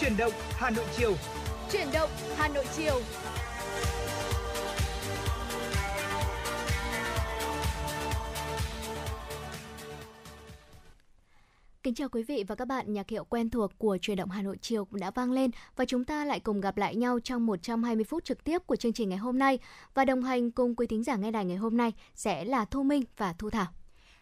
Chuyển động Hà Nội chiều. Chuyển động Hà Nội chiều. Kính chào quý vị và các bạn, nhạc hiệu quen thuộc của truyền động Hà Nội chiều cũng đã vang lên và chúng ta lại cùng gặp lại nhau trong 120 phút trực tiếp của chương trình ngày hôm nay và đồng hành cùng quý thính giả nghe đài ngày hôm nay sẽ là Thu Minh và Thu Thảo.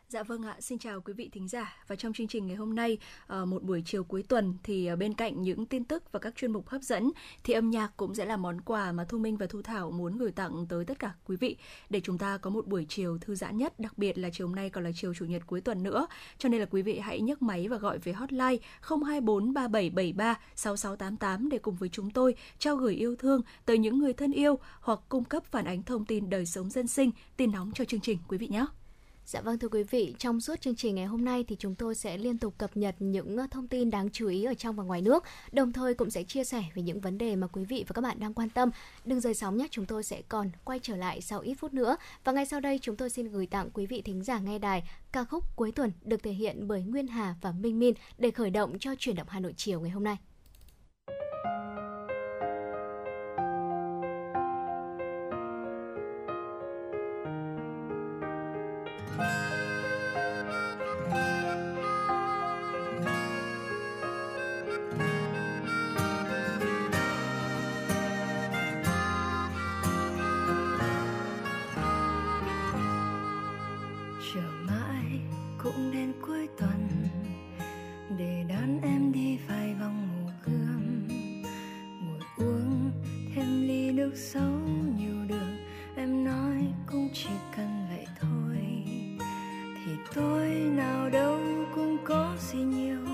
Dạ vâng ạ, xin chào quý vị thính giả. Và trong chương trình ngày hôm nay, ờ, một buổi chiều cuối tuần thì ờ, bên cạnh những tin tức và các chuyên mục hấp dẫn thì âm nhạc cũng sẽ là món quà mà Thu Minh và Thu Thảo muốn gửi tặng tới tất cả quý vị để chúng ta có một buổi chiều thư giãn nhất, đặc biệt là chiều hôm nay còn là chiều chủ nhật cuối tuần nữa. Cho nên là quý vị hãy nhấc máy và gọi về hotline 024 3773 6688 để cùng với chúng tôi trao gửi yêu thương tới những người thân yêu hoặc cung cấp phản ánh thông tin đời sống dân sinh, tin nóng cho chương trình quý vị nhé. Dạ vâng thưa quý vị, trong suốt chương trình ngày hôm nay thì chúng tôi sẽ liên tục cập nhật những thông tin đáng chú ý ở trong và ngoài nước, đồng thời cũng sẽ chia sẻ về những vấn đề mà quý vị và các bạn đang quan tâm. Đừng rời sóng nhé, chúng tôi sẽ còn quay trở lại sau ít phút nữa. Và ngay sau đây chúng tôi xin gửi tặng quý vị thính giả nghe đài ca khúc cuối tuần được thể hiện bởi Nguyên Hà và Minh Min để khởi động cho chuyển động Hà Nội chiều ngày hôm nay. Yêu dấu nhiều đường, em nói cũng chỉ cần vậy thôi. Thì tôi nào đâu cũng có gì nhiều,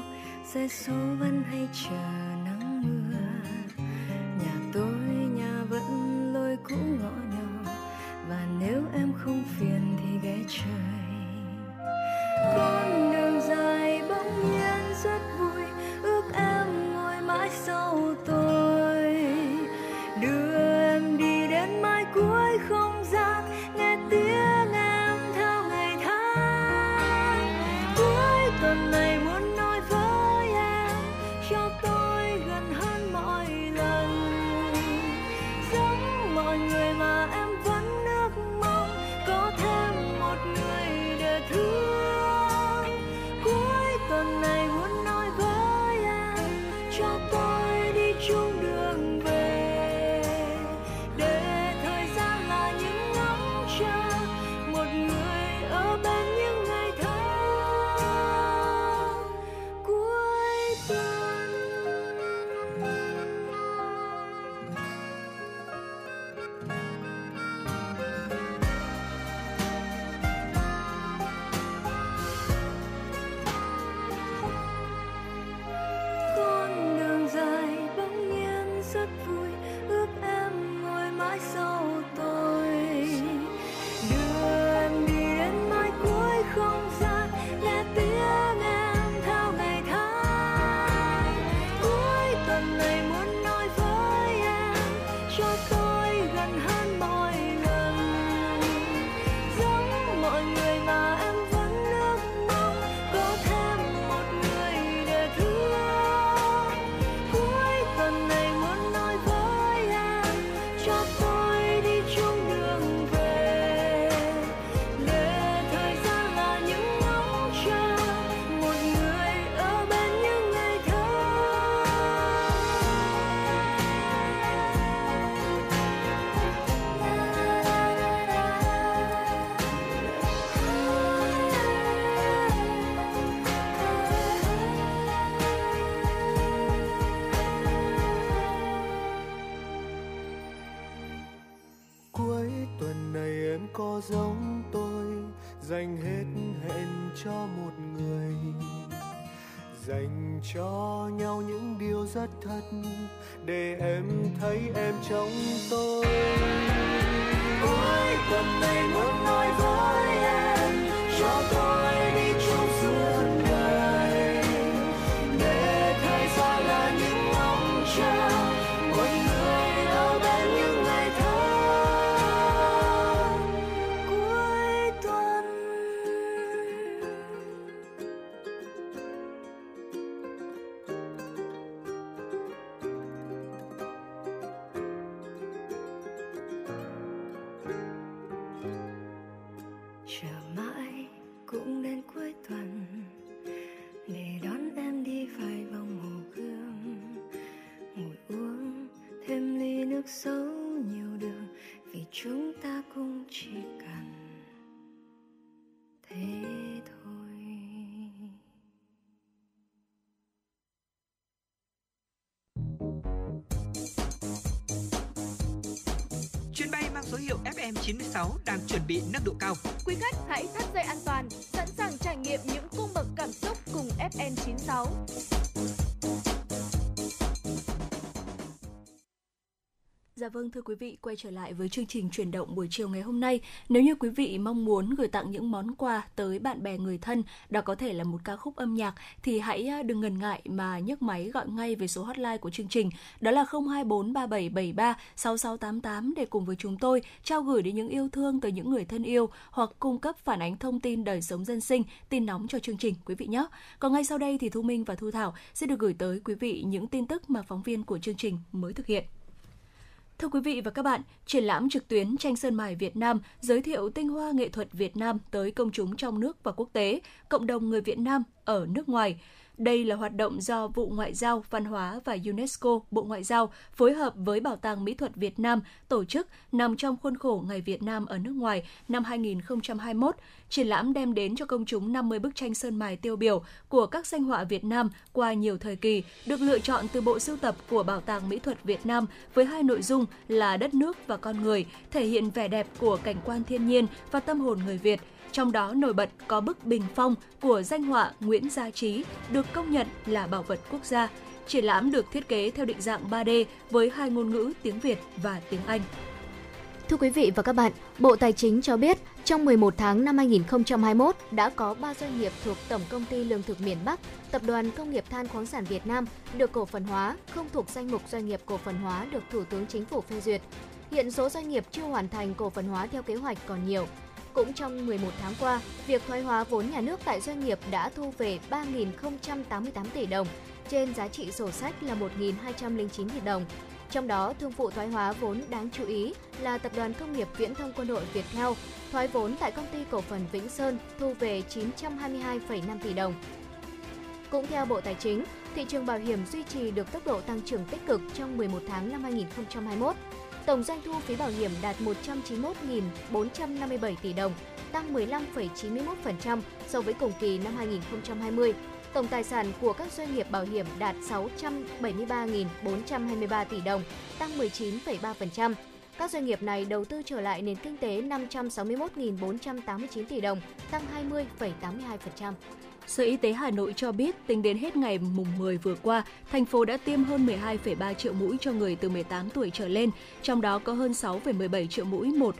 sẽ số vẫn hay chờ. Chuẩn bị nâng độ cao. Vâng thưa quý vị, quay trở lại với chương trình chuyển động buổi chiều ngày hôm nay. Nếu như quý vị mong muốn gửi tặng những món quà tới bạn bè người thân, đó có thể là một ca khúc âm nhạc thì hãy à, đừng ngần ngại mà nhấc máy gọi ngay về số hotline của chương trình. Đó là 0243773 6688 để cùng với chúng tôi trao gửi đến những yêu thương tới những người thân yêu hoặc cung cấp phản ánh thông tin đời sống dân sinh, tin nóng cho chương trình quý vị nhé. Còn ngay sau đây thì Thu Minh và Thu Thảo sẽ được gửi tới quý vị những tin tức mà phóng viên của chương trình mới thực hiện. Thưa quý vị và các bạn, triển lãm trực tuyến tranh sơn mài Việt Nam giới thiệu tinh hoa nghệ thuật Việt Nam tới công chúng trong nước và quốc tế, cộng đồng người Việt Nam ở nước ngoài. Đây là hoạt động do Vụ Ngoại giao, Văn hóa và UNESCO, Bộ Ngoại giao phối hợp với Bảo tàng Mỹ thuật Việt Nam tổ chức nằm trong khuôn khổ Ngày Việt Nam ở nước ngoài năm 2021. Triển lãm đem đến cho công chúng 50 bức tranh sơn mài tiêu biểu của các danh họa Việt Nam qua nhiều thời kỳ, được lựa chọn từ bộ sưu tập của Bảo tàng Mỹ thuật Việt Nam với hai nội dung là đất nước và con người, thể hiện vẻ đẹp của cảnh quan thiên nhiên và tâm hồn người Việt – trong đó nổi bật có bức Bình Phong của danh họa Nguyễn Gia Trí được công nhận là bảo vật quốc gia. Triển lãm được thiết kế theo định dạng 3D với hai ngôn ngữ tiếng Việt và tiếng Anh. Thưa quý vị và các bạn, Bộ Tài chính cho biết trong 11 tháng năm 2021 đã có 3 doanh nghiệp thuộc Tổng công ty Lương thực miền Bắc, Tập đoàn Công nghiệp Than khoáng sản Việt Nam được cổ phần hóa, không thuộc danh mục doanh nghiệp cổ phần hóa được Thủ tướng Chính phủ phê duyệt. Hiện số doanh nghiệp chưa hoàn thành cổ phần hóa theo kế hoạch còn nhiều. Cũng trong 11 tháng qua, việc thoái hóa vốn nhà nước tại doanh nghiệp đã thu về 3.088 tỷ đồng, trên giá trị sổ sách là 1.209 tỷ đồng. Trong đó, thương vụ thoái hóa vốn đáng chú ý là Tập đoàn Công nghiệp Viễn thông Quân đội Việt Theo, thoái vốn tại Công ty Cổ phần Vĩnh Sơn thu về 922,5 tỷ đồng. Cũng theo Bộ Tài chính, thị trường bảo hiểm duy trì được tốc độ tăng trưởng tích cực trong 11 tháng năm 2021. Tổng doanh thu phí bảo hiểm đạt 191.457 tỷ đồng, tăng 15,91% so với cùng kỳ năm 2020. Tổng tài sản của các doanh nghiệp bảo hiểm đạt 673.423 tỷ đồng, tăng 19,3%. Các doanh nghiệp này đầu tư trở lại nền kinh tế 561.489 tỷ đồng, tăng 20,82%. Sở Y tế Hà Nội cho biết tính đến hết ngày mùng 10 vừa qua, thành phố đã tiêm hơn 12,3 triệu mũi cho người từ 18 tuổi trở lên, trong đó có hơn 6,17 triệu mũi một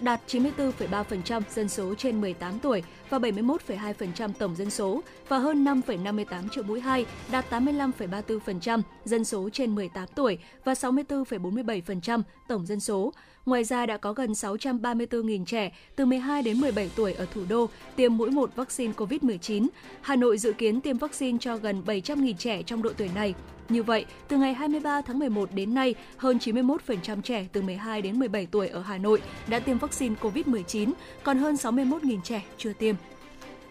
đạt 94,3% dân số trên 18 tuổi và 71,2% tổng dân số và hơn 5,58 triệu mũi 2 đạt 85,34% dân số trên 18 tuổi và 64,47% tổng dân số. Ngoài ra đã có gần 634.000 trẻ từ 12 đến 17 tuổi ở thủ đô tiêm mũi 1 vaccine COVID-19. Hà Nội dự kiến tiêm vaccine cho gần 700.000 trẻ trong độ tuổi này. Như vậy, từ ngày 23 tháng 11 đến nay, hơn 91% trẻ từ 12 đến 17 tuổi ở Hà Nội đã tiêm vaccine COVID-19, còn hơn 61.000 trẻ chưa tiêm.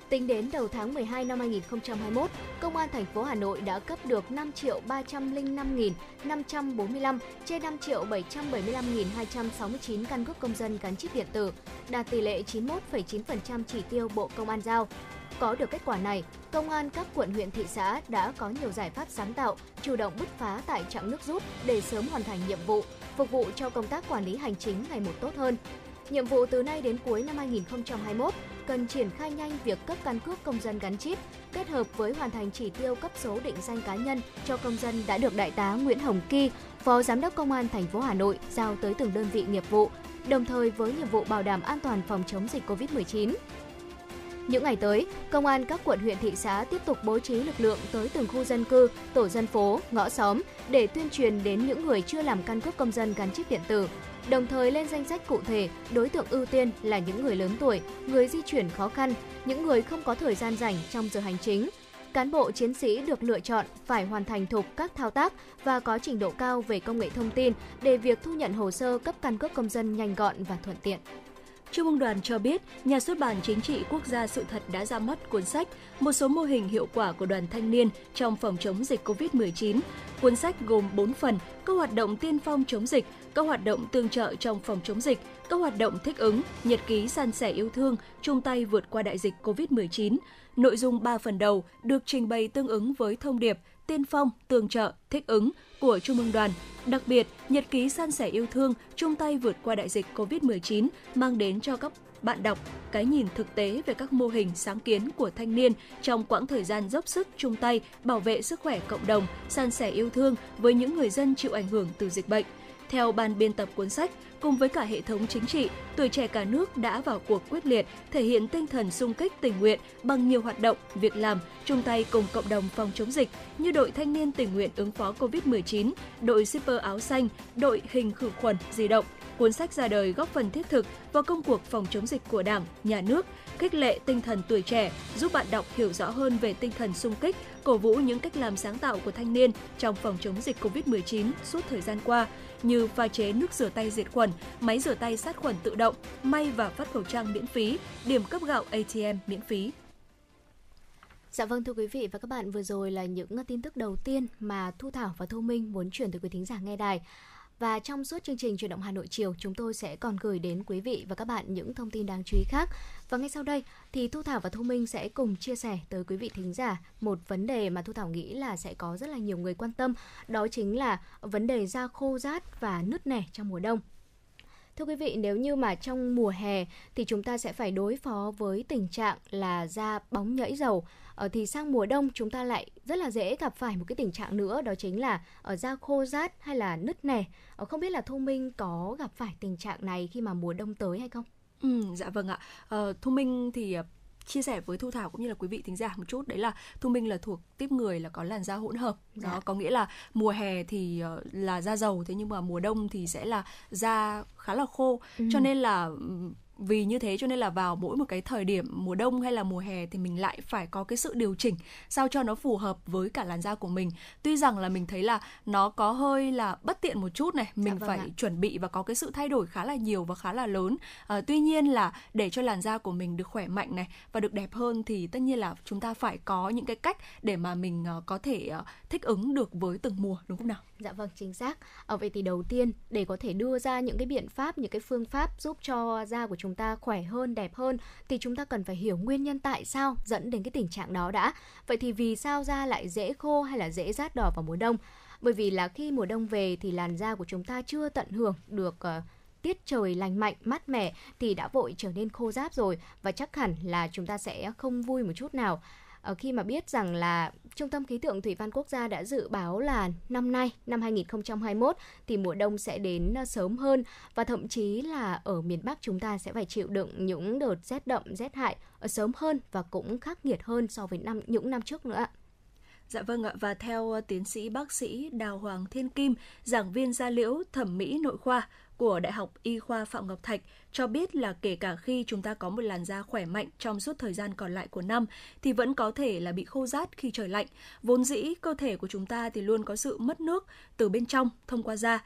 Tính đến đầu tháng 12 năm 2021, Công an thành phố Hà Nội đã cấp được 5 triệu 305.545 trên 5 triệu 775.269 căn cước công dân gắn chip điện tử, đạt tỷ lệ 91,9% chỉ tiêu Bộ Công an giao. Có được kết quả này, công an các quận huyện thị xã đã có nhiều giải pháp sáng tạo, chủ động bứt phá tại trạng nước rút để sớm hoàn thành nhiệm vụ, phục vụ cho công tác quản lý hành chính ngày một tốt hơn. Nhiệm vụ từ nay đến cuối năm 2021 cần triển khai nhanh việc cấp căn cước công dân gắn chip, kết hợp với hoàn thành chỉ tiêu cấp số định danh cá nhân cho công dân đã được Đại tá Nguyễn Hồng Kỳ, Phó Giám đốc Công an thành phố Hà Nội giao tới từng đơn vị nghiệp vụ, đồng thời với nhiệm vụ bảo đảm an toàn phòng chống dịch COVID-19. Những ngày tới, công an các quận huyện thị xã tiếp tục bố trí lực lượng tới từng khu dân cư, tổ dân phố, ngõ xóm để tuyên truyền đến những người chưa làm căn cước công dân gắn chip điện tử. Đồng thời lên danh sách cụ thể, đối tượng ưu tiên là những người lớn tuổi, người di chuyển khó khăn, những người không có thời gian rảnh trong giờ hành chính. Cán bộ chiến sĩ được lựa chọn phải hoàn thành thục các thao tác và có trình độ cao về công nghệ thông tin để việc thu nhận hồ sơ cấp căn cước công dân nhanh gọn và thuận tiện. Trung ương đoàn cho biết, nhà xuất bản chính trị quốc gia sự thật đã ra mắt cuốn sách Một số mô hình hiệu quả của đoàn thanh niên trong phòng chống dịch COVID-19. Cuốn sách gồm 4 phần, các hoạt động tiên phong chống dịch, các hoạt động tương trợ trong phòng chống dịch, các hoạt động thích ứng, nhật ký san sẻ yêu thương, chung tay vượt qua đại dịch COVID-19. Nội dung 3 phần đầu được trình bày tương ứng với thông điệp tiên phong, tương trợ, thích ứng của Trung ương đoàn. Đặc biệt, nhật ký san sẻ yêu thương, chung tay vượt qua đại dịch COVID-19 mang đến cho các bạn đọc cái nhìn thực tế về các mô hình sáng kiến của thanh niên trong quãng thời gian dốc sức chung tay bảo vệ sức khỏe cộng đồng, san sẻ yêu thương với những người dân chịu ảnh hưởng từ dịch bệnh. Theo ban biên tập cuốn sách, cùng với cả hệ thống chính trị, tuổi trẻ cả nước đã vào cuộc quyết liệt, thể hiện tinh thần sung kích tình nguyện bằng nhiều hoạt động, việc làm, chung tay cùng cộng đồng phòng chống dịch như đội thanh niên tình nguyện ứng phó Covid-19, đội shipper áo xanh, đội hình khử khuẩn di động. Cuốn sách ra đời góp phần thiết thực vào công cuộc phòng chống dịch của Đảng, Nhà nước, khích lệ tinh thần tuổi trẻ, giúp bạn đọc hiểu rõ hơn về tinh thần sung kích, cổ vũ những cách làm sáng tạo của thanh niên trong phòng chống dịch COVID-19 suốt thời gian qua, như pha chế nước rửa tay diệt khuẩn, máy rửa tay sát khuẩn tự động, may và phát khẩu trang miễn phí, điểm cấp gạo ATM miễn phí. Dạ vâng thưa quý vị và các bạn, vừa rồi là những tin tức đầu tiên mà Thu Thảo và Thu Minh muốn chuyển tới quý thính giả nghe đài. Và trong suốt chương trình chuyển động Hà Nội chiều, chúng tôi sẽ còn gửi đến quý vị và các bạn những thông tin đáng chú ý khác. Và ngay sau đây thì Thu Thảo và Thu Minh sẽ cùng chia sẻ tới quý vị thính giả một vấn đề mà Thu Thảo nghĩ là sẽ có rất là nhiều người quan tâm, đó chính là vấn đề da khô rát và nứt nẻ trong mùa đông. Thưa quý vị, nếu như mà trong mùa hè thì chúng ta sẽ phải đối phó với tình trạng là da bóng nhẫy dầu. Ờ, thì sang mùa đông chúng ta lại rất là dễ gặp phải một cái tình trạng nữa đó chính là ở da khô rát hay là nứt nẻ. Ờ, không biết là Thu Minh có gặp phải tình trạng này khi mà mùa đông tới hay không? Ừ, dạ vâng ạ. Ờ, Thu Minh thì ờ, chia sẻ với Thu Thảo cũng như là quý vị thính giả một chút đấy là Thu Minh là thuộc tiếp người là có làn da hỗn hợp đó Dạ. có nghĩa là mùa hè thì ờ, là da dầu thế nhưng mà mùa đông thì sẽ là da khá là khô Ừ. cho nên là vì như thế cho nên là vào mỗi một cái thời điểm mùa đông hay là mùa hè thì mình lại phải có cái sự điều chỉnh sao cho nó phù hợp với cả làn da của mình. Tuy rằng là mình thấy là nó có hơi là bất tiện một chút này mình vâng phải ạ. chuẩn bị và có cái sự thay đổi khá là nhiều và khá là lớn. Ờ, tuy nhiên là để cho làn da của mình được khỏe mạnh này và được đẹp hơn thì tất nhiên là chúng ta phải có những cái cách để mà mình ờ, có thể ờ, thích ứng được với từng mùa đúng không nào Dạ vâng, chính xác. Ở vậy thì đầu tiên để có thể đưa ra những cái biện pháp, những cái phương pháp giúp cho da của chúng ta khỏe hơn, đẹp hơn thì chúng ta cần phải hiểu nguyên nhân tại sao dẫn đến cái tình trạng đó đã. Vậy thì vì sao da lại dễ khô hay là dễ rát đỏ vào mùa đông? Bởi vì là khi mùa đông về thì làn da của chúng ta chưa tận hưởng được uh, tiết trời lành mạnh, mát mẻ thì đã vội trở nên khô ráp rồi và chắc hẳn là chúng ta sẽ không vui một chút nào. Ờ, khi mà biết rằng là Trung tâm Khí tượng Thủy văn Quốc gia đã dự báo là năm nay, năm 2021 thì mùa đông sẽ đến ờ, sớm hơn và thậm chí là ở miền Bắc chúng ta sẽ phải chịu đựng những đợt rét đậm, rét hại ờ, sớm hơn và cũng khắc nghiệt hơn so với năm những năm trước nữa ạ. Dạ vâng ạ, và theo tiến sĩ bác sĩ Đào Hoàng Thiên Kim, giảng viên da liễu thẩm mỹ nội khoa của Đại học Y khoa Phạm Ngọc Thạch cho biết là kể cả khi chúng ta có một làn da khỏe mạnh trong suốt thời gian còn lại của năm thì vẫn có thể là bị khô rát khi trời lạnh. Vốn dĩ cơ thể của chúng ta thì luôn có sự mất nước từ bên trong thông qua da.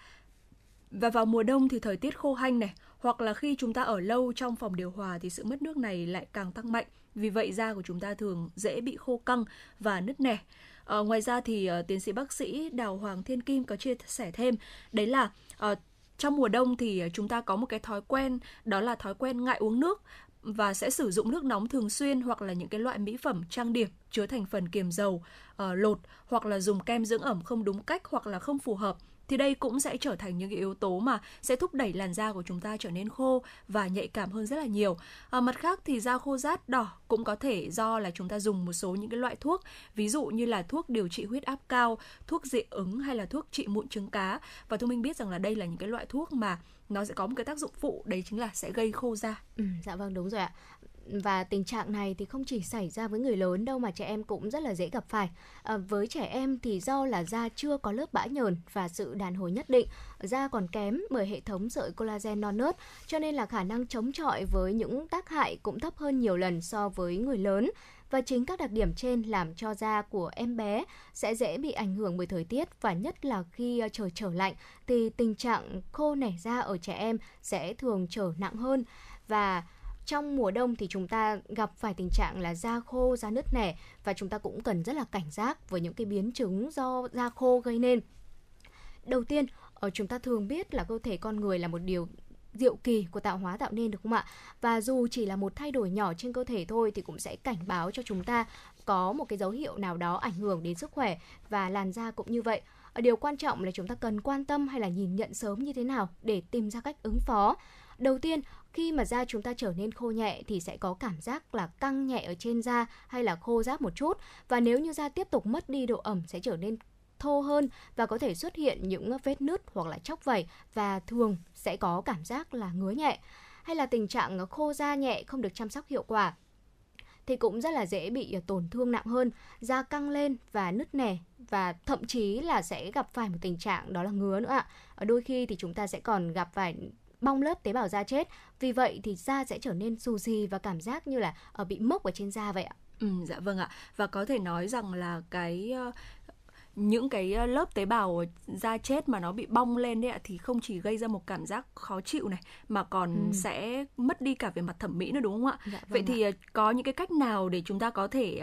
Và vào mùa đông thì thời tiết khô hanh này, hoặc là khi chúng ta ở lâu trong phòng điều hòa thì sự mất nước này lại càng tăng mạnh. Vì vậy da của chúng ta thường dễ bị khô căng và nứt nẻ. À, ngoài ra thì uh, tiến sĩ bác sĩ Đào Hoàng Thiên Kim có chia sẻ thêm đấy là uh, trong mùa đông thì à, chúng ta có một cái thói quen đó là thói quen ngại uống nước và sẽ sử dụng nước nóng thường xuyên hoặc là những cái loại mỹ phẩm trang điểm chứa thành phần kiềm dầu, uh, lột hoặc là dùng kem dưỡng ẩm không đúng cách hoặc là không phù hợp thì đây cũng sẽ trở thành những cái yếu tố mà sẽ thúc đẩy làn da của chúng ta trở nên khô và nhạy cảm hơn rất là nhiều. À, mặt khác thì da khô rát đỏ cũng có thể do là chúng ta dùng một số những cái loại thuốc, ví dụ như là thuốc điều trị huyết áp cao, thuốc dị ứng hay là thuốc trị mụn trứng cá. Và Thu Minh biết rằng là đây là những cái loại thuốc mà nó sẽ có một cái tác dụng phụ đấy chính là sẽ gây khô da. Ừ, dạ vâng đúng rồi ạ. Và tình trạng này thì không chỉ xảy ra với người lớn đâu mà trẻ em cũng rất là dễ gặp phải. À, với trẻ em thì do là da chưa có lớp bã nhờn và sự đàn hồi nhất định, da còn kém bởi hệ thống sợi collagen non nớt, cho nên là khả năng chống chọi với những tác hại cũng thấp hơn nhiều lần so với người lớn. Và chính các đặc điểm trên làm cho da của em bé sẽ dễ bị ảnh hưởng bởi thời tiết và nhất là khi ờ, trời trở lạnh thì tình trạng khô nẻ da ở trẻ em sẽ thường trở nặng hơn và trong mùa đông thì chúng ta gặp phải tình trạng là da khô, da nứt nẻ và chúng ta cũng cần rất là cảnh giác với những cái biến chứng do da khô gây nên. Đầu tiên, ở chúng ta thường biết là cơ thể con người là một điều diệu kỳ của tạo hóa tạo nên được không ạ? Và dù chỉ là một thay đổi nhỏ trên cơ thể thôi thì cũng sẽ cảnh báo cho chúng ta có một cái dấu hiệu nào đó ảnh hưởng đến sức khỏe và làn da cũng như vậy. Ở điều quan trọng là chúng ta cần quan tâm hay là nhìn nhận sớm như thế nào để tìm ra cách ứng phó. Đầu tiên, khi mà da chúng ta trở nên khô nhẹ thì sẽ có cảm giác là căng nhẹ ở trên da hay là khô ráp một chút và nếu như da tiếp tục mất đi độ ẩm sẽ trở nên thô hơn và có thể xuất hiện những vết nứt hoặc là chóc vẩy và thường sẽ có cảm giác là ngứa nhẹ hay là tình trạng khô da nhẹ không được chăm sóc hiệu quả thì cũng rất là dễ bị ờ, tổn thương nặng hơn, da căng lên và nứt nẻ và thậm chí là sẽ gặp phải một tình trạng đó là ngứa nữa ạ. Đôi khi thì chúng ta sẽ còn gặp phải bong lớp tế bào da chết. Vì vậy thì da sẽ trở nên xù xì và cảm giác như là ở bị mốc ở trên da vậy ạ. Ừ, dạ vâng ạ. Và có thể nói rằng là cái những cái ờ, lớp tế bào da chết mà nó bị bong lên đấy ạ thì không chỉ gây ra một cảm giác khó chịu này mà còn ừ. sẽ mất đi cả về mặt thẩm mỹ nữa đúng không ạ? Dạ, vâng Vậy thì ạ. Ờ, có những cái cách nào để chúng ta có thể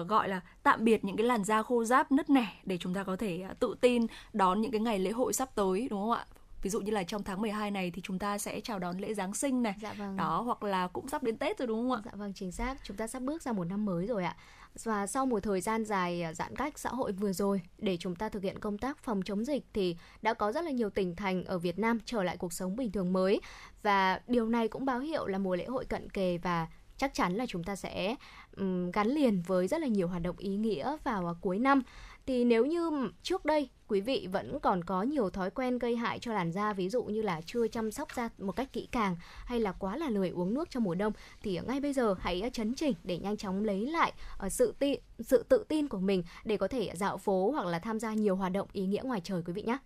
uh, gọi là tạm biệt những cái làn da khô ráp nứt nẻ để chúng ta có thể uh, tự tin đón những cái ngày lễ hội sắp tới đúng không ạ? Ví dụ như là trong tháng 12 này thì chúng ta sẽ chào đón lễ Giáng sinh này. Dạ vâng. đó hoặc là cũng sắp đến Tết rồi đúng không ạ? Dạ vâng chính xác. Chúng ta sắp bước ra một năm mới rồi ạ. Và sau một thời gian dài à, giãn cách xã hội vừa rồi để chúng ta thực hiện công tác phòng chống dịch thì đã có rất là nhiều tỉnh thành ở Việt Nam trở lại cuộc sống bình thường mới. Và điều này cũng báo hiệu là mùa lễ hội cận kề và chắc chắn là chúng ta sẽ um, gắn liền với rất là nhiều hoạt động ý nghĩa vào uh, cuối năm thì nếu như trước đây, quý vị vẫn còn có nhiều thói quen gây hại cho làn da, ví dụ như là chưa chăm sóc da một cách kỹ càng hay là quá là lười uống nước trong mùa đông, thì ngay bây giờ hãy à, chấn chỉnh để nhanh chóng lấy lại ờ, sự tin sự tự tin của mình để có thể dạo phố hoặc là tham gia nhiều hoạt động ý nghĩa ngoài trời, quý vị nhé.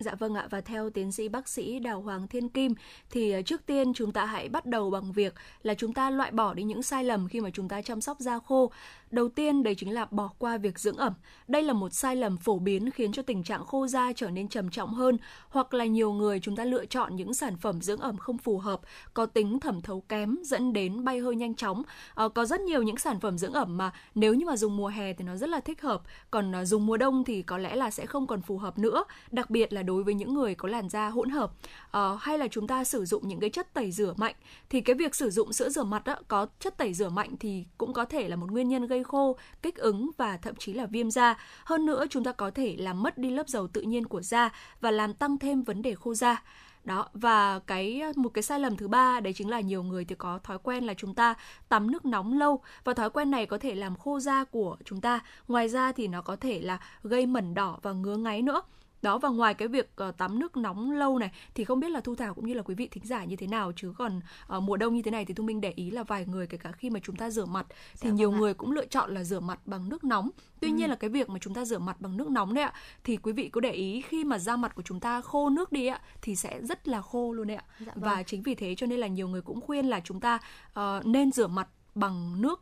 Dạ vâng ạ, và theo tiến sĩ bác sĩ Đào Hoàng Thiên Kim, thì ờ, trước tiên chúng ta hãy bắt đầu bằng việc là chúng ta loại bỏ đi những sai lầm khi mà chúng ta chăm sóc da khô Đầu tiên đấy chính là bỏ qua việc dưỡng ẩm. Đây là một sai lầm phổ biến khiến cho tình trạng khô da trở nên trầm trọng hơn hoặc là nhiều người chúng ta lựa chọn những sản phẩm dưỡng ẩm không phù hợp, có tính thẩm thấu kém dẫn đến bay hơi nhanh chóng. À, có rất nhiều những sản phẩm dưỡng ẩm mà nếu như mà dùng mùa hè thì nó rất là thích hợp, còn à, dùng mùa đông thì có lẽ là sẽ không còn phù hợp nữa, đặc biệt là đối với những người có làn da hỗn hợp uh, hay là chúng ta sử dụng những cái chất tẩy rửa mạnh? Thì cái việc sử dụng sữa rửa mặt đó, có chất tẩy rửa mạnh thì cũng có thể là một nguyên nhân gây khô, kích ứng và thậm chí là viêm da. Hơn nữa, chúng ta có thể làm mất đi lớp dầu tự nhiên của da và làm tăng thêm vấn đề khô da. Đó và cái một cái sai lầm thứ ba đấy chính là nhiều người thì có thói quen là chúng ta tắm nước nóng lâu và thói quen này có thể làm khô da của chúng ta. Ngoài ra thì nó có thể là gây mẩn đỏ và ngứa ngáy nữa đó và ngoài cái việc uh, tắm nước nóng lâu này thì không biết là thu thảo cũng như là quý vị thính giả như thế nào chứ còn uh, mùa đông như thế này thì thu minh để ý là vài người kể cả khi mà chúng ta rửa mặt thì dạ, nhiều vâng người cũng lựa chọn là rửa mặt bằng nước nóng tuy ừ. nhiên là cái việc mà chúng ta rửa mặt bằng nước nóng đấy ạ thì quý vị có để ý khi mà da mặt của chúng ta khô nước đi ạ thì sẽ rất là khô luôn đấy ạ dạ, vâng. và chính vì thế cho nên là nhiều người cũng khuyên là chúng ta uh, nên rửa mặt bằng nước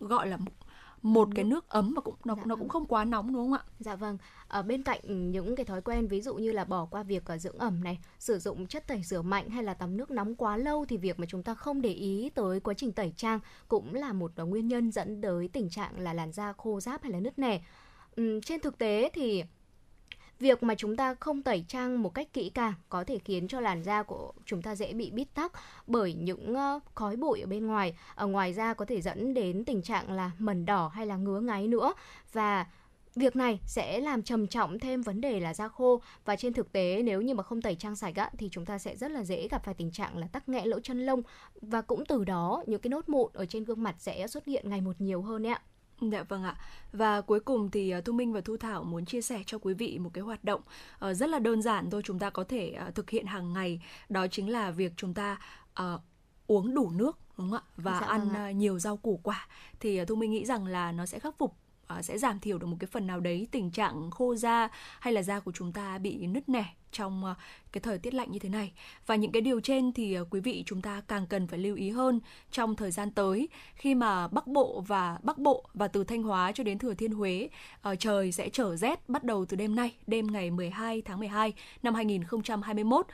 gọi là một cái nước ấm và cũng nó dạ nó cũng vâng. không quá nóng đúng không ạ? Dạ vâng. Ở bên cạnh những cái thói quen ví dụ như là bỏ qua việc uh, dưỡng ẩm này, sử dụng chất tẩy rửa mạnh hay là tắm nước nóng quá lâu thì việc mà chúng ta không để ý tới quá trình tẩy trang cũng là một uh, nguyên nhân dẫn tới tình trạng là làn da khô ráp hay là nứt nẻ. Um, trên thực tế thì Việc mà chúng ta không tẩy trang một cách kỹ càng có thể khiến cho làn da của chúng ta dễ bị bít tắc bởi những ờ, khói bụi ở bên ngoài. Ở ngoài da có thể dẫn đến tình trạng là mẩn đỏ hay là ngứa ngáy nữa và Việc này sẽ làm trầm trọng thêm vấn đề là da khô và trên thực tế nếu như mà không tẩy trang sạch á, thì chúng ta sẽ rất là dễ gặp phải tình trạng là tắc nghẽn lỗ chân lông và cũng từ đó những cái nốt mụn ở trên gương mặt sẽ xuất hiện ngày một nhiều hơn ạ. Dạ vâng ạ. Và cuối cùng thì à, Thu Minh và Thu Thảo muốn chia sẻ cho quý vị một cái hoạt động uh, rất là đơn giản thôi chúng ta có thể uh, thực hiện hàng ngày. Đó chính là việc chúng ta uh, uống đủ nước đúng không ạ? Và dạ, ăn vâng nhiều rau củ quả. Thì Thu Minh nghĩ rằng là nó sẽ khắc phục À, sẽ giảm thiểu được một cái phần nào đấy tình trạng khô da hay là da của chúng ta bị nứt nẻ trong à, cái thời tiết lạnh như thế này. Và những cái điều trên thì à, quý vị chúng ta càng cần phải lưu ý hơn trong thời gian tới khi mà Bắc Bộ và Bắc Bộ và từ Thanh Hóa cho đến Thừa Thiên Huế uh, trời sẽ trở rét bắt đầu từ đêm nay, đêm ngày 12 tháng 12 năm 2021.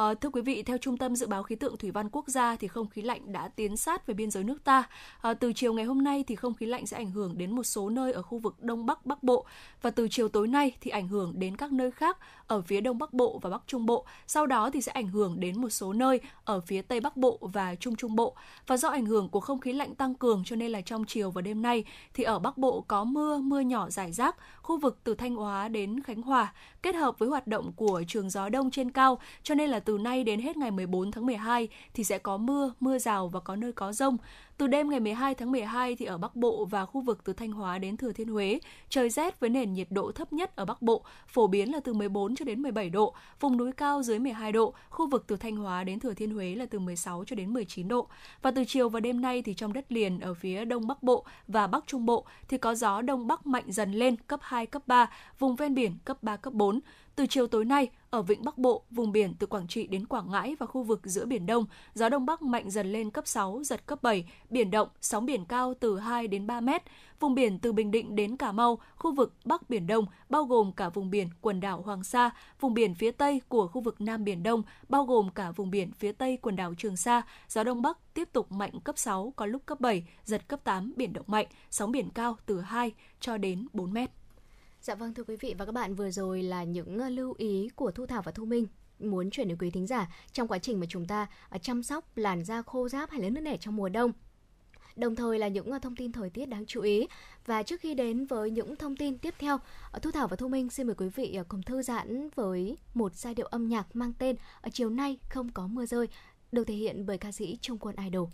À, thưa quý vị, theo Trung tâm Dự báo Khí tượng Thủy văn Quốc gia thì không khí lạnh đã tiến sát về biên giới nước ta. À, từ chiều ngày hôm nay thì không khí lạnh sẽ ảnh hưởng đến một số nơi ở khu vực Đông Bắc Bắc Bộ và từ chiều tối nay thì ảnh hưởng đến các nơi khác ở phía Đông Bắc Bộ và Bắc Trung Bộ. Sau đó thì sẽ ảnh hưởng đến một số nơi ở phía Tây Bắc Bộ và Trung Trung Bộ. Và do ảnh hưởng của không khí lạnh tăng cường cho nên là trong chiều và đêm nay thì ở Bắc Bộ có mưa, mưa nhỏ rải rác, khu vực từ Thanh Hóa đến Khánh Hòa kết hợp với hoạt động của trường gió đông trên cao cho nên là từ nay đến hết ngày 14 tháng 12 thì sẽ có mưa, mưa rào và có nơi có rông. Từ đêm ngày 12 tháng 12 thì ở Bắc Bộ và khu vực từ Thanh Hóa đến Thừa Thiên Huế, trời rét với nền nhiệt độ thấp nhất ở Bắc Bộ phổ biến là từ 14 cho đến 17 độ, vùng núi cao dưới 12 độ, khu vực từ Thanh Hóa đến Thừa Thiên Huế là từ 16 cho đến 19 độ. Và từ chiều và đêm nay thì trong đất liền ở phía Đông Bắc Bộ và Bắc Trung Bộ thì có gió Đông Bắc mạnh dần lên cấp 2, cấp 3, vùng ven biển cấp 3, cấp 4. Từ chiều tối nay, ở vịnh Bắc Bộ, vùng biển từ Quảng Trị đến Quảng Ngãi và khu vực giữa Biển Đông, gió Đông Bắc mạnh dần lên cấp 6, giật cấp 7, biển động, sóng biển cao từ 2 đến 3 mét. Vùng biển từ Bình Định đến Cà Mau, khu vực Bắc Biển Đông, bao gồm cả vùng biển quần đảo Hoàng Sa, vùng biển phía Tây của khu vực Nam Biển Đông, bao gồm cả vùng biển phía Tây quần đảo Trường Sa, gió Đông Bắc tiếp tục mạnh cấp 6, có lúc cấp 7, giật cấp 8, biển động mạnh, sóng biển cao từ 2 cho đến 4 mét. Dạ vâng thưa quý vị và các bạn vừa rồi là những ờ, lưu ý của Thu Thảo và Thu Minh muốn chuyển đến quý thính giả trong quá trình mà chúng ta ờ, chăm sóc làn da khô ráp hay là nước nẻ trong mùa đông. Đồng thời là những ờ, thông tin thời tiết đáng chú ý. Và trước khi đến với những thông tin tiếp theo, Thu Thảo và Thu Minh xin mời quý vị cùng thư giãn với một giai điệu âm nhạc mang tên ở chiều nay không có mưa rơi, được thể hiện bởi ca sĩ Trung Quân Idol.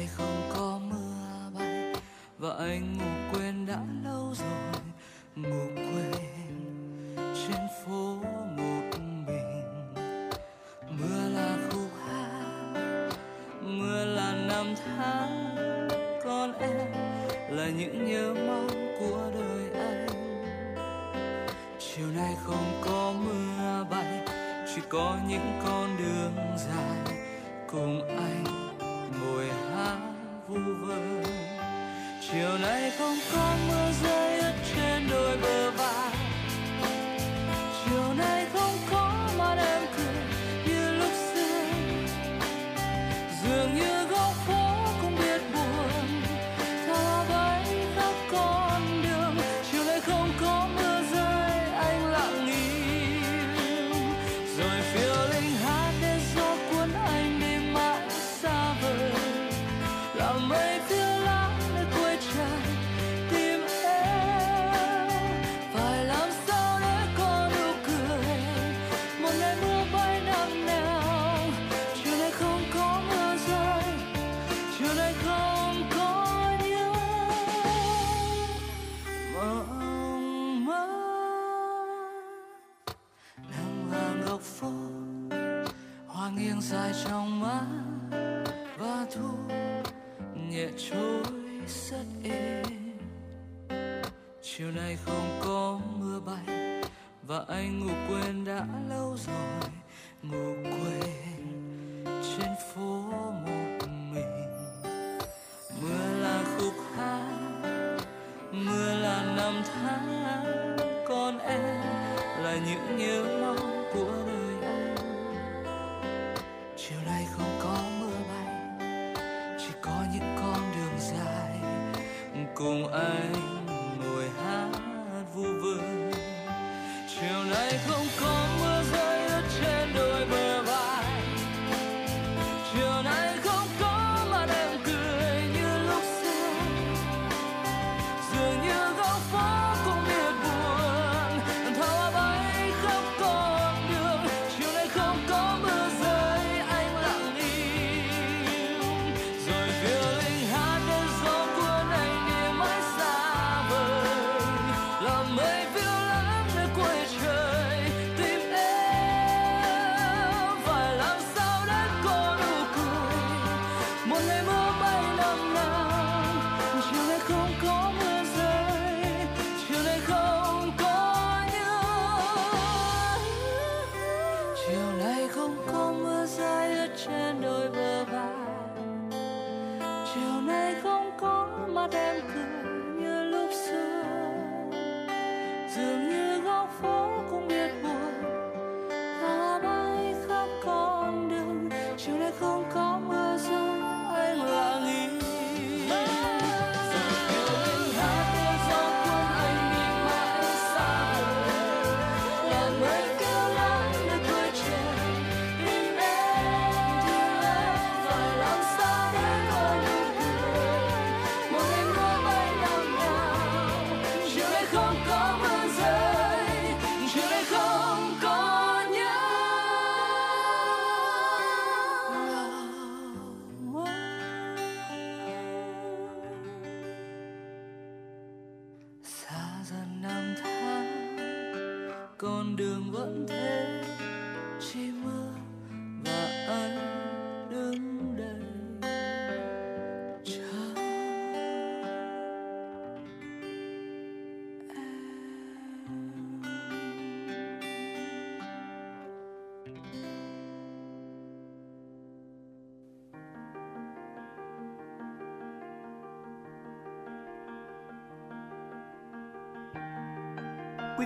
Chiều nay không có mưa bay. Và anh ngủ quên đã lâu rồi, ngủ quên trên phố một mình. Mưa là khúc hát, mưa là năm tháng còn em, là những nhớ mong của đời anh. Chiều nay không có mưa bay, chỉ có những con đường dài.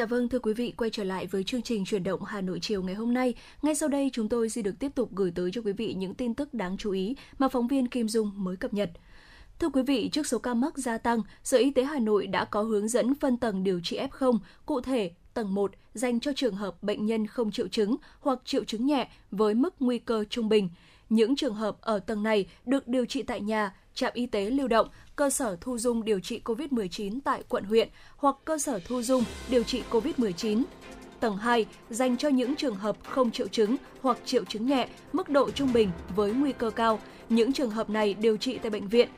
Dạ vâng, thưa quý vị, quay trở lại với chương trình chuyển động Hà Nội chiều ngày hôm nay. Ngay sau đây chúng tôi xin được tiếp tục gửi tới cho quý vị những tin tức đáng chú ý mà phóng viên Kim Dung mới cập nhật. Thưa quý vị, trước số ca mắc gia tăng, Sở Y tế Hà Nội đã có hướng dẫn phân tầng điều trị F0, cụ thể tầng 1 dành cho trường hợp bệnh nhân không triệu chứng hoặc triệu chứng nhẹ với mức nguy cơ trung bình. Những trường hợp ở tầng này được điều trị tại nhà, trạm y tế lưu động, cơ sở thu dung điều trị COVID-19 tại quận huyện hoặc cơ sở thu dung điều trị COVID-19. Tầng 2 dành cho những trường hợp không triệu chứng hoặc triệu chứng nhẹ, mức độ trung bình với nguy cơ cao. Những trường hợp này điều trị tại bệnh viện.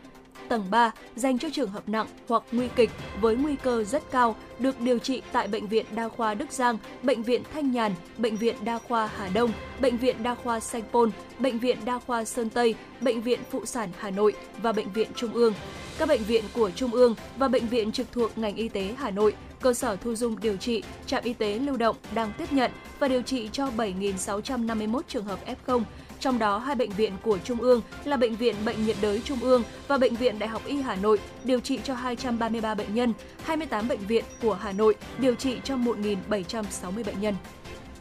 Tầng 3 dành cho trường hợp nặng hoặc nguy kịch với nguy cơ rất cao được điều trị tại Bệnh viện Đa khoa Đức Giang, Bệnh viện Thanh Nhàn, Bệnh viện Đa khoa Hà Đông, Bệnh viện Đa khoa Sanh Pôn, Bệnh viện Đa khoa Sơn Tây, Bệnh viện Phụ sản Hà Nội và Bệnh viện Trung ương. Các bệnh viện của Trung ương và bệnh viện trực thuộc ngành y tế Hà Nội, cơ sở thu dung điều trị, trạm y tế lưu động đang tiếp nhận và điều trị cho 7.651 trường hợp F0, trong đó hai bệnh viện của Trung ương là Bệnh viện Bệnh nhiệt đới Trung ương và Bệnh viện Đại học Y Hà Nội điều trị cho 233 bệnh nhân, 28 bệnh viện của Hà Nội điều trị cho 1.760 bệnh nhân.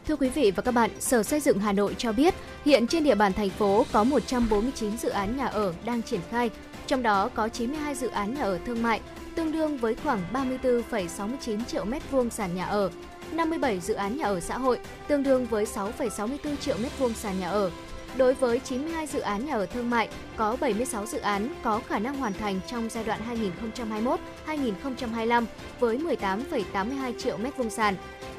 Thưa quý vị và các bạn, Sở Xây dựng Hà Nội cho biết hiện trên địa bàn thành phố có 149 dự án nhà ở đang triển khai, trong đó có 92 dự án nhà ở thương mại, tương đương với khoảng 34,69 triệu mét vuông sàn nhà ở, 57 dự án nhà ở xã hội, tương đương với 6,64 triệu mét vuông sàn nhà ở. Đối với 92 dự án nhà ở thương mại, có 76 dự án có khả năng hoàn thành trong giai đoạn 2021-2025 với 18,82 triệu mét vuông sàn.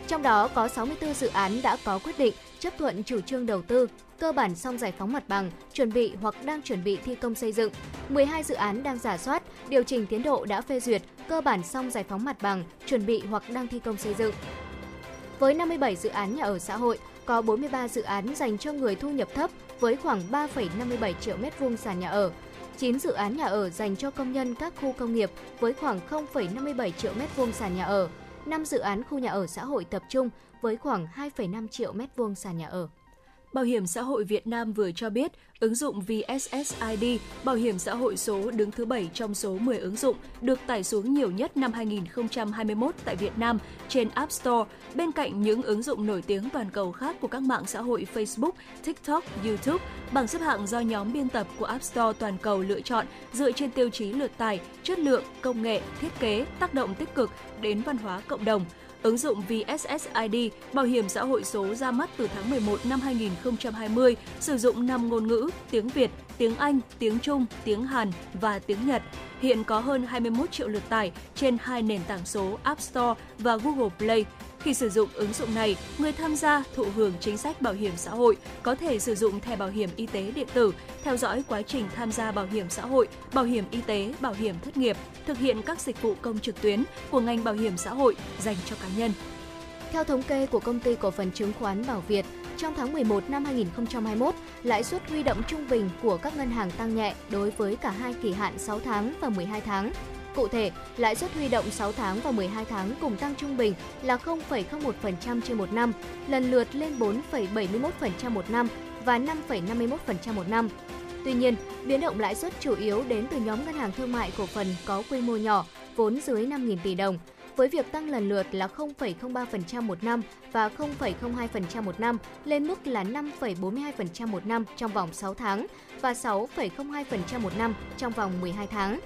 Trong đó có 64 dự án đã có quyết định chấp thuận chủ trương đầu tư, cơ bản xong giải phóng mặt bằng, chuẩn bị hoặc đang chuẩn bị thi công xây dựng. 12 dự án đang giả soát, điều chỉnh tiến độ đã phê duyệt, cơ bản xong giải phóng mặt bằng, chuẩn bị hoặc đang thi công xây dựng. Với 57 dự án nhà ở xã hội, có 43 dự án dành cho người thu nhập thấp với khoảng 3,57 triệu m2 sàn nhà ở. 9 dự án nhà ở dành cho công nhân các khu công nghiệp với khoảng 0,57 triệu m2 sàn nhà ở. 5 dự án khu nhà ở xã hội tập trung với khoảng 2,5 triệu m2 sàn nhà ở. Bảo hiểm xã hội Việt Nam vừa cho biết, ứng dụng VSSID, bảo hiểm xã hội số đứng thứ 7 trong số 10 ứng dụng được tải xuống nhiều nhất năm 2021 tại Việt Nam trên App Store, bên cạnh những ứng dụng nổi tiếng toàn cầu khác của các mạng xã hội Facebook, TikTok, YouTube. Bảng xếp hạng do nhóm biên tập của App Store toàn cầu lựa chọn dựa trên tiêu chí lượt tải, chất lượng, công nghệ, thiết kế, tác động tích cực đến văn hóa cộng đồng. Ứng dụng VSSID, bảo hiểm xã hội số ra mắt từ tháng 11 năm 2020, sử dụng 5 ngôn ngữ, tiếng Việt, tiếng Anh, tiếng Trung, tiếng Hàn và tiếng Nhật. Hiện có hơn 21 triệu lượt tải trên hai nền tảng số App Store và Google Play. Khi sử dụng ứng dụng này, người tham gia thụ hưởng chính sách bảo hiểm xã hội có thể sử dụng thẻ bảo hiểm y tế điện tử, theo dõi quá trình tham gia bảo hiểm xã hội, bảo hiểm y tế, bảo hiểm thất nghiệp, thực hiện các dịch vụ công trực tuyến của ngành bảo hiểm xã hội dành cho cá nhân. Theo thống kê của công ty cổ phần chứng khoán Bảo Việt, trong tháng 11 năm 2021, lãi suất huy động trung bình của các ngân hàng tăng nhẹ đối với cả hai kỳ hạn 6 tháng và 12 tháng. Cụ thể, lãi suất huy động 6 tháng và 12 tháng cùng tăng trung bình là 0,01% trên một năm, lần lượt lên 4,71% một năm và 5,51% một năm. Tuy nhiên, biến động lãi suất chủ yếu đến từ nhóm ngân hàng thương mại cổ phần có quy mô nhỏ, vốn dưới 5.000 tỷ đồng, với việc tăng lần lượt là 0,03% một năm và 0,02% một năm lên mức là 5,42% một năm trong vòng 6 tháng và 6,02% một năm trong vòng 12 tháng.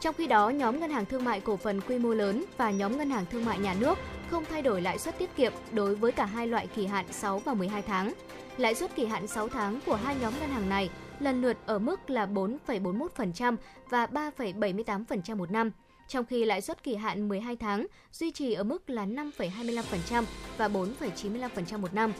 Trong khi đó, nhóm ngân hàng thương mại cổ phần quy mô lớn và nhóm ngân hàng thương mại nhà nước không thay đổi lãi suất tiết kiệm đối với cả hai loại kỳ hạn 6 và 12 tháng. Lãi suất kỳ hạn 6 tháng của hai nhóm ngân hàng này lần lượt ở mức là 4,41% và 3,78% một năm, trong khi lãi suất kỳ hạn 12 tháng duy trì ở mức là 5,25% và 4,95% một năm.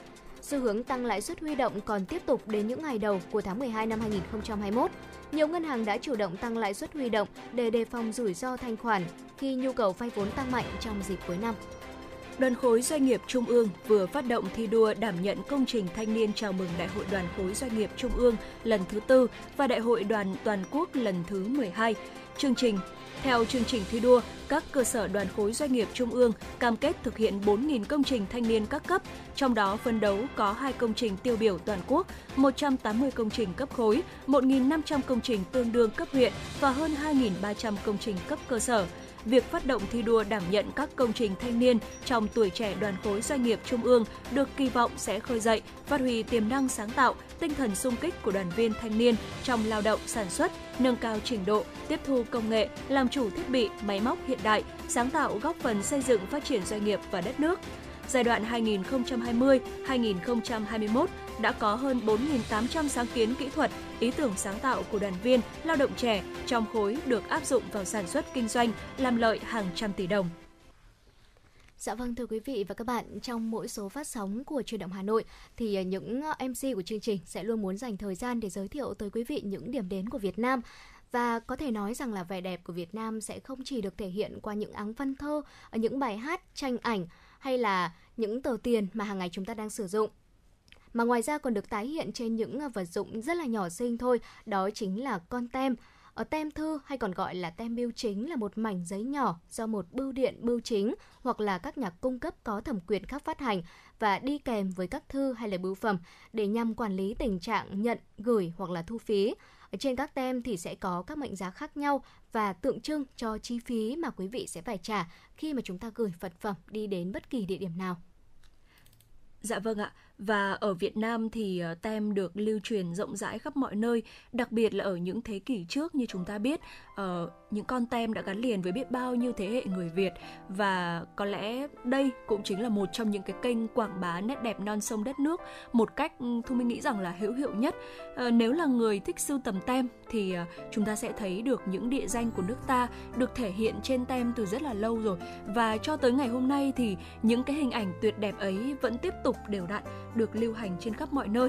Xu hướng tăng lãi suất huy động còn tiếp tục đến những ngày đầu của tháng 12 năm 2021. Nhiều ngân hàng đã chủ động tăng lãi suất huy động để đề phòng rủi ro thanh khoản khi nhu cầu vay vốn tăng mạnh trong dịp cuối năm. Đoàn khối doanh nghiệp Trung ương vừa phát động thi đua đảm nhận công trình thanh niên chào mừng Đại hội Đoàn khối doanh nghiệp Trung ương lần thứ tư và Đại hội Đoàn toàn quốc lần thứ 12. Chương trình theo chương trình thi đua, các cơ sở đoàn khối doanh nghiệp trung ương cam kết thực hiện 4.000 công trình thanh niên các cấp, trong đó phân đấu có 2 công trình tiêu biểu toàn quốc, 180 công trình cấp khối, 1.500 công trình tương đương cấp huyện và hơn 2.300 công trình cấp cơ sở việc phát động thi đua đảm nhận các công trình thanh niên trong tuổi trẻ đoàn khối doanh nghiệp trung ương được kỳ vọng sẽ khơi dậy, phát huy tiềm năng sáng tạo, tinh thần sung kích của đoàn viên thanh niên trong lao động sản xuất, nâng cao trình độ, tiếp thu công nghệ, làm chủ thiết bị, máy móc hiện đại, sáng tạo góp phần xây dựng phát triển doanh nghiệp và đất nước giai đoạn 2020-2021 đã có hơn 4.800 sáng kiến kỹ thuật, ý tưởng sáng tạo của đoàn viên, lao động trẻ trong khối được áp dụng vào sản xuất kinh doanh, làm lợi hàng trăm tỷ đồng. Dạ vâng thưa quý vị và các bạn, trong mỗi số phát sóng của truyền động Hà Nội thì ờ, những ờ, MC của chương trình sẽ luôn muốn dành thời gian để giới thiệu tới quý vị những điểm đến của Việt Nam và có thể nói rằng là vẻ đẹp của Việt Nam sẽ không chỉ được thể hiện qua những áng văn thơ, những bài hát, tranh ảnh hay là những tờ tiền mà hàng ngày chúng ta đang sử dụng mà ngoài ra còn được tái hiện trên những à, vật dụng rất là nhỏ xinh thôi, đó chính là con tem. Ở tem thư hay còn gọi là tem bưu chính là một mảnh giấy nhỏ do một bưu điện bưu chính hoặc là các nhà cung cấp có thẩm quyền khác phát hành và đi kèm với các thư hay là bưu phẩm để nhằm quản lý tình trạng nhận, gửi hoặc là thu phí. Ở trên các tem thì sẽ có các mệnh giá khác nhau và tượng trưng cho chi phí mà quý vị sẽ phải trả khi mà chúng ta gửi vật phẩm đi đến bất kỳ địa điểm nào. Dạ vâng ạ, và ở Việt Nam thì ờ, tem được lưu truyền rộng rãi khắp mọi nơi, đặc biệt là ở những thế kỷ trước như chúng ta biết, uh, những con tem đã gắn liền với biết bao nhiêu thế hệ người Việt. Và có lẽ đây cũng chính là một trong những cái kênh quảng bá nét đẹp non sông đất nước một cách ừ, thu minh nghĩ rằng là hữu hiệu nhất. Uh, nếu là người thích sưu tầm tem thì uh, chúng ta sẽ thấy được những địa danh của nước ta được thể hiện trên tem từ rất là lâu rồi. Và cho tới ngày hôm nay thì những cái hình ảnh tuyệt đẹp ấy vẫn tiếp tục đều đặn được lưu hành trên khắp mọi nơi.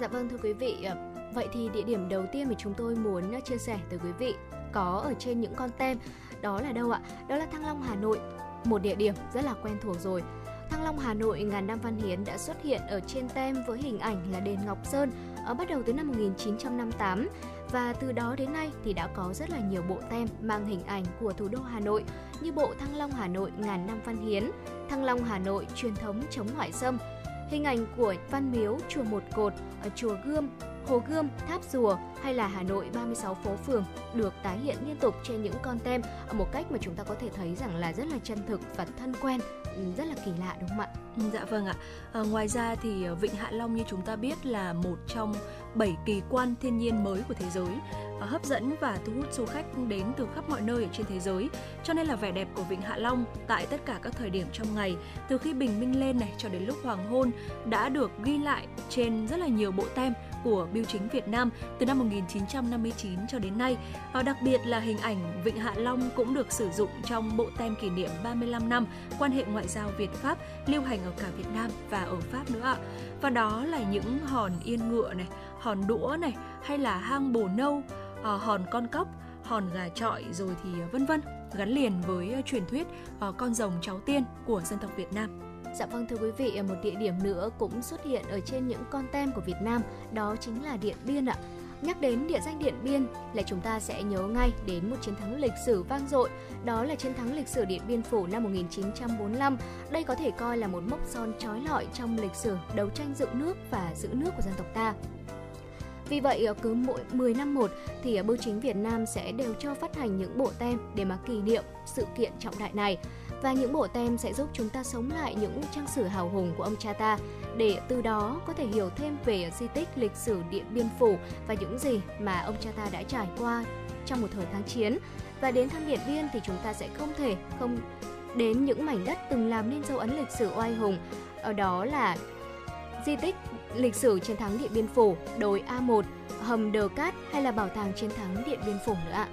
Dạ vâng thưa quý vị, ờ, vậy thì địa điểm đầu tiên mà chúng tôi muốn ờ, chia sẻ tới quý vị có ở trên những con tem đó là đâu ạ? Đó là Thăng Long Hà Nội, một địa điểm rất là quen thuộc rồi. Thăng Long Hà Nội ngàn năm văn hiến đã xuất hiện ở trên tem với hình ảnh là đền Ngọc Sơn ở bắt đầu từ năm 1958 và từ đó đến nay thì đã có rất là nhiều bộ tem mang hình ảnh của thủ đô Hà Nội như bộ Thăng Long Hà Nội ngàn năm văn hiến, Thăng Long Hà Nội truyền thống chống ngoại xâm, hình ảnh của Văn Miếu, chùa Một Cột, ở chùa Gươm, Hồ Gươm, Tháp Rùa hay là Hà Nội 36 phố phường được tái hiện liên tục trên những con tem một cách mà chúng ta có thể thấy rằng là rất là chân thực và thân quen, ừ, rất là kỳ lạ đúng không ạ? Ừ, dạ vâng ạ. À, ngoài ra thì ờ, Vịnh Hạ Long như chúng ta biết là một trong 7 kỳ quan thiên nhiên mới của thế giới hấp dẫn và thu hút du khách đến từ khắp mọi nơi ở trên thế giới. Cho nên là vẻ đẹp của Vịnh Hạ Long tại tất cả các thời điểm trong ngày, từ khi bình minh lên này cho đến lúc hoàng hôn đã được ghi lại trên rất là nhiều bộ tem của Biêu chính Việt Nam từ năm 1959 cho đến nay. Và đặc biệt là hình ảnh Vịnh Hạ Long cũng được sử dụng trong bộ tem kỷ niệm 35 năm quan hệ ngoại giao Việt Pháp lưu hành ở cả Việt Nam và ở Pháp nữa ạ. Và đó là những hòn yên ngựa này, hòn đũa này hay là hang bồ nâu, Ờ, hòn con cóc, hòn gà trọi rồi thì ờ, vân vân gắn liền với ờ, truyền thuyết con rồng cháu tiên của dân tộc Việt Nam. Dạ vâng thưa quý vị, một địa điểm nữa cũng xuất hiện ở trên những con tem của Việt Nam, đó chính là Điện Biên ạ. Nhắc đến địa danh Điện Biên là chúng ta sẽ nhớ ngay đến một chiến thắng lịch sử vang dội, đó là chiến thắng lịch sử Điện Biên Phủ năm 1945. Đây có thể coi là một mốc son trói lọi trong lịch sử đấu tranh dựng nước và giữ nước của dân tộc ta. Vì vậy ờ, cứ mỗi 10 năm một thì ờ, Bưu chính Việt Nam sẽ đều cho phát hành những bộ tem để mà kỷ niệm sự kiện trọng đại này và những bộ tem sẽ giúp chúng ta sống lại những trang sử hào hùng của ông cha ta để từ đó có thể hiểu thêm về ờ, di tích, lịch sử, Điện Biên Phủ và những gì mà ông cha ta đã trải qua trong một thời kháng chiến. Và đến thăm Điện Biên thì chúng ta sẽ không thể không đến những mảnh đất từng làm nên dấu ấn lịch sử oai hùng. Ở đó là di tích lịch sử chiến thắng Điện Biên Phủ, đồi A1, hầm Đờ Cát hay là bảo tàng chiến thắng Điện Biên Phủ nữa ạ.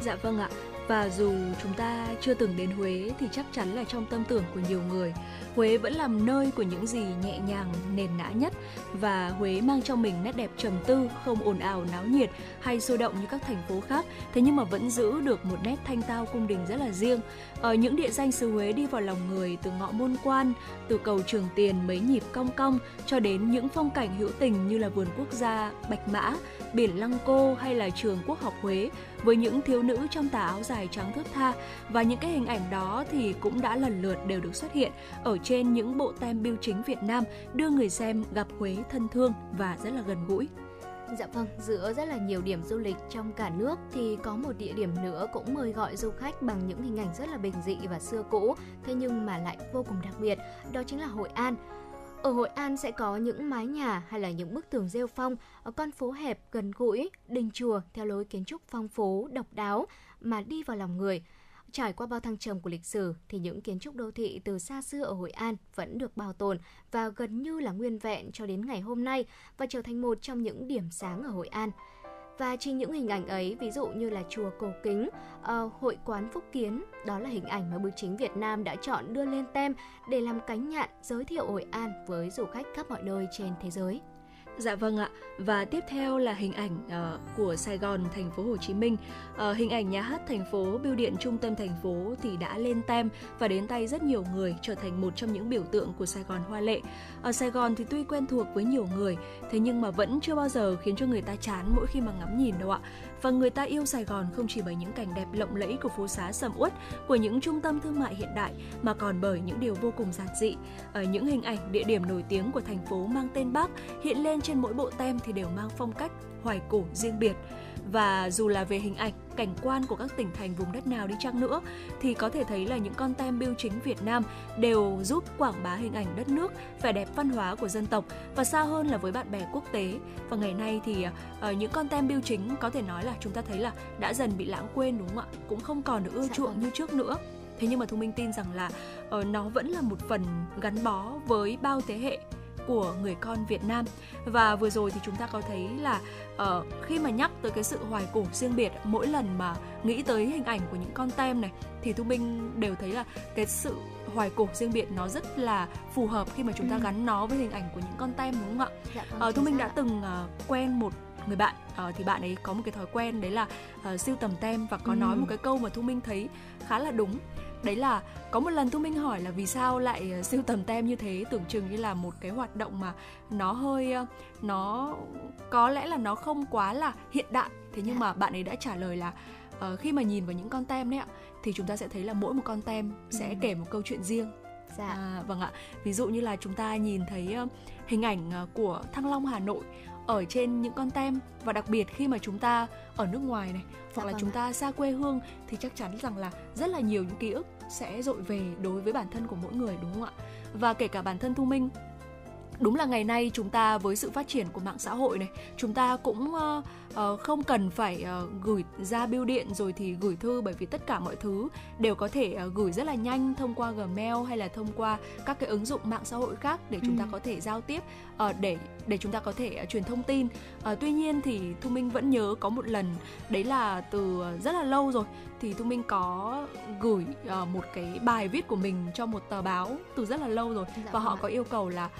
Dạ vâng ạ. Và dù chúng ta chưa từng đến Huế thì chắc chắn là trong tâm tưởng của nhiều người, Huế vẫn làm nơi của những gì nhẹ nhàng, nền nã nhất và Huế mang trong mình nét đẹp trầm tư, không ồn ào náo nhiệt hay sôi động như các thành phố khác, thế nhưng mà vẫn giữ được một nét thanh tao cung đình rất là riêng. Ở những địa danh xứ Huế đi vào lòng người từ ngõ môn quan, từ cầu Trường Tiền mấy nhịp cong cong cho đến những phong cảnh hữu tình như là vườn quốc gia Bạch Mã, biển Lăng Cô hay là trường Quốc học Huế với những thiếu nữ trong tà áo dài trắng thướt tha và những cái hình ảnh đó thì cũng đã lần lượt đều được xuất hiện ở trên những bộ tem biêu chính Việt Nam đưa người xem gặp Huế thân thương và rất là gần gũi. Dạ vâng, giữa rất là nhiều điểm du lịch trong cả nước thì có một địa điểm nữa cũng mời gọi du khách bằng những hình ảnh rất là bình dị và xưa cũ, thế nhưng mà lại vô cùng đặc biệt, đó chính là Hội An. Ở Hội An sẽ có những mái nhà hay là những bức tường rêu phong, ở con phố hẹp gần gũi, đình chùa theo lối kiến trúc phong phú, độc đáo mà đi vào lòng người. Trải qua bao thăng trầm của lịch sử thì những kiến trúc đô thị từ xa xưa ở Hội An vẫn được bảo tồn và gần như là nguyên vẹn cho đến ngày hôm nay và trở thành một trong những điểm sáng ở Hội An. Và trên những hình ảnh ấy, ví dụ như là chùa Cổ Kính, uh, hội quán Phúc Kiến, đó là hình ảnh mà bưu chính Việt Nam đã chọn đưa lên tem để làm cánh nhạn giới thiệu Hội An với du khách khắp mọi nơi trên thế giới. Dạ vâng ạ. Và tiếp theo là hình ảnh uh, của Sài Gòn, thành phố Hồ Chí Minh. Uh, hình ảnh nhà hát thành phố, bưu điện trung tâm thành phố thì đã lên tem và đến tay rất nhiều người trở thành một trong những biểu tượng của Sài Gòn hoa lệ. Ở Sài Gòn thì tuy quen thuộc với nhiều người, thế nhưng mà vẫn chưa bao giờ khiến cho người ta chán mỗi khi mà ngắm nhìn đâu ạ. Và người ta yêu Sài Gòn không chỉ bởi những cảnh đẹp lộng lẫy của phố xá sầm uất, của những trung tâm thương mại hiện đại, mà còn bởi những điều vô cùng giản dị. Ở những hình ảnh địa điểm nổi tiếng của thành phố mang tên Bác hiện lên trên mỗi bộ tem thì đều mang phong cách hoài cổ riêng biệt và dù là về hình ảnh cảnh quan của các tỉnh thành vùng đất nào đi chăng nữa thì có thể thấy là những con tem biêu chính Việt Nam đều giúp quảng bá hình ảnh đất nước, vẻ đẹp văn hóa của dân tộc và xa hơn là với bạn bè quốc tế. Và ngày nay thì uh, những con tem biêu chính có thể nói là chúng ta thấy là đã dần bị lãng quên đúng không ạ? Cũng không còn được ưa Dạ chuộng vâng. như trước nữa. Thế nhưng mà Thu Minh tin rằng là uh, nó vẫn là một phần gắn bó với bao thế hệ của người con Việt Nam và vừa rồi thì chúng ta có thấy là uh, khi mà nhắc tới cái sự hoài cổ riêng biệt mỗi lần mà nghĩ tới hình ảnh của những con tem này thì Thu Minh đều thấy là cái sự hoài cổ riêng biệt nó rất là phù hợp khi mà chúng ta Ừ. gắn nó với hình ảnh của những con tem đúng không ạ? Dạ vâng, Ờ, Thu Minh đã từng ờ, quen một người bạn ờ, thì bạn ấy có một cái thói quen đấy là ờ, siêu tầm tem và có Ừ. nói một cái câu mà Thu Minh thấy khá là đúng đấy là có một lần Thu Minh hỏi là vì sao lại ờ, siêu tầm tem như thế tưởng chừng như là một cái hoạt động mà nó hơi ờ, nó có lẽ là nó không quá là hiện đại thế nhưng mà bạn ấy đã trả lời là ờ, khi mà nhìn vào những con tem đấy ạ thì chúng ta sẽ thấy là mỗi một con tem sẽ Ừ. kể một câu chuyện riêng Dạ. À, vâng ạ. Ví dụ như là chúng ta nhìn thấy ờ, hình ảnh ờ, của Thăng Long Hà Nội ở trên những con tem và đặc biệt khi mà chúng ta ở nước ngoài này hoặc là vâng chúng ta xa quê hương thì chắc chắn rằng là rất là nhiều những ký ức sẽ dội về đối với bản thân của mỗi người đúng không ạ? Và kể cả bản thân Thu Minh đúng là ngày nay chúng ta với sự phát triển của mạng xã hội này chúng ta cũng ờ, ờ, không cần phải ờ, gửi ra bưu điện rồi thì gửi thư bởi vì tất cả mọi thứ đều có thể ờ, gửi rất là nhanh thông qua Gmail hay là thông qua các cái ứng dụng mạng xã hội khác để chúng ta Ừ. có thể giao tiếp để để chúng ta có thể truyền thông tin. Tuy nhiên thì Thu Minh vẫn nhớ có một lần đấy là từ rất là lâu rồi thì Thu Minh có gửi một cái bài viết của mình cho một tờ báo từ rất là lâu rồi Dạ và vâng họ ạ. có yêu cầu là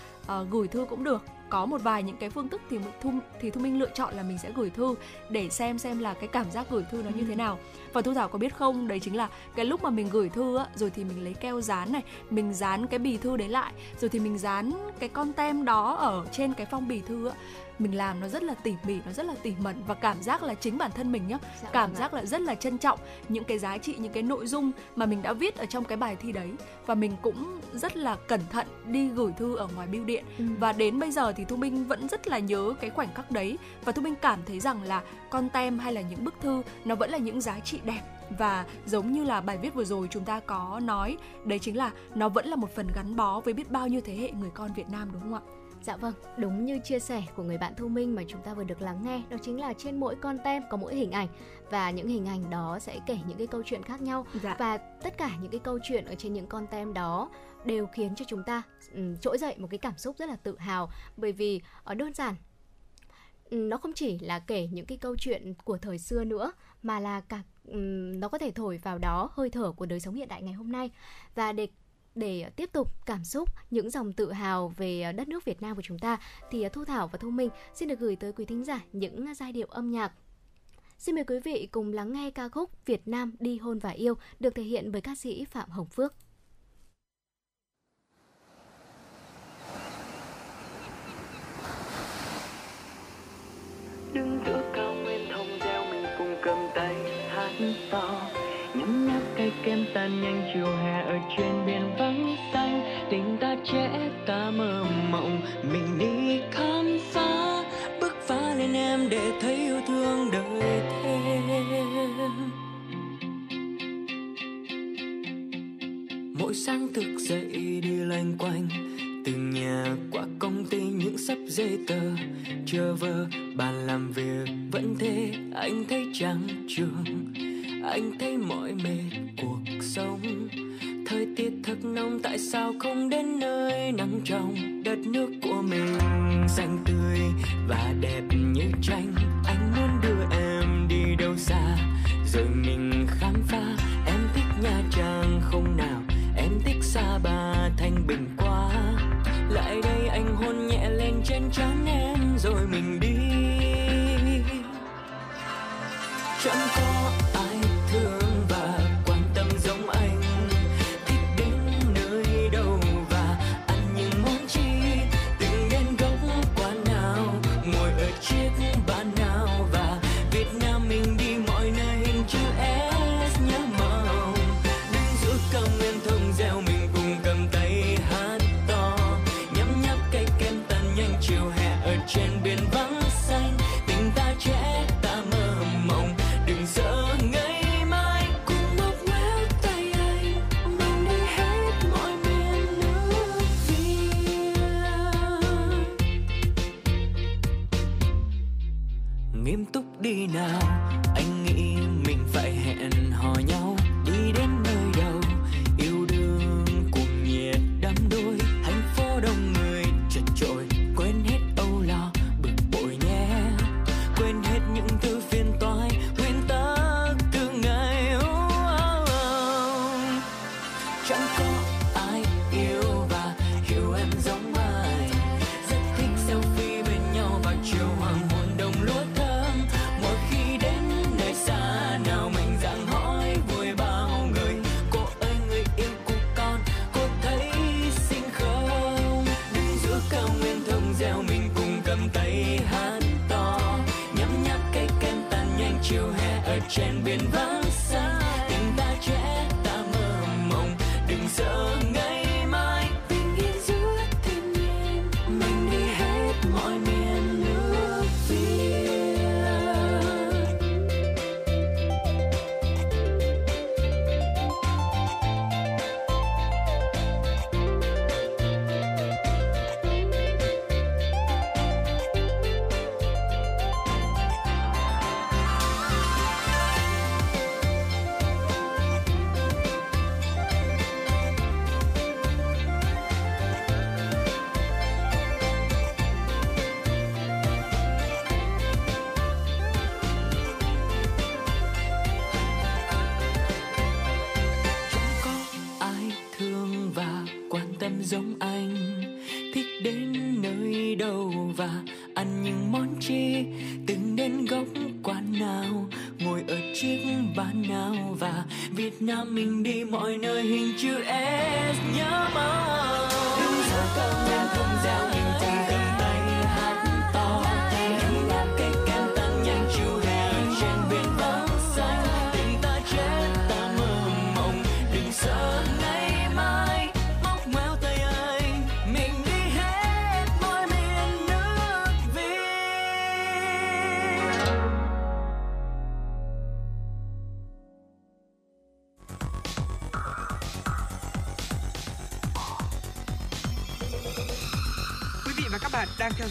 gửi thư cũng được có một vài những cái phương thức thì thu thì thu minh lựa chọn là mình sẽ gửi thư để xem xem là cái cảm giác gửi thư nó như Ừ. thế nào và thu thảo có biết không đấy chính là cái lúc mà mình gửi thư á rồi thì mình lấy keo dán này mình dán cái bì thư đấy lại rồi thì mình dán cái con tem đó ở trên cái phong bì thư á mình làm nó rất là tỉ mỉ nó rất là tỉ mẩn và cảm giác là chính bản thân mình nhá Dạ cảm vâng ạ. giác là rất là trân trọng những cái giá trị những cái nội dung mà mình đã viết ở trong cái bài thi đấy và mình cũng rất là cẩn thận đi gửi thư ở ngoài bưu điện Ừ. và đến bây giờ thì thu minh vẫn rất là nhớ cái khoảnh khắc đấy và thu minh cảm thấy rằng là con tem hay là những bức thư nó vẫn là những giá trị đẹp và giống như là bài viết vừa rồi chúng ta có nói đấy chính là nó vẫn là một phần gắn bó với biết bao nhiêu thế hệ người con Việt Nam đúng không ạ? Dạ vâng, đúng như chia sẻ của người bạn Thu Minh mà chúng ta vừa được lắng nghe, đó chính là trên mỗi con tem có mỗi hình ảnh. Và những hình ảnh đó sẽ kể những cái câu chuyện khác nhau. Dạ. và tất cả những cái câu chuyện ở trên những con tem đó đều khiến cho chúng ta um, trỗi dậy một cái cảm xúc rất là tự hào. Bởi vì ở đơn giản nó không chỉ là kể những cái câu chuyện của thời xưa nữa mà là cả ừm, nó có thể thổi vào đó hơi thở của đời sống hiện đại ngày hôm nay. Và để để ờ, tiếp tục cảm xúc, những dòng tự hào về ờ, đất nước Việt Nam của chúng ta, thì ờ, Thu Thảo và Thu Minh xin được gửi tới quý thính giả những giai điệu âm nhạc. Xin mời quý vị cùng lắng nghe ca khúc Việt Nam đi hôn và yêu, được thể hiện bởi ca sĩ Phạm Hồng Phước. đứng giữa cao nguyên thông gieo mình cùng cầm tay hát to. Nhấm nháp cây kem tan nhanh chiều hè ở trên biển vắng trẻ ta mơ mộng. Mình đi khám phá, bước phá lên em để thấy yêu thương đời thêm. Mỗi sáng thức dậy đi loanh quanh, từ nhà qua công ty những sắp giấy tờ. Chờ vờ, bàn làm việc vẫn thế, anh thấy trắng trường anh thấy mỏi mệt cuộc sống thời tiết thật nóng, tại sao không đến nơi nắng trong đất nước của mình? Xanh tươi và đẹp như tranh, anh muốn đưa em đi đâu xa? Rồi mình khám phá, em thích nha trang không nào? Em thích xa ba, thanh bình quá. Lại đây anh hôn nhẹ lên trên trán em, rồi mình đi. Chẳng có now. Trên biển vắng Nam mình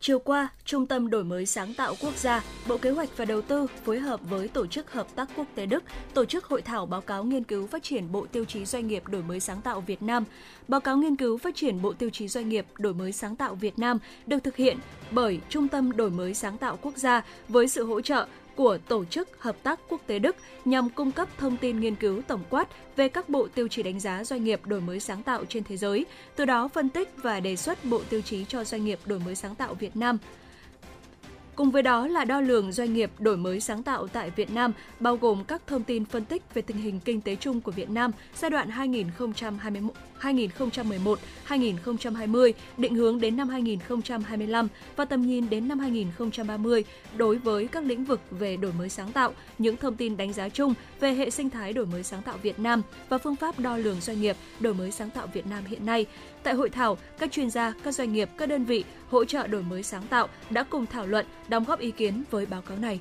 Chiều qua, Trung tâm Đổi mới sáng tạo quốc gia, Bộ Kế hoạch và Đầu tư phối hợp với Tổ chức Hợp tác Quốc tế Đức tổ chức hội thảo báo cáo nghiên cứu phát triển Bộ Tiêu chí Doanh nghiệp đổi mới sáng tạo Việt Nam. Báo cáo nghiên cứu phát triển Bộ Tiêu chí Doanh nghiệp đổi mới sáng tạo Việt Nam được thực hiện bởi Trung tâm Đổi mới sáng tạo quốc gia với sự hỗ trợ của Tổ chức Hợp tác Quốc tế Đức nhằm cung cấp thông tin nghiên cứu tổng quát về các bộ tiêu chí đánh giá doanh nghiệp đổi mới sáng tạo trên thế giới, từ đó phân tích và đề xuất bộ tiêu chí cho doanh nghiệp đổi mới sáng tạo Việt Nam. Cùng với đó là đo lường doanh nghiệp đổi mới sáng tạo tại Việt Nam, bao gồm các thông tin phân tích về tình hình kinh tế chung của Việt Nam giai đoạn 2021 2011-2020, định hướng đến năm 2025 và tầm nhìn đến năm 2030 đối với các lĩnh vực về đổi mới sáng tạo, những thông tin đánh giá chung về hệ sinh thái đổi mới sáng tạo Việt Nam và phương pháp đo lường doanh nghiệp đổi mới sáng tạo Việt Nam hiện nay. Tại hội thảo, các chuyên gia, các doanh nghiệp, các đơn vị hỗ trợ đổi mới sáng tạo đã cùng thảo luận, đóng góp ý kiến với báo cáo này.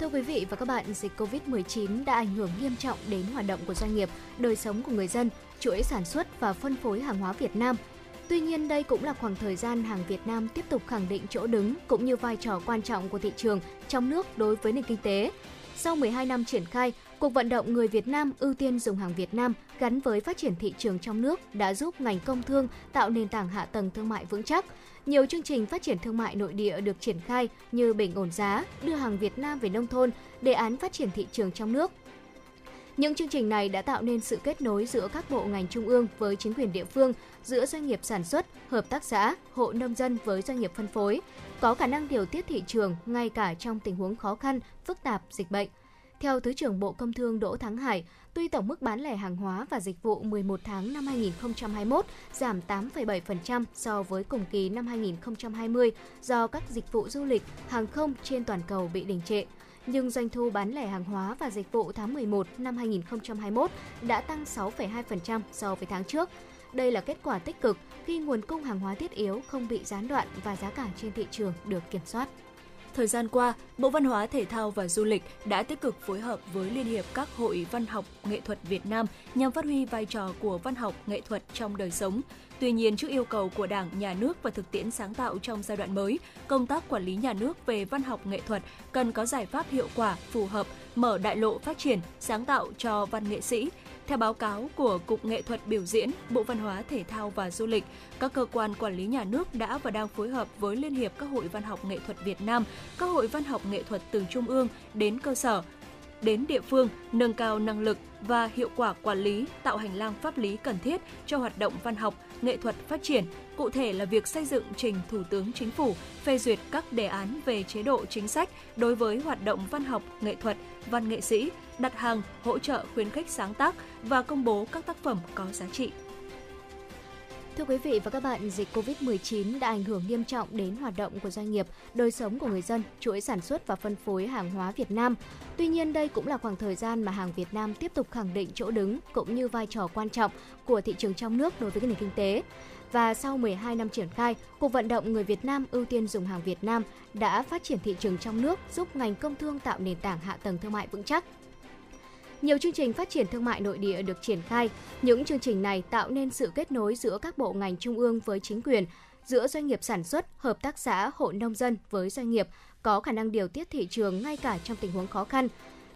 Thưa quý vị và các bạn, dịch Covid-19 đã ảnh hưởng nghiêm trọng đến hoạt động của doanh nghiệp, đời sống của người dân, chuỗi sản xuất và phân phối hàng hóa Việt Nam. Tuy nhiên, đây cũng là khoảng thời gian hàng Việt Nam tiếp tục khẳng định chỗ đứng cũng như vai trò quan trọng của thị trường trong nước đối với nền kinh tế. Sau 12 năm triển khai, cuộc vận động người Việt Nam ưu tiên dùng hàng Việt Nam gắn với phát triển thị trường trong nước đã giúp ngành công thương tạo nền tảng hạ tầng thương mại vững chắc. Nhiều chương trình phát triển thương mại nội địa được triển khai như bình ổn giá, đưa hàng Việt Nam về nông thôn, đề án phát triển thị trường trong nước. Những chương trình này đã tạo nên sự kết nối giữa các bộ ngành trung ương với chính quyền địa phương, giữa doanh nghiệp sản xuất, hợp tác xã, hộ nông dân với doanh nghiệp phân phối, có khả năng điều tiết thị trường ngay cả trong tình huống khó khăn, phức tạp, dịch bệnh. Theo Thứ trưởng Bộ Công Thương Đỗ Thắng Hải, tuy tổng mức bán lẻ hàng hóa và dịch vụ 11 tháng năm 2021 giảm 8,7% so với cùng kỳ năm 2020 do các dịch vụ du lịch, hàng không trên toàn cầu bị đình trệ, nhưng doanh thu bán lẻ hàng hóa và dịch vụ tháng 11 năm 2021 đã tăng 6,2% so với tháng trước. Đây là kết quả tích cực khi nguồn cung hàng hóa thiết yếu không bị gián đoạn và giá cả trên thị trường được kiểm soát. Thời gian qua, Bộ Văn hóa Thể thao và Du lịch đã tích cực phối hợp với Liên hiệp các hội văn học nghệ thuật Việt Nam nhằm phát huy vai trò của văn học nghệ thuật trong đời sống. Tuy nhiên, trước yêu cầu của Đảng, Nhà nước và thực tiễn sáng tạo trong giai đoạn mới, công tác quản lý nhà nước về văn học nghệ thuật cần có giải pháp hiệu quả, phù hợp, mở đại lộ phát triển, sáng tạo cho văn nghệ sĩ, theo báo cáo của Cục Nghệ thuật biểu diễn, Bộ Văn hóa Thể thao và Du lịch, các cơ quan quản lý nhà nước đã và đang phối hợp với Liên hiệp các hội văn học nghệ thuật Việt Nam, các hội văn học nghệ thuật từ trung ương đến cơ sở, đến địa phương, nâng cao năng lực và hiệu quả quản lý, tạo hành lang pháp lý cần thiết cho hoạt động văn học, nghệ thuật phát triển. Cụ thể là việc xây dựng trình Thủ tướng Chính phủ phê duyệt các đề án về chế độ chính sách đối với hoạt động văn học, nghệ thuật, văn nghệ sĩ, đặt hàng, hỗ trợ khuyến khích sáng tác và công bố các tác phẩm có giá trị. Thưa quý vị và các bạn, dịch COVID-19 đã ảnh hưởng nghiêm trọng đến hoạt động của doanh nghiệp, đời sống của người dân, chuỗi sản xuất và phân phối hàng hóa Việt Nam. Tuy nhiên, đây cũng là khoảng thời gian mà hàng Việt Nam tiếp tục khẳng định chỗ đứng cũng như vai trò quan trọng của thị trường trong nước đối với nền kinh tế. Và sau 12 năm triển khai, cuộc vận động người Việt Nam ưu tiên dùng hàng Việt Nam đã phát triển thị trường trong nước, giúp ngành công thương tạo nền tảng hạ tầng thương mại vững chắc, nhiều chương trình phát triển thương mại nội địa được triển khai. Những chương trình này tạo nên sự kết nối giữa các bộ ngành trung ương với chính quyền, giữa doanh nghiệp sản xuất, hợp tác xã, hộ nông dân với doanh nghiệp, có khả năng điều tiết thị trường ngay cả trong tình huống khó khăn.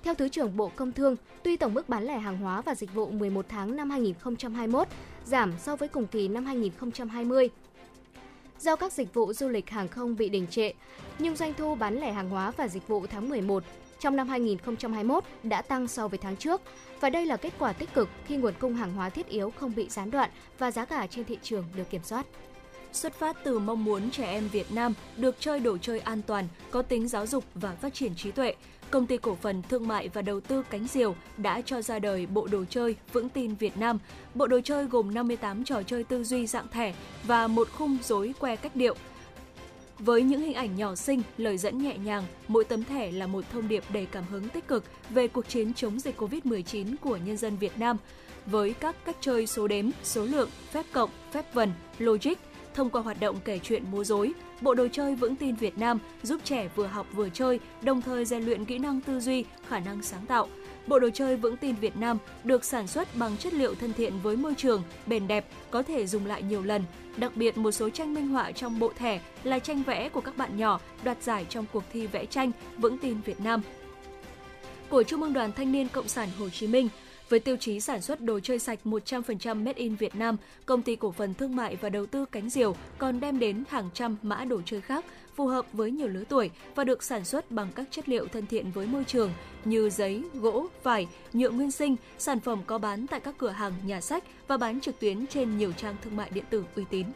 Theo Thứ trưởng Bộ Công Thương, tuy tổng mức bán lẻ hàng hóa và dịch vụ 11 tháng năm 2021 giảm so với cùng kỳ năm 2020, do các dịch vụ du lịch hàng không bị đình trệ, nhưng doanh thu bán lẻ hàng hóa và dịch vụ tháng 11 trong năm 2021 đã tăng so với tháng trước và đây là kết quả tích cực khi nguồn cung hàng hóa thiết yếu không bị gián đoạn và giá cả trên thị trường được kiểm soát. Xuất phát từ mong muốn trẻ em Việt Nam được chơi đồ chơi an toàn, có tính giáo dục và phát triển trí tuệ, Công ty cổ phần thương mại và đầu tư Cánh Diều đã cho ra đời bộ đồ chơi Vững tin Việt Nam. Bộ đồ chơi gồm 58 trò chơi tư duy dạng thẻ và một khung rối que cách điệu. Với những hình ảnh nhỏ xinh, lời dẫn nhẹ nhàng, mỗi tấm thẻ là một thông điệp đầy cảm hứng tích cực về cuộc chiến chống dịch Covid-19 của nhân dân Việt Nam. Với các cách chơi số đếm, số lượng, phép cộng, phép vần, logic, thông qua hoạt động kể chuyện múa rối, bộ đồ chơi vững tin Việt Nam giúp trẻ vừa học vừa chơi, đồng thời rèn luyện kỹ năng tư duy, khả năng sáng tạo. Bộ đồ chơi vững tin Việt Nam được sản xuất bằng chất liệu thân thiện với môi trường, bền đẹp, có thể dùng lại nhiều lần. Đặc biệt một số tranh minh họa trong bộ thẻ là tranh vẽ của các bạn nhỏ đoạt giải trong cuộc thi vẽ tranh Vững tin Việt Nam của Trung ương Đoàn Thanh niên Cộng sản Hồ Chí Minh với tiêu chí sản xuất đồ chơi sạch 100% made in Việt Nam, công ty cổ phần thương mại và đầu tư Cánh Diều còn đem đến hàng trăm mã đồ chơi khác phù hợp với nhiều lứa tuổi và được sản xuất bằng các chất liệu thân thiện với môi trường như giấy, gỗ, vải, nhựa nguyên sinh, sản phẩm có bán tại các cửa hàng, nhà sách và bán trực tuyến trên nhiều trang thương mại điện tử uy tín.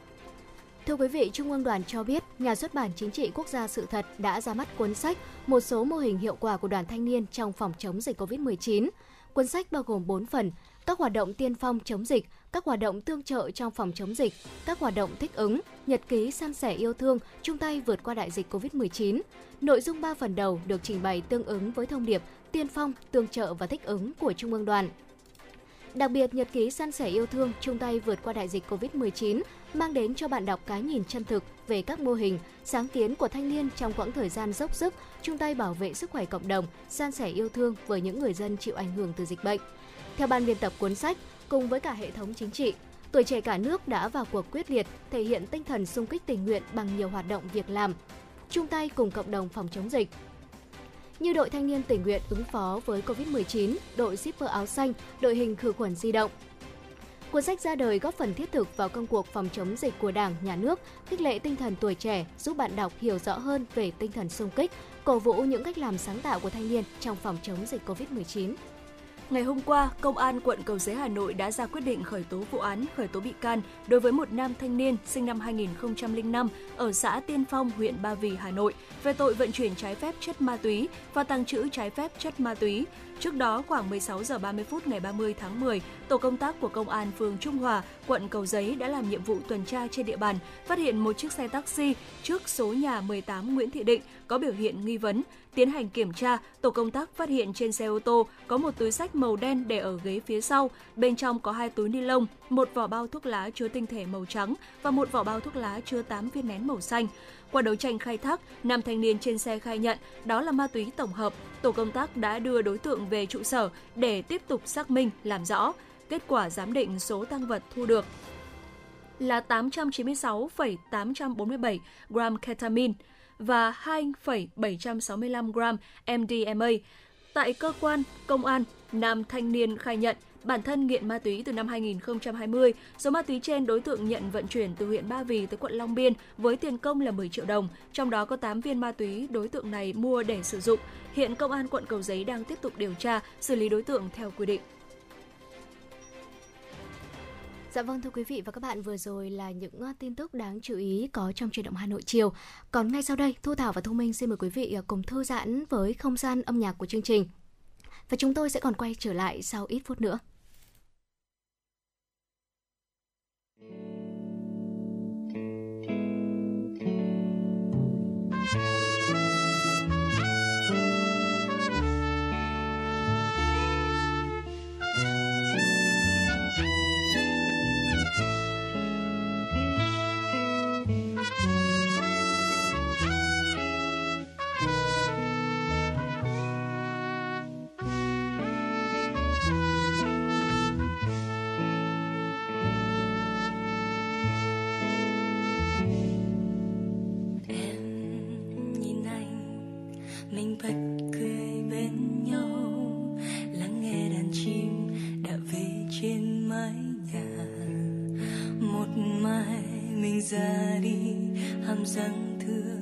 Thưa quý vị, Trung ương đoàn cho biết, Nhà xuất bản Chính trị Quốc gia Sự thật đã ra mắt cuốn sách Một số mô hình hiệu quả của đoàn thanh niên trong phòng chống dịch COVID-19. Cuốn sách bao gồm 4 phần, các hoạt động tiên phong chống dịch, các hoạt động tương trợ trong phòng chống dịch, các hoạt động thích ứng, nhật ký san sẻ yêu thương, chung tay vượt qua đại dịch COVID-19. Nội dung 3 phần đầu được trình bày tương ứng với thông điệp tiên phong, tương trợ và thích ứng của Trung ương đoàn. Đặc biệt, nhật ký san sẻ yêu thương chung tay vượt qua đại dịch COVID-19 mang đến cho bạn đọc cái nhìn chân thực về các mô hình, sáng kiến của thanh niên trong quãng thời gian dốc sức chung tay bảo vệ sức khỏe cộng đồng, san sẻ yêu thương với những người dân chịu ảnh hưởng từ dịch bệnh. Theo ban biên tập cuốn sách, cùng với cả hệ thống chính trị, tuổi trẻ cả nước đã vào cuộc quyết liệt, thể hiện tinh thần sung kích tình nguyện bằng nhiều hoạt động việc làm, chung tay cùng cộng đồng phòng chống dịch, như đội thanh niên tình nguyện ứng phó với Covid-19, đội shipper áo xanh, đội hình khử khuẩn di động. Cuốn sách ra đời góp phần thiết thực vào công cuộc phòng chống dịch của Đảng, Nhà nước, khích lệ tinh thần tuổi trẻ, giúp bạn đọc hiểu rõ hơn về tinh thần sung kích, cổ vũ những cách làm sáng tạo của thanh niên trong phòng chống dịch Covid-19. Ngày hôm qua, Công an quận Cầu Giấy Hà Nội đã ra quyết định khởi tố vụ án, khởi tố bị can đối với một nam thanh niên sinh năm 2005 ở xã Tiên Phong, huyện Ba Vì, Hà Nội về tội vận chuyển trái phép chất ma túy và tàng trữ trái phép chất ma túy. Trước đó, khoảng 16 giờ 30 phút ngày 30 tháng 10, tổ công tác của Công an phường Trung Hòa, quận Cầu Giấy đã làm nhiệm vụ tuần tra trên địa bàn, phát hiện một chiếc xe taxi trước số nhà 18 Nguyễn Thị Định có biểu hiện nghi vấn. Tiến hành kiểm tra, tổ công tác phát hiện trên xe ô tô có một túi sách màu đen để ở ghế phía sau, bên trong có hai túi ni lông, một vỏ bao thuốc lá chứa tinh thể màu trắng và một vỏ bao thuốc lá chứa 8 viên nén màu xanh. Qua đấu tranh khai thác, nam thanh niên trên xe khai nhận đó là ma túy tổng hợp. Tổ công tác đã đưa đối tượng về trụ sở để tiếp tục xác minh, làm rõ. Kết quả giám định số tăng vật thu được là 896,847 gram ketamine và 2,765 gram MDMA. Tại cơ quan công an, nam thanh niên khai nhận bản thân nghiện ma túy từ năm 2020. Số ma túy trên đối tượng nhận vận chuyển từ huyện Ba Vì tới quận Long Biên với tiền công là 10 triệu đồng, trong đó có 8 viên ma túy đối tượng này mua để sử dụng. Hiện công an quận Cầu Giấy đang tiếp tục điều tra, xử lý đối tượng theo quy định. Dạ vâng thưa quý vị và các bạn vừa rồi là những ờ, tin tức đáng chú ý có trong truyền động Hà Nội chiều. Còn ngay sau đây, Thu Thảo và Thu Minh xin mời quý vị ờ, cùng thư giãn với không gian âm nhạc của chương trình. Và chúng tôi sẽ còn quay trở lại sau ít phút nữa. Dâng thương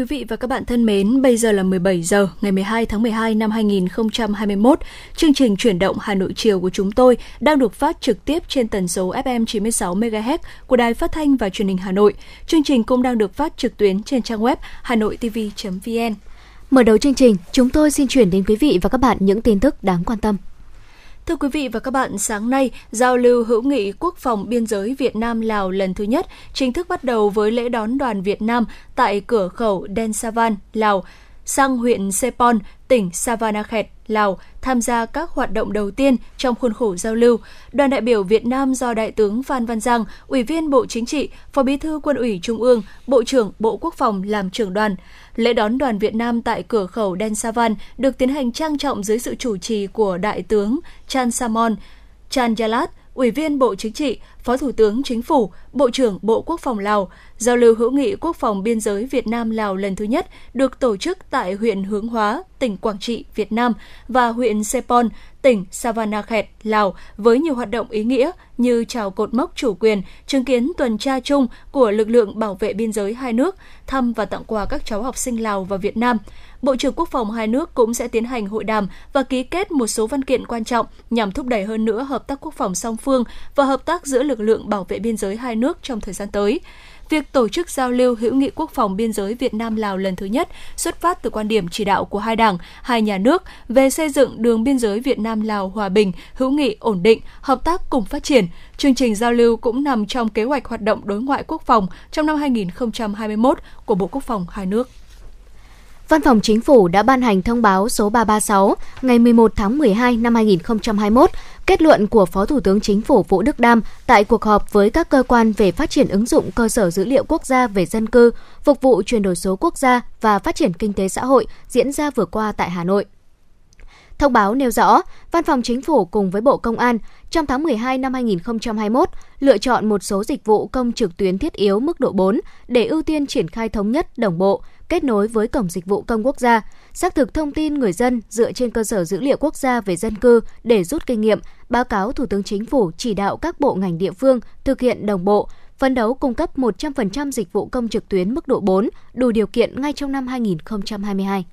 Quý vị và các bạn thân mến, bây giờ là 17 giờ ngày 12 tháng 12 năm 2021. Chương trình chuyển động Hà Nội chiều của chúng tôi đang được phát trực tiếp trên tần số FM 96 MHz của Đài Phát thanh và Truyền hình Hà Nội. Chương trình cũng đang được phát trực tuyến trên trang web hanoitv.vn. Mở đầu chương trình, chúng tôi xin chuyển đến quý vị và các bạn những tin tức đáng quan tâm. Thưa quý vị và các bạn, sáng nay, giao lưu hữu nghị quốc phòng biên giới Việt Nam Lào lần thứ nhất chính thức bắt đầu với lễ đón đoàn Việt Nam tại cửa khẩu Den Savan, Lào sang huyện Sepon, tỉnh Savanakhet, Lào tham gia các hoạt động đầu tiên trong khuôn khổ giao lưu. Đoàn đại biểu Việt Nam do Đại tướng Phan Văn Giang, Ủy viên Bộ Chính trị, Phó Bí thư Quân ủy Trung ương, Bộ trưởng Bộ Quốc phòng làm trưởng đoàn. Lễ đón đoàn Việt Nam tại cửa khẩu Đen Savan được tiến hành trang trọng dưới sự chủ trì của Đại tướng Chan Samon Chanyalat, Ủy viên Bộ Chính trị, Phó Thủ tướng Chính phủ, Bộ trưởng Bộ Quốc phòng Lào, giao lưu hữu nghị quốc phòng biên giới Việt Nam Lào lần thứ nhất được tổ chức tại huyện Hướng Hóa, tỉnh Quảng Trị, Việt Nam và huyện Sepon, tỉnh Savanakhet, Lào với nhiều hoạt động ý nghĩa như chào cột mốc chủ quyền, chứng kiến tuần tra chung của lực lượng bảo vệ biên giới hai nước, thăm và tặng quà các cháu học sinh Lào và Việt Nam. Bộ trưởng Quốc phòng hai nước cũng sẽ tiến hành hội đàm và ký kết một số văn kiện quan trọng nhằm thúc đẩy hơn nữa hợp tác quốc phòng song phương và hợp tác giữa lực lượng bảo vệ biên giới hai nước trong thời gian tới. Việc tổ chức giao lưu hữu nghị quốc phòng biên giới Việt Nam Lào lần thứ nhất xuất phát từ quan điểm chỉ đạo của hai đảng, hai nhà nước về xây dựng đường biên giới Việt Nam Lào hòa bình, hữu nghị ổn định, hợp tác cùng phát triển. Chương trình giao lưu cũng nằm trong kế hoạch hoạt động đối ngoại quốc phòng trong năm 2021 của Bộ Quốc phòng hai nước. Văn phòng Chính phủ đã ban hành thông báo số 336 ngày 11 tháng 12 năm 2021, kết luận của Phó Thủ tướng Chính phủ Vũ Đức Đam tại cuộc họp với các cơ quan về phát triển ứng dụng cơ sở dữ liệu quốc gia về dân cư, phục vụ chuyển đổi số quốc gia và phát triển kinh tế xã hội diễn ra vừa qua tại Hà Nội. Thông báo nêu rõ, Văn phòng Chính phủ cùng với Bộ Công an trong tháng 12 năm 2021 lựa chọn một số dịch vụ công trực tuyến thiết yếu mức độ 4 để ưu tiên triển khai thống nhất, đồng bộ, kết nối với Cổng Dịch vụ Công Quốc gia, xác thực thông tin người dân dựa trên cơ sở dữ liệu quốc gia về dân cư để rút kinh nghiệm, báo cáo Thủ tướng Chính phủ chỉ đạo các bộ ngành địa phương thực hiện đồng bộ, phấn đấu cung cấp 100% dịch vụ công trực tuyến mức độ 4 đủ điều kiện ngay trong năm 2022.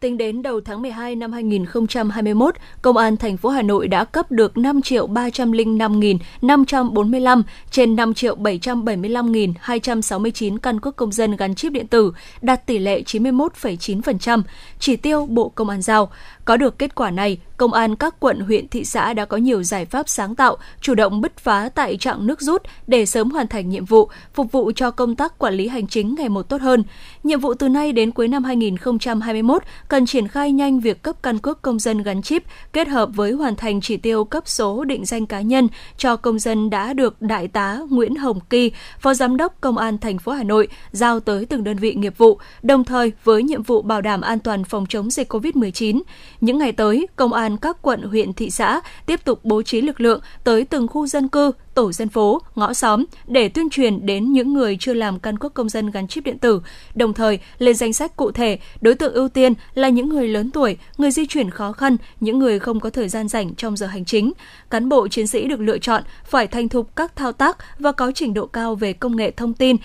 Tính đến đầu tháng 12 năm 2021, Công an thành phố Hà Nội đã cấp được 5 triệu 305.545 trên 5 triệu 775.269 căn cước công dân gắn chip điện tử, đạt tỷ lệ 91,9%, chỉ tiêu Bộ Công an giao. Có được kết quả này, công an các quận, huyện, thị xã đã có nhiều giải pháp sáng tạo, chủ động bứt phá tại trạng nước rút để sớm hoàn thành nhiệm vụ, phục vụ cho công tác quản lý hành chính ngày một tốt hơn. Nhiệm vụ từ nay đến cuối năm 2021 cần triển khai nhanh việc cấp căn cước công dân gắn chip kết hợp với hoàn thành chỉ tiêu cấp số định danh cá nhân cho công dân đã được Đại tá Nguyễn Hồng Kỳ, Phó Giám đốc Công an thành phố Hà Nội giao tới từng đơn vị nghiệp vụ, đồng thời với nhiệm vụ bảo đảm an toàn phòng chống dịch COVID-19. Những ngày tới, Công an các quận, huyện, thị xã tiếp tục bố trí lực lượng tới từng khu dân cư, tổ dân phố, ngõ xóm để tuyên truyền đến những người chưa làm căn cước công dân gắn chip điện tử, đồng thời lên danh sách cụ thể đối tượng ưu tiên là những người lớn tuổi, người di chuyển khó khăn, những người không có thời gian rảnh trong giờ hành chính. Cán bộ chiến sĩ được lựa chọn phải thành thục các thao tác và có trình độ cao về công nghệ thông tin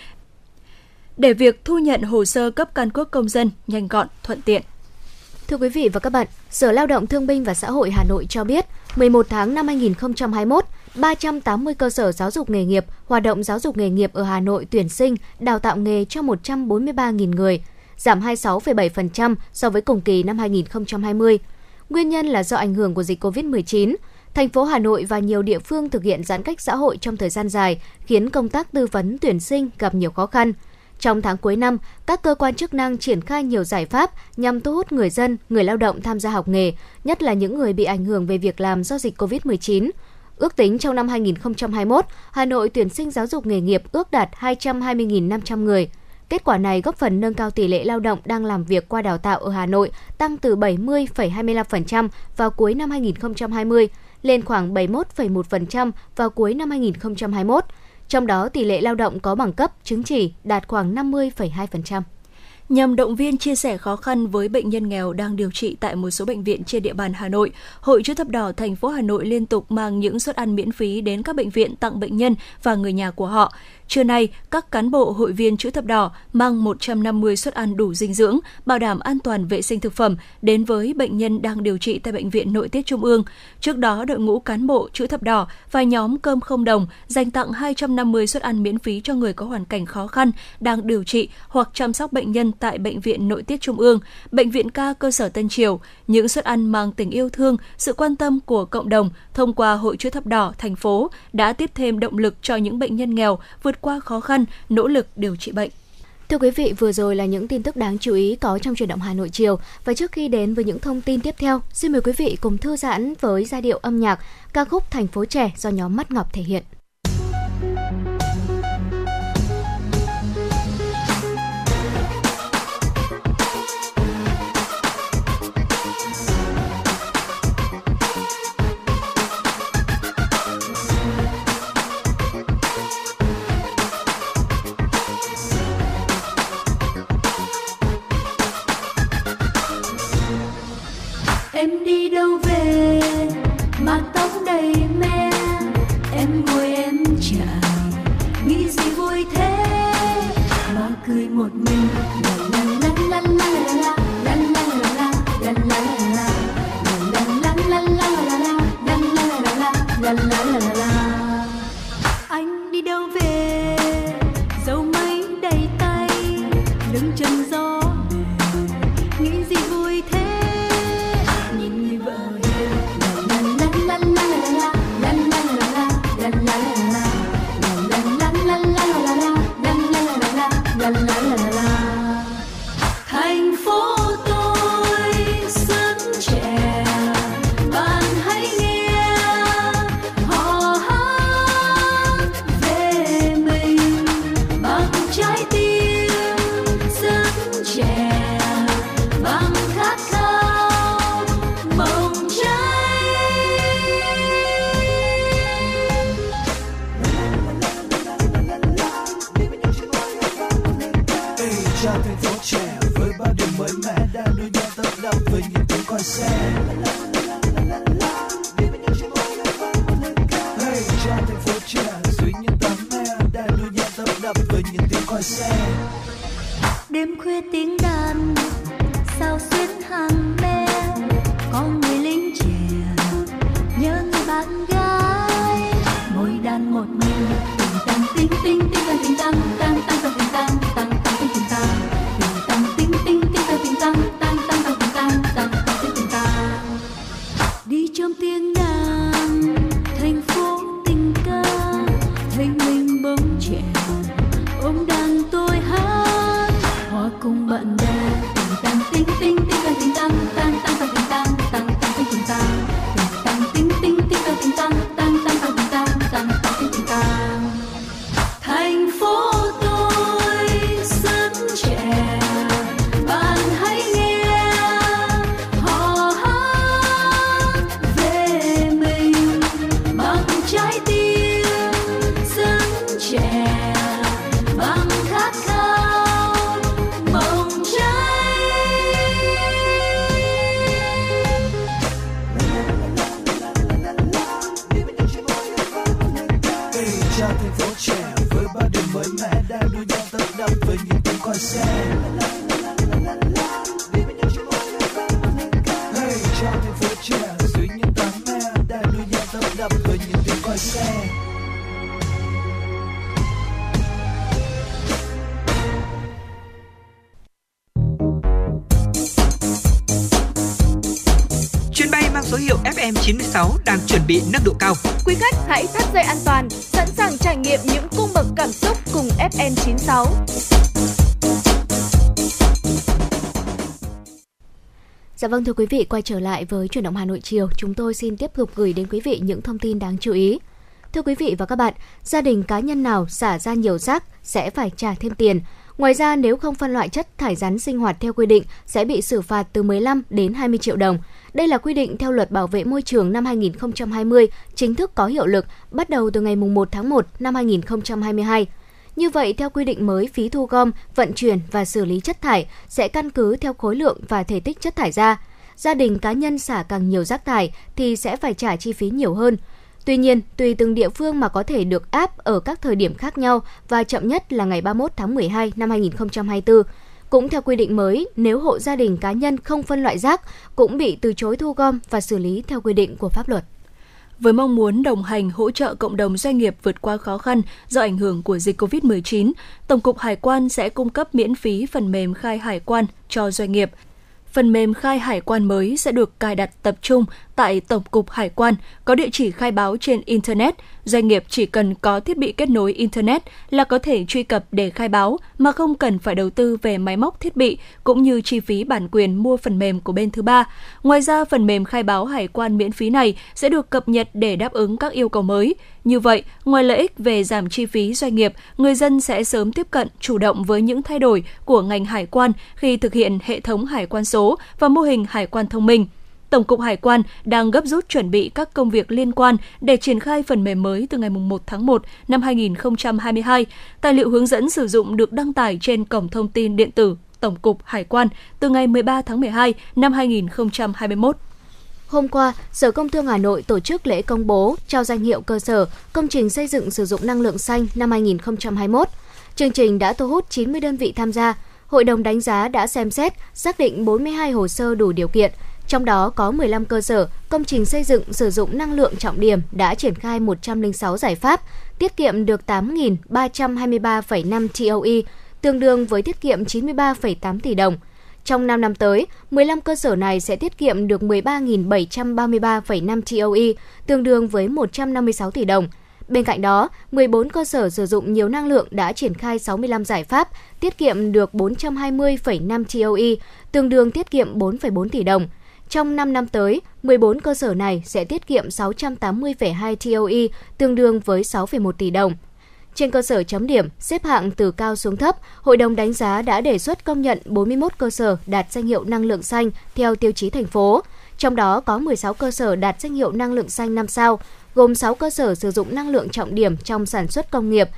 để việc thu nhận hồ sơ cấp căn cước công dân nhanh gọn, thuận tiện. Thưa quý vị và các bạn, Sở Lao động Thương binh và Xã hội Hà Nội cho biết, 11 tháng năm 2021, 380 cơ sở giáo dục nghề nghiệp, hoạt động giáo dục nghề nghiệp ở Hà Nội tuyển sinh, đào tạo nghề cho 143.000 người, giảm 26,7% so với cùng kỳ năm 2020. Nguyên nhân là do ảnh hưởng của dịch COVID-19. Thành phố Hà Nội và nhiều địa phương thực hiện giãn cách xã hội trong thời gian dài, khiến công tác tư vấn tuyển sinh gặp nhiều khó khăn. Trong tháng cuối năm, các cơ quan chức năng triển khai nhiều giải pháp nhằm thu hút người dân, người lao động tham gia học nghề, nhất là những người bị ảnh hưởng về việc làm do dịch COVID-19. Ước tính trong năm 2021, Hà Nội tuyển sinh giáo dục nghề nghiệp ước đạt 220.500 người. Kết quả này góp phần nâng cao tỷ lệ lao động đang làm việc qua đào tạo ở Hà Nội tăng từ 70,25% vào cuối năm 2020 lên khoảng 71,1% vào cuối năm 2021. Trong đó, tỷ lệ lao động có bằng cấp, chứng chỉ đạt khoảng 50,2% nhằm động viên chia sẻ khó khăn với bệnh nhân nghèo đang điều trị tại một số bệnh viện trên địa bàn Hà Nội. Hội chữ thập đỏ thành phố Hà Nội liên tục mang những suất ăn miễn phí đến các bệnh viện tặng bệnh nhân và người nhà của họ. Trưa nay, các cán bộ hội viên chữ thập đỏ mang 150 suất ăn đủ dinh dưỡng, bảo đảm an toàn vệ sinh thực phẩm đến với bệnh nhân đang điều trị tại bệnh viện nội tiết trung ương. Trước đó, đội ngũ cán bộ chữ thập đỏ và nhóm cơm không đồng dành tặng 250 suất ăn miễn phí cho người có hoàn cảnh khó khăn đang điều trị hoặc chăm sóc bệnh nhân tại bệnh viện nội tiết trung ương, bệnh viện ca cơ sở Tân Triều. Những suất ăn mang tình yêu thương, sự quan tâm của cộng đồng thông qua Hội chữ thập đỏ thành phố đã tiếp thêm động lực cho những bệnh nhân nghèo vượt qua khó khăn, nỗ lực điều trị bệnh. Thưa quý vị, vừa rồi là những tin tức đáng chú ý có trong truyền động Hà Nội chiều. Và trước khi đến với những thông tin tiếp theo, xin mời quý vị cùng thư giãn với giai điệu âm nhạc ca khúc Thành phố trẻ do nhóm Mắt Ngọc thể hiện. Em đi đâu về? Mà tóc đầy me. Em ngồi em chào nghĩ gì vui thế? Mà cười một mình. Vâng thưa quý vị, quay trở lại với chuyển động Hà Nội chiều, chúng tôi xin tiếp tục gửi đến quý vị những thông tin đáng chú ý. Thưa quý vị và các bạn, gia đình cá nhân nào xả ra nhiều rác sẽ phải trả thêm tiền. Ngoài ra, nếu không phân loại chất thải rắn sinh hoạt theo quy định sẽ bị xử phạt từ 15 đến 20 triệu đồng. Đây là quy định theo luật bảo vệ môi trường năm 2020, chính thức có hiệu lực bắt đầu từ ngày 1 tháng 1 năm 2022. Như vậy, theo quy định mới, phí thu gom, vận chuyển và xử lý chất thải sẽ căn cứ theo khối lượng và thể tích chất thải ra. Gia đình cá nhân xả càng nhiều rác thải thì sẽ phải trả chi phí nhiều hơn. Tuy nhiên, tùy từng địa phương mà có thể được áp ở các thời điểm khác nhau và chậm nhất là ngày 31 tháng 12 năm 2024. Cũng theo quy định mới, nếu hộ gia đình cá nhân không phân loại rác cũng bị từ chối thu gom và xử lý theo quy định của pháp luật. Với mong muốn đồng hành hỗ trợ cộng đồng doanh nghiệp vượt qua khó khăn do ảnh hưởng của dịch COVID-19, Tổng cục Hải quan sẽ cung cấp miễn phí phần mềm khai hải quan cho doanh nghiệp phần mềm khai hải quan mới sẽ được cài đặt tập trung tại Tổng cục Hải quan, có địa chỉ khai báo trên Internet. Doanh nghiệp chỉ cần có thiết bị kết nối Internet là có thể truy cập để khai báo mà không cần phải đầu tư về máy móc thiết bị cũng như chi phí bản quyền mua phần mềm của bên thứ ba. Ngoài ra, phần mềm khai báo hải quan miễn phí này sẽ được cập nhật để đáp ứng các yêu cầu mới. Như vậy, ngoài lợi ích về giảm chi phí doanh nghiệp, người dân sẽ sớm tiếp cận chủ động với những thay đổi của ngành hải quan khi thực hiện hệ thống hải quan số và mô hình hải quan thông minh. Tổng cục Hải quan đang gấp rút chuẩn bị các công việc liên quan để triển khai phần mềm mới từ ngày 1 tháng 1 năm 2022. Tài liệu hướng dẫn sử dụng được đăng tải trên cổng thông tin điện tử Tổng cục Hải quan từ ngày 13 tháng 12 năm 2021. Hôm qua, Sở Công Thương Hà Nội tổ chức lễ công bố trao danh hiệu cơ sở công trình xây dựng sử dụng năng lượng xanh năm 2021. Chương trình đã thu hút 90 đơn vị tham gia. Hội đồng đánh giá đã xem xét, xác định 42 hồ sơ đủ điều kiện, trong đó có 15 cơ sở công trình xây dựng sử dụng năng lượng trọng điểm đã triển khai 106 giải pháp, tiết kiệm được 8.323,5 TOE, tương đương với tiết kiệm 93,8 tỷ đồng. Trong 5 năm tới, 15 cơ sở này sẽ tiết kiệm được 13.733,5 TOE, tương đương với 156 tỷ đồng. Bên cạnh đó, 14 cơ sở sử dụng nhiều năng lượng đã triển khai 65 giải pháp, tiết kiệm được 420,5 TOE, tương đương tiết kiệm 4,4 tỷ đồng. Trong 5 năm tới, 14 cơ sở này sẽ tiết kiệm 680,2 TOE, tương đương với 6,1 tỷ đồng. Trên cơ sở chấm điểm, xếp hạng từ cao xuống thấp, Hội đồng đánh giá đã đề xuất công nhận 41 cơ sở đạt danh hiệu năng lượng xanh theo tiêu chí thành phố. Trong đó có 16 cơ sở đạt danh hiệu năng lượng xanh 5 sao, gồm 6 cơ sở sử dụng năng lượng trọng điểm trong sản xuất công nghiệp,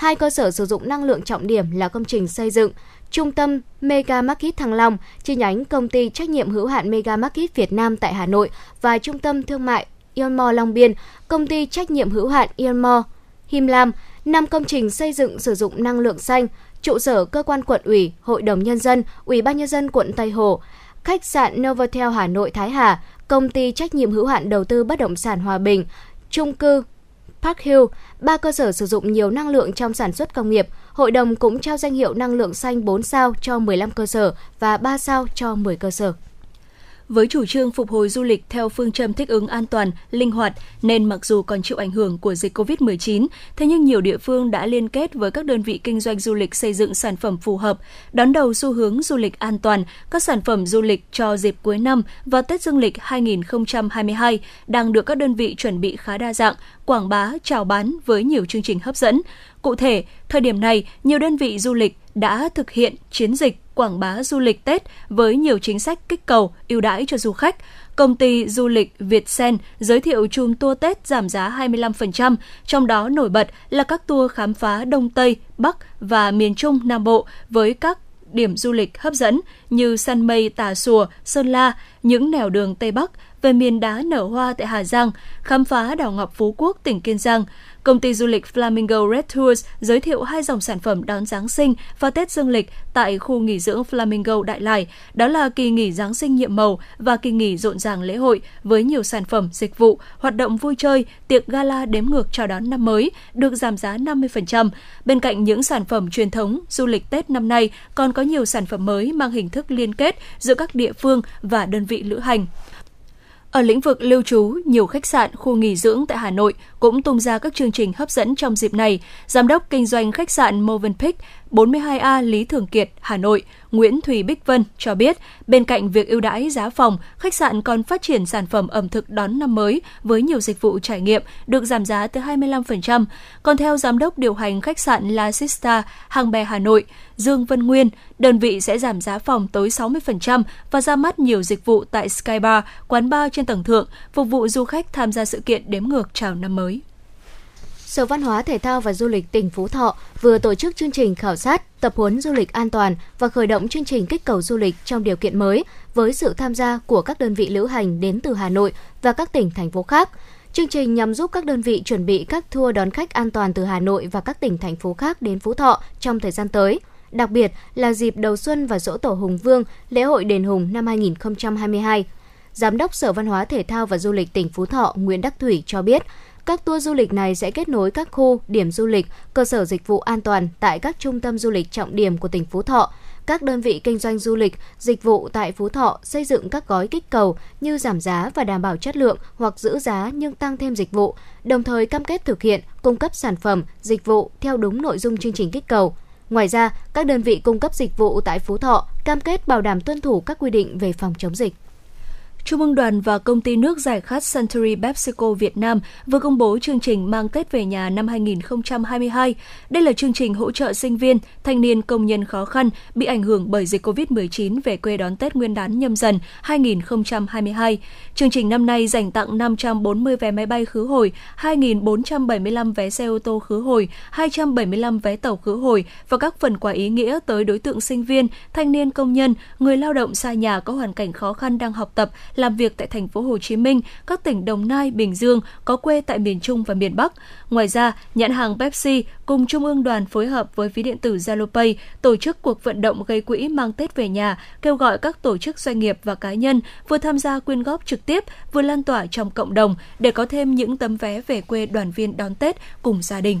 hai cơ sở sử dụng năng lượng trọng điểm là công trình xây dựng, Trung tâm Mega Market Thăng Long, chi nhánh công ty trách nhiệm hữu hạn Mega Market Việt Nam tại Hà Nội và Trung tâm Thương mại Ionmore Long Biên, công ty trách nhiệm hữu hạn Ionmore Him Lam, năm công trình xây dựng sử dụng năng lượng xanh, trụ sở cơ quan quận ủy, hội đồng nhân dân, ủy ban nhân dân quận Tây Hồ, khách sạn Novotel Hà Nội Thái Hà, công ty trách nhiệm hữu hạn đầu tư bất động sản Hòa Bình, trung cư Park Hill, ba cơ sở sử dụng nhiều năng lượng trong sản xuất công nghiệp. Hội đồng cũng trao danh hiệu năng lượng xanh 4 sao cho 15 cơ sở và 3 sao cho 10 cơ sở. Với chủ trương phục hồi du lịch theo phương châm thích ứng an toàn, linh hoạt, nên mặc dù còn chịu ảnh hưởng của dịch COVID-19, thế nhưng nhiều địa phương đã liên kết với các đơn vị kinh doanh du lịch xây dựng sản phẩm phù hợp, đón đầu xu hướng du lịch an toàn, các sản phẩm du lịch cho dịp cuối năm và Tết Dương lịch 2022 đang được các đơn vị chuẩn bị khá đa dạng, quảng bá, chào bán với nhiều chương trình hấp dẫn. Cụ thể, thời điểm này, nhiều đơn vị du lịch đã thực hiện chiến dịch quảng bá du lịch Tết với nhiều chính sách kích cầu, ưu đãi cho du khách. Công ty du lịch Việt Sen giới thiệu chùm tour Tết giảm giá 25%, trong đó nổi bật là các tour khám phá Đông Tây, Bắc và miền Trung Nam Bộ với các điểm du lịch hấp dẫn như săn mây Tà sùa, Sơn La, những nẻo đường Tây Bắc, về miền đá nở hoa tại Hà Giang, khám phá đảo Ngọc Phú Quốc, tỉnh Kiên Giang. Công ty du lịch Flamingo Red Tours giới thiệu hai dòng sản phẩm đón Giáng sinh và Tết Dương lịch tại khu nghỉ dưỡng Flamingo Đại Lải. Đó là kỳ nghỉ Giáng sinh nhiệm màu và kỳ nghỉ rộn ràng lễ hội với nhiều sản phẩm, dịch vụ, hoạt động vui chơi, tiệc gala đếm ngược chào đón năm mới được giảm giá 50%. Bên cạnh những sản phẩm truyền thống, du lịch Tết năm nay còn có nhiều sản phẩm mới mang hình thức liên kết giữa các địa phương và đơn vị lữ hành. Ở lĩnh vực lưu trú, nhiều khách sạn, khu nghỉ dưỡng tại Hà Nội cũng tung ra các chương trình hấp dẫn trong dịp này. Giám đốc kinh doanh khách sạn Movenpick 42A Lý Thường Kiệt, Hà Nội, Nguyễn Thùy Bích Vân cho biết, bên cạnh việc ưu đãi giá phòng, khách sạn còn phát triển sản phẩm ẩm thực đón năm mới với nhiều dịch vụ trải nghiệm được giảm giá tới 25%. Còn theo giám đốc điều hành khách sạn La Sista, Hàng Bè Hà Nội, Dương Vân Nguyên, đơn vị sẽ giảm giá phòng tới 60% và ra mắt nhiều dịch vụ tại Skybar, quán bar trên tầng thượng, phục vụ du khách tham gia sự kiện đếm ngược chào năm mới. Sở Văn hóa Thể thao và Du lịch tỉnh Phú Thọ vừa tổ chức chương trình khảo sát, tập huấn du lịch an toàn và khởi động chương trình kích cầu du lịch trong điều kiện mới với sự tham gia của các đơn vị lữ hành đến từ Hà Nội và các tỉnh thành phố khác. Chương trình nhằm giúp các đơn vị chuẩn bị các tour đón khách an toàn từ Hà Nội và các tỉnh thành phố khác đến Phú Thọ trong thời gian tới. Đặc biệt là dịp đầu xuân và dỗ tổ Hùng Vương, lễ hội đền Hùng năm 2022. Giám đốc Sở Văn hóa Thể thao và Du lịch tỉnh Phú Thọ Nguyễn Đắc Thủy cho biết, các tour du lịch này sẽ kết nối các khu, điểm du lịch, cơ sở dịch vụ an toàn tại các trung tâm du lịch trọng điểm của tỉnh Phú Thọ. các đơn vị kinh doanh du lịch, dịch vụ tại Phú Thọ xây dựng các gói kích cầu như giảm giá và đảm bảo chất lượng hoặc giữ giá nhưng tăng thêm dịch vụ, đồng thời cam kết thực hiện cung cấp sản phẩm, dịch vụ theo đúng nội dung chương trình kích cầu. Ngoài ra, các đơn vị cung cấp dịch vụ tại Phú Thọ cam kết bảo đảm tuân thủ các quy định về phòng chống dịch. Trung ương đoàn và công ty nước giải khát Century PepsiCo Việt Nam vừa công bố chương trình Mang Tết về nhà năm 2022. Đây là chương trình hỗ trợ sinh viên, thanh niên công nhân khó khăn bị ảnh hưởng bởi dịch COVID-19 về quê đón Tết Nguyên đán nhâm dần 2022. Chương trình năm nay dành tặng 540 vé máy bay khứ hồi, 2.475 vé xe ô tô khứ hồi, 275 vé tàu khứ hồi và các phần quà ý nghĩa tới đối tượng sinh viên, thanh niên công nhân, người lao động xa nhà có hoàn cảnh khó khăn đang học tập, làm việc tại thành phố Hồ Chí Minh, các tỉnh Đồng Nai, Bình Dương, có quê tại miền Trung và miền Bắc. Ngoài ra, nhãn hàng Pepsi cùng Trung ương đoàn phối hợp với ví điện tử ZaloPay tổ chức cuộc vận động gây quỹ mang Tết về nhà, kêu gọi các tổ chức doanh nghiệp và cá nhân vừa tham gia quyên góp trực tiếp, vừa lan tỏa trong cộng đồng để có thêm những tấm vé về quê đoàn viên đón Tết cùng gia đình.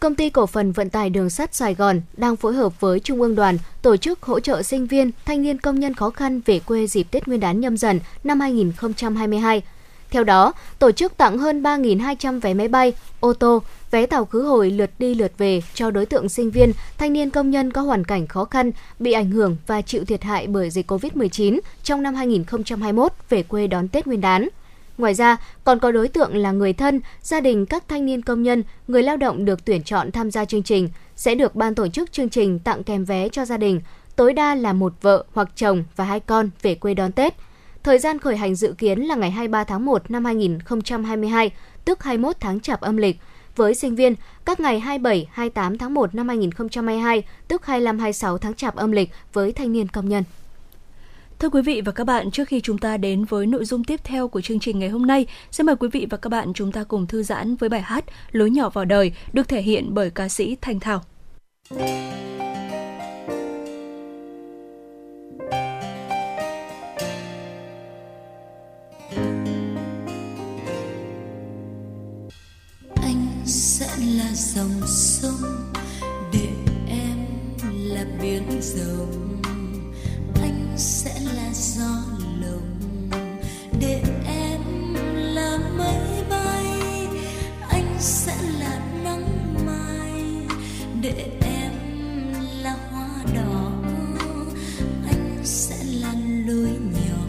Công ty cổ phần vận tải đường sắt Sài Gòn đang phối hợp với Trung ương đoàn tổ chức hỗ trợ sinh viên, thanh niên công nhân khó khăn về quê dịp Tết Nguyên đán nhâm dần năm 2022. Theo đó, tổ chức tặng hơn 3.200 vé máy bay, ô tô, vé tàu khứ hồi lượt đi lượt về cho đối tượng sinh viên, thanh niên công nhân có hoàn cảnh khó khăn, bị ảnh hưởng và chịu thiệt hại bởi dịch COVID-19 trong năm 2021 về quê đón Tết Nguyên đán. Ngoài ra, còn có đối tượng là người thân, gia đình các thanh niên công nhân, người lao động được tuyển chọn tham gia chương trình sẽ được ban tổ chức chương trình tặng kèm vé cho gia đình, tối đa là một vợ hoặc chồng và hai con về quê đón Tết. Thời gian khởi hành dự kiến là ngày 23 tháng 1 năm 2022, tức 21 tháng Chạp âm lịch. Với sinh viên, các ngày 27, 28 tháng 1 năm 2022, tức 25, 26 tháng Chạp âm lịch với thanh niên công nhân. Thưa quý vị và các bạn, trước khi chúng ta đến với nội dung tiếp theo của chương trình ngày hôm nay, xin mời quý vị và các bạn chúng ta cùng thư giãn với bài hát Lối nhỏ vào đời được thể hiện bởi ca sĩ Thanh Thảo. anh sẽ là dòng sông để em là biển rộng sẽ là gió lồng để em là mây bay, anh sẽ là nắng mai. Để em là hoa đỏ, anh sẽ là lối nhỏ.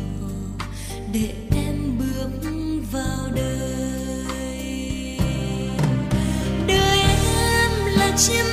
Để em bước vào đời. Đời em là chim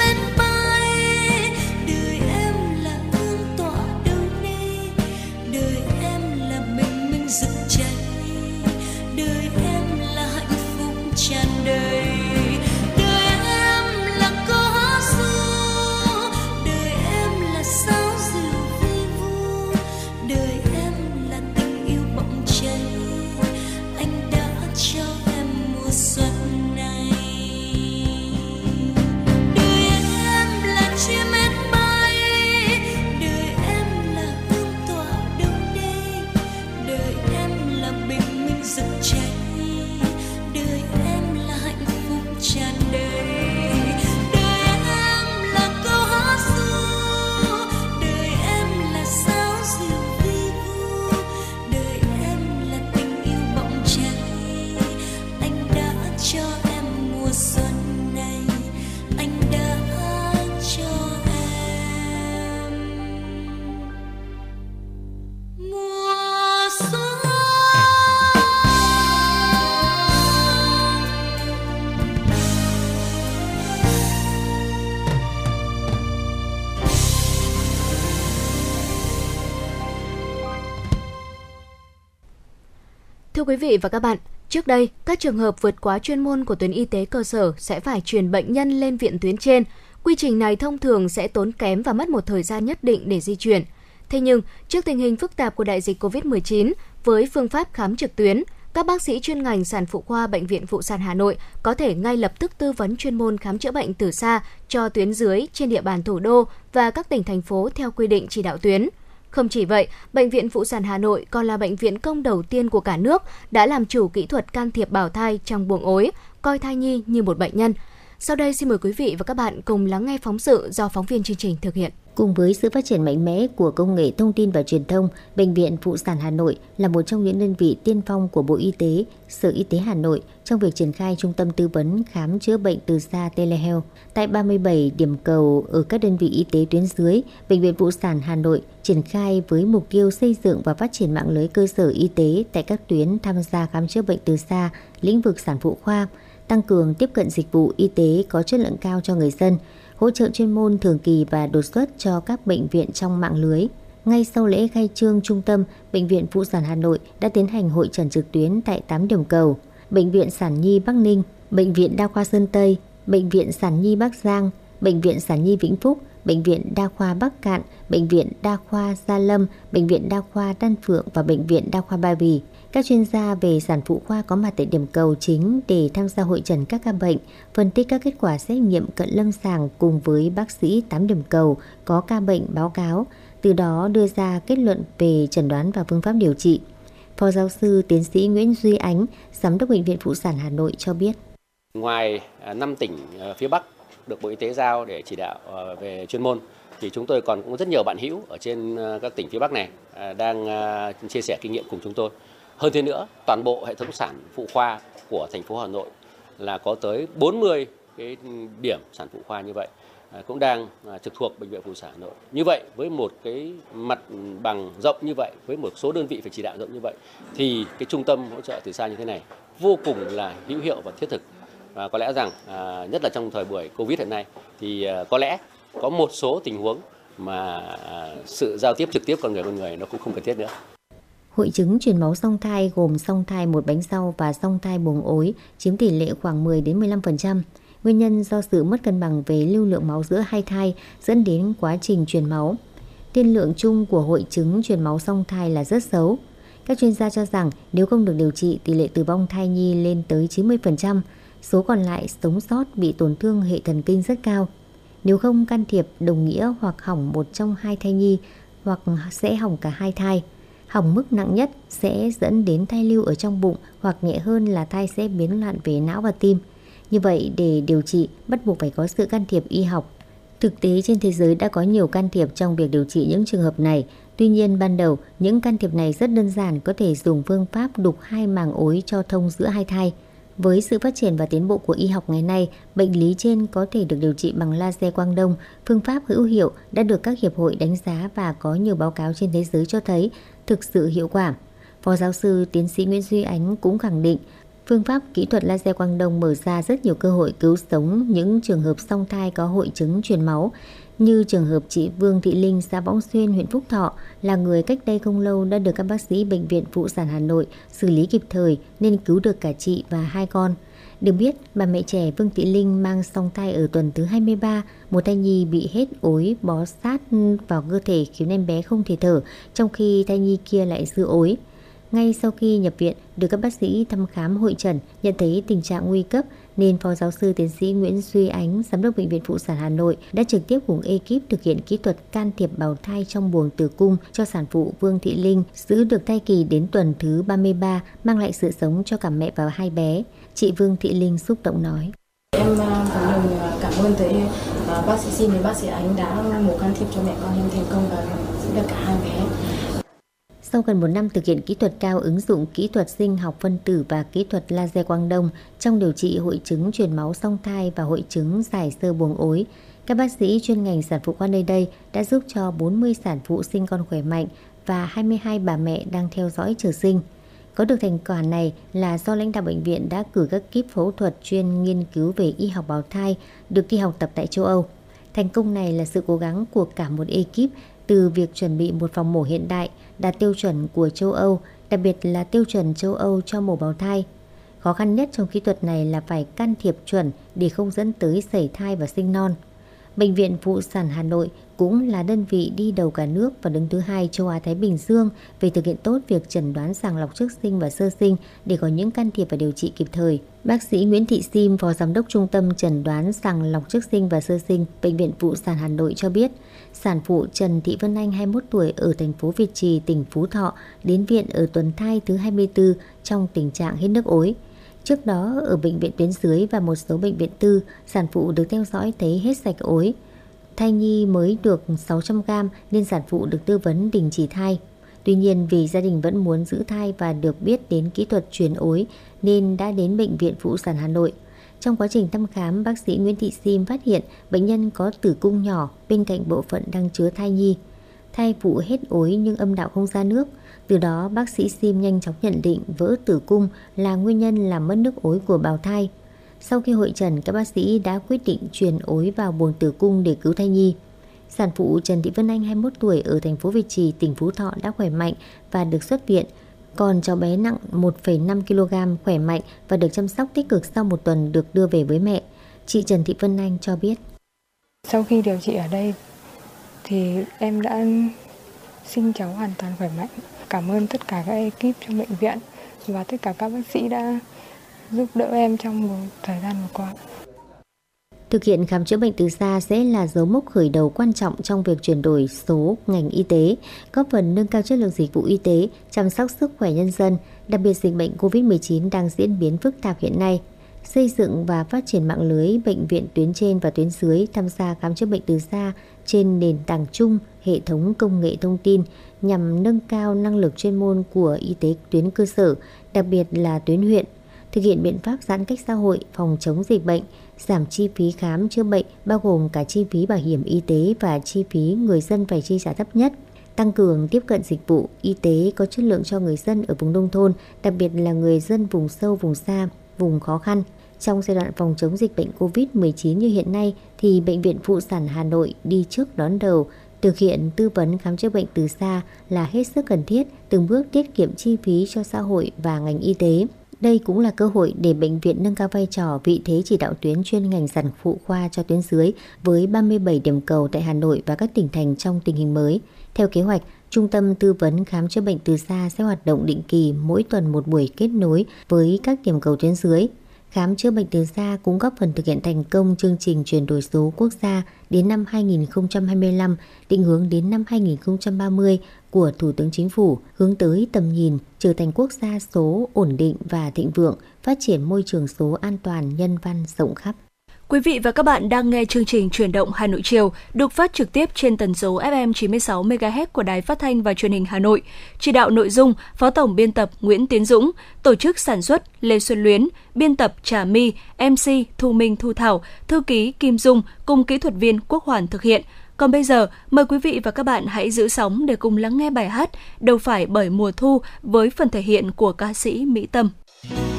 Thưa quý vị và các bạn, trước đây, các trường hợp vượt quá chuyên môn của tuyến y tế cơ sở sẽ phải chuyển bệnh nhân lên viện tuyến trên. Quy trình này thông thường sẽ tốn kém và mất một thời gian nhất định để di chuyển. Thế nhưng, trước tình hình phức tạp của đại dịch COVID-19, với phương pháp khám trực tuyến, các bác sĩ chuyên ngành sản phụ khoa Bệnh viện Phụ sản Hà Nội có thể ngay lập tức tư vấn chuyên môn khám chữa bệnh từ xa cho tuyến dưới trên địa bàn thủ đô và các tỉnh thành phố theo quy định chỉ đạo tuyến. Không chỉ vậy, Bệnh viện Phụ sản Hà Nội còn là bệnh viện công đầu tiên của cả nước đã làm chủ kỹ thuật can thiệp bào thai trong buồng ối, coi thai nhi như một bệnh nhân. Sau đây xin mời quý vị và các bạn cùng lắng nghe phóng sự do phóng viên chương trình thực hiện. Cùng với sự phát triển mạnh mẽ của công nghệ thông tin và truyền thông, Bệnh viện Phụ sản Hà Nội là một trong những đơn vị tiên phong của Bộ Y tế, Sở Y tế Hà Nội trong việc triển khai trung tâm tư vấn khám chữa bệnh từ xa telehealth. Tại 37 điểm cầu ở các đơn vị y tế tuyến dưới, Bệnh viện Phụ sản Hà Nội triển khai với mục tiêu xây dựng và phát triển mạng lưới cơ sở y tế tại các tuyến tham gia khám chữa bệnh từ xa, lĩnh vực sản phụ khoa, tăng cường tiếp cận dịch vụ y tế có chất lượng cao cho người dân, hỗ trợ chuyên môn thường kỳ và đột xuất cho các bệnh viện trong mạng lưới. Ngay sau lễ khai trương trung tâm, Bệnh viện Phụ sản Hà Nội đã tiến hành hội trần trực tuyến tại 8 điểm cầu. Bệnh viện Sản Nhi Bắc Ninh, Bệnh viện Đa khoa Sơn Tây, Bệnh viện Sản Nhi Bắc Giang, Bệnh viện Sản Nhi Vĩnh Phúc, Bệnh viện Đa khoa Bắc Cạn, Bệnh viện Đa khoa Gia Lâm, Bệnh viện Đa khoa Đan Phượng và Bệnh viện Đa khoa Ba Vì. Các chuyên gia về sản phụ khoa có mặt tại điểm cầu chính để tham gia hội trần các ca bệnh, phân tích các kết quả xét nghiệm cận lâm sàng cùng với bác sĩ 8 điểm cầu có ca bệnh báo cáo, từ đó đưa ra kết luận về chẩn đoán và phương pháp điều trị. Phó giáo sư tiến sĩ Nguyễn Duy Ánh, Giám đốc Bệnh viện Phụ sản Hà Nội cho biết. Ngoài à, 5 tỉnh à, phía Bắc được Bộ Y tế giao để chỉ đạo à, về chuyên môn, thì chúng tôi còn có rất nhiều bạn hữu ở trên các tỉnh phía Bắc này đang chia sẻ kinh nghiệm cùng chúng tôi. Hơn thế nữa, toàn bộ hệ thống sản phụ khoa của thành phố Hà Nội là có tới 40 cái điểm sản phụ khoa như vậy à, cũng đang à, trực thuộc bệnh viện phụ sản Hà Nội. Như vậy với một cái mặt bằng rộng như vậy, với một số đơn vị phải chỉ đạo rộng như vậy thì cái trung tâm hỗ trợ từ xa như thế này vô cùng là hữu hiệu và thiết thực. Và có lẽ rằng à, nhất là trong thời buổi Covid hiện nay thì à, có lẽ có một số tình huống mà sự giao tiếp trực tiếp con người con người nó cũng không cần thiết nữa. Hội chứng truyền máu song thai gồm song thai một bánh sau và song thai buồng ối chiếm tỷ lệ khoảng 10 đến 15%. Nguyên nhân do sự mất cân bằng về lưu lượng máu giữa hai thai dẫn đến quá trình truyền máu. Tiên lượng chung của hội chứng truyền máu song thai là rất xấu. Các chuyên gia cho rằng nếu không được điều trị, tỷ lệ tử vong thai nhi lên tới 90%, số còn lại sống sót bị tổn thương hệ thần kinh rất cao. Nếu không can thiệp đồng nghĩa hoặc hỏng một trong hai thai nhi hoặc sẽ hỏng cả hai thai. Hỏng mức nặng nhất sẽ dẫn đến thai lưu ở trong bụng hoặc nhẹ hơn là thai sẽ biến loạn về não và tim. Như vậy, để điều trị, bắt buộc phải có sự can thiệp y học. Thực tế trên thế giới đã có nhiều can thiệp trong việc điều trị những trường hợp này. Tuy nhiên, ban đầu, những can thiệp này rất đơn giản có thể dùng phương pháp đục hai màng ối cho thông giữa hai thai. Với sự phát triển và tiến bộ của y học ngày nay, bệnh lý trên có thể được điều trị bằng laser quang đông, phương pháp hữu hiệu đã được các hiệp hội đánh giá và có nhiều báo cáo trên thế giới cho thấy thực sự hiệu quả. Phó giáo sư tiến sĩ Nguyễn Duy Ánh cũng khẳng định phương pháp kỹ thuật laser quang đông mở ra rất nhiều cơ hội cứu sống những trường hợp song thai có hội chứng truyền máu như trường hợp chị Vương Thị Linh xã Võng Xuyên huyện Phúc Thọ là người cách đây không lâu đã được các bác sĩ bệnh viện phụ sản Hà Nội xử lý kịp thời nên cứu được cả chị và hai con. Được biết, bà mẹ trẻ Vương Thị Linh mang song thai ở tuần thứ 23, một thai nhi bị hết ối bó sát vào cơ thể khiến em bé không thể thở, trong khi thai nhi kia lại dư ối. Ngay sau khi nhập viện, được các bác sĩ thăm khám hội trần, nhận thấy tình trạng nguy cấp nên Phó Giáo sư Tiến sĩ Nguyễn Duy Ánh, Giám đốc Bệnh viện Phụ sản Hà Nội đã trực tiếp cùng ekip thực hiện kỹ thuật can thiệp bào thai trong buồng tử cung cho sản phụ Vương Thị Linh giữ được thai kỳ đến tuần thứ 33, mang lại sự sống cho cả mẹ và hai bé. Chị Vương Thị Linh xúc động nói. Em à, cảm ơn à, cảm ơn tới à, bác sĩ xin và bác sĩ Ánh đã mổ can thiệp cho mẹ con em thành công và giữ được cả hai bé. Sau gần một năm thực hiện kỹ thuật cao ứng dụng kỹ thuật sinh học phân tử và kỹ thuật laser quang đông trong điều trị hội chứng truyền máu song thai và hội chứng giải sơ buồng ối, các bác sĩ chuyên ngành sản phụ khoa nơi đây đã giúp cho 40 sản phụ sinh con khỏe mạnh và 22 bà mẹ đang theo dõi chờ sinh. Có được thành quả này là do lãnh đạo bệnh viện đã cử các kíp phẫu thuật chuyên nghiên cứu về y học bào thai được đi học tập tại châu Âu. Thành công này là sự cố gắng của cả một ekip từ việc chuẩn bị một phòng mổ hiện đại đạt tiêu chuẩn của châu Âu, đặc biệt là tiêu chuẩn châu Âu cho mổ bào thai. Khó khăn nhất trong kỹ thuật này là phải can thiệp chuẩn để không dẫn tới sảy thai và sinh non. Bệnh viện Phụ sản Hà Nội cũng là đơn vị đi đầu cả nước và đứng thứ hai châu Á Thái Bình Dương về thực hiện tốt việc chẩn đoán sàng lọc trước sinh và sơ sinh để có những can thiệp và điều trị kịp thời. Bác sĩ Nguyễn Thị Sim, Phó Giám đốc Trung tâm Chẩn đoán sàng lọc trước sinh và sơ sinh, Bệnh viện Phụ sản Hà Nội cho biết, sản phụ Trần Thị Vân Anh 21 tuổi ở thành phố Việt Trì, tỉnh Phú Thọ đến viện ở tuần thai thứ 24 trong tình trạng hết nước ối. Trước đó, ở bệnh viện tuyến dưới và một số bệnh viện tư, sản phụ được theo dõi thấy hết sạch ối. Thai nhi mới được 600 gram nên sản phụ được tư vấn đình chỉ thai. Tuy nhiên vì gia đình vẫn muốn giữ thai và được biết đến kỹ thuật truyền ối nên đã đến Bệnh viện Phụ sản Hà Nội. Trong quá trình thăm khám, bác sĩ Nguyễn Thị Sim phát hiện bệnh nhân có tử cung nhỏ bên cạnh bộ phận đang chứa thai nhi. Thai phụ hết ối nhưng âm đạo không ra nước. Từ đó bác sĩ Sim nhanh chóng nhận định vỡ tử cung là nguyên nhân làm mất nước ối của bào thai. Sau khi hội trần, các bác sĩ đã quyết định truyền ối vào buồng tử cung để cứu thai nhi. Sản phụ Trần Thị Vân Anh 21 tuổi ở thành phố Việt Trì, tỉnh Phú Thọ đã khỏe mạnh và được xuất viện. Còn cháu bé nặng 1,5 kg khỏe mạnh và được chăm sóc tích cực sau một tuần được đưa về với mẹ. Chị Trần Thị Vân Anh cho biết. Sau khi điều trị ở đây thì em đã sinh cháu hoàn toàn khỏe mạnh. Cảm ơn tất cả các ekip trong bệnh viện và tất cả các bác sĩ đã giúp đỡ em trong một thời gian vừa qua. Thực hiện khám chữa bệnh từ xa sẽ là dấu mốc khởi đầu quan trọng trong việc chuyển đổi số ngành y tế, góp phần nâng cao chất lượng dịch vụ y tế, chăm sóc sức khỏe nhân dân, đặc biệt dịch bệnh COVID-19 đang diễn biến phức tạp hiện nay. Xây dựng và phát triển mạng lưới bệnh viện tuyến trên và tuyến dưới tham gia khám chữa bệnh từ xa trên nền tảng chung hệ thống công nghệ thông tin nhằm nâng cao năng lực chuyên môn của y tế tuyến cơ sở, đặc biệt là tuyến huyện, thực hiện biện pháp giãn cách xã hội, phòng chống dịch bệnh, giảm chi phí khám chữa bệnh bao gồm cả chi phí bảo hiểm y tế và chi phí người dân phải chi trả thấp nhất, tăng cường tiếp cận dịch vụ y tế có chất lượng cho người dân ở vùng nông thôn, đặc biệt là người dân vùng sâu, vùng xa, vùng khó khăn. Trong giai đoạn phòng chống dịch bệnh COVID-19 như hiện nay thì Bệnh viện Phụ sản Hà Nội đi trước đón đầu, thực hiện tư vấn khám chữa bệnh từ xa là hết sức cần thiết, từng bước tiết kiệm chi phí cho xã hội và ngành y tế. Đây cũng là cơ hội để bệnh viện nâng cao vai trò vị thế chỉ đạo tuyến chuyên ngành sản phụ khoa cho tuyến dưới với 37 điểm cầu tại Hà Nội và các tỉnh thành trong tình hình mới. Theo kế hoạch, Trung tâm tư vấn khám chữa bệnh từ xa sẽ hoạt động định kỳ mỗi tuần một buổi kết nối với các điểm cầu tuyến dưới. Khám chữa bệnh từ xa cũng góp phần thực hiện thành công chương trình chuyển đổi số quốc gia đến năm 2025, định hướng đến năm 2030 của Thủ tướng Chính phủ hướng tới tầm nhìn trở thành quốc gia số ổn định và thịnh vượng, phát triển môi trường số an toàn, nhân văn rộng khắp. Quý vị và các bạn đang nghe chương trình Chuyển động Hà Nội chiều được phát trực tiếp trên tần số FM 96 MHz của Đài Phát thanh và Truyền hình Hà Nội. Chỉ đạo nội dung Phó tổng biên tập Nguyễn Tiến Dũng, tổ chức sản xuất Lê Xuân Luyến, biên tập Trà My, MC Thu Minh Thu Thảo, thư ký Kim Dung cùng kỹ thuật viên Quốc Hoàn thực hiện. Còn bây giờ, mời quý vị và các bạn hãy giữ sóng để cùng lắng nghe bài hát Đâu phải bởi mùa thu với phần thể hiện của ca sĩ Mỹ Tâm. em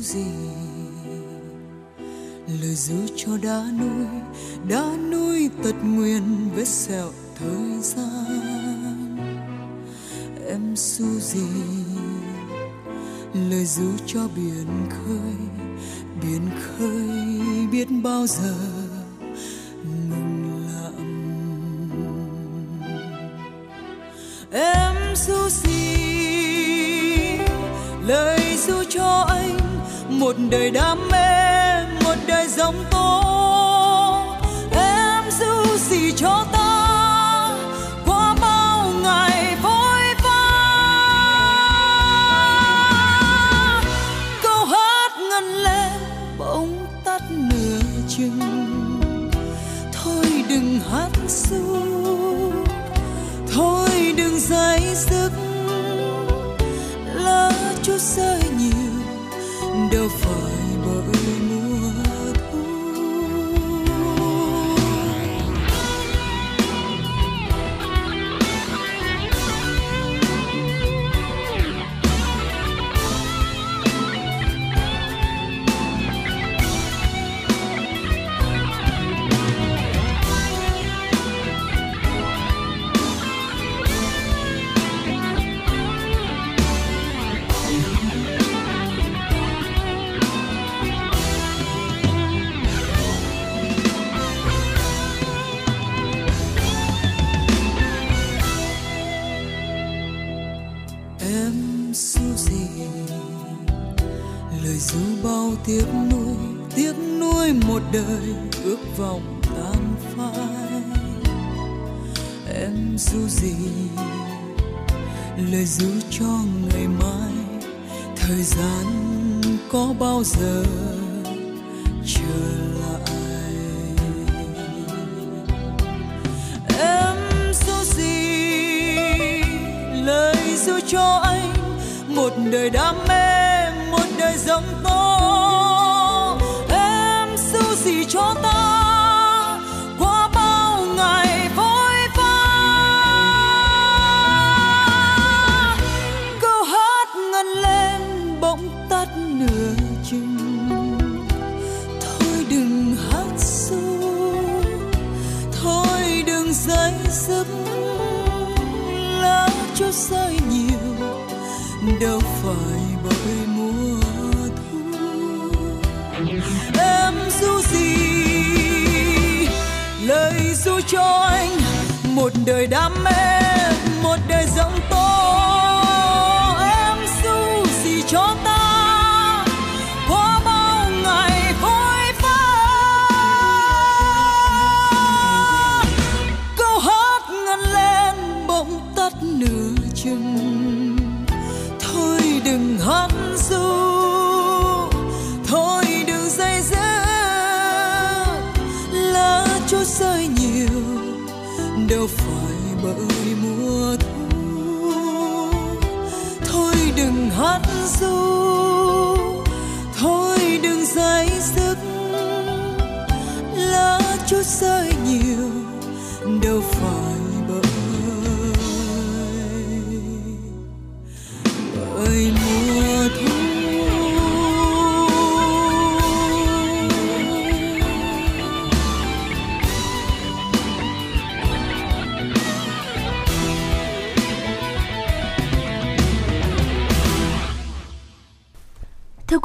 gì? Lời ru cho đá nuôi, đá nuôi tật nguyền vết sẹo thời gian. Em su gì? Lời ru cho biển khơi biển khơi biết bao giờ ngừng lặng em su gì? Lời ru cho anh một đời đam mê một đời giống tố em giữ gì cho ta?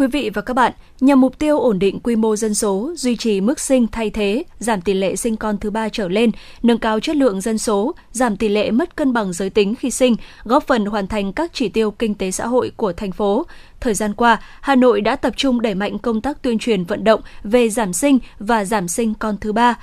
Quý vị và các bạn, nhằm mục tiêu ổn định quy mô dân số, duy trì mức sinh thay thế, giảm tỷ lệ sinh con thứ ba trở lên, nâng cao chất lượng dân số, giảm tỷ lệ mất cân bằng giới tính khi sinh, góp phần hoàn thành các chỉ tiêu kinh tế xã hội của thành phố. Thời gian qua, Hà Nội đã tập trung đẩy mạnh công tác tuyên truyền vận động về giảm sinh và giảm sinh con thứ ba,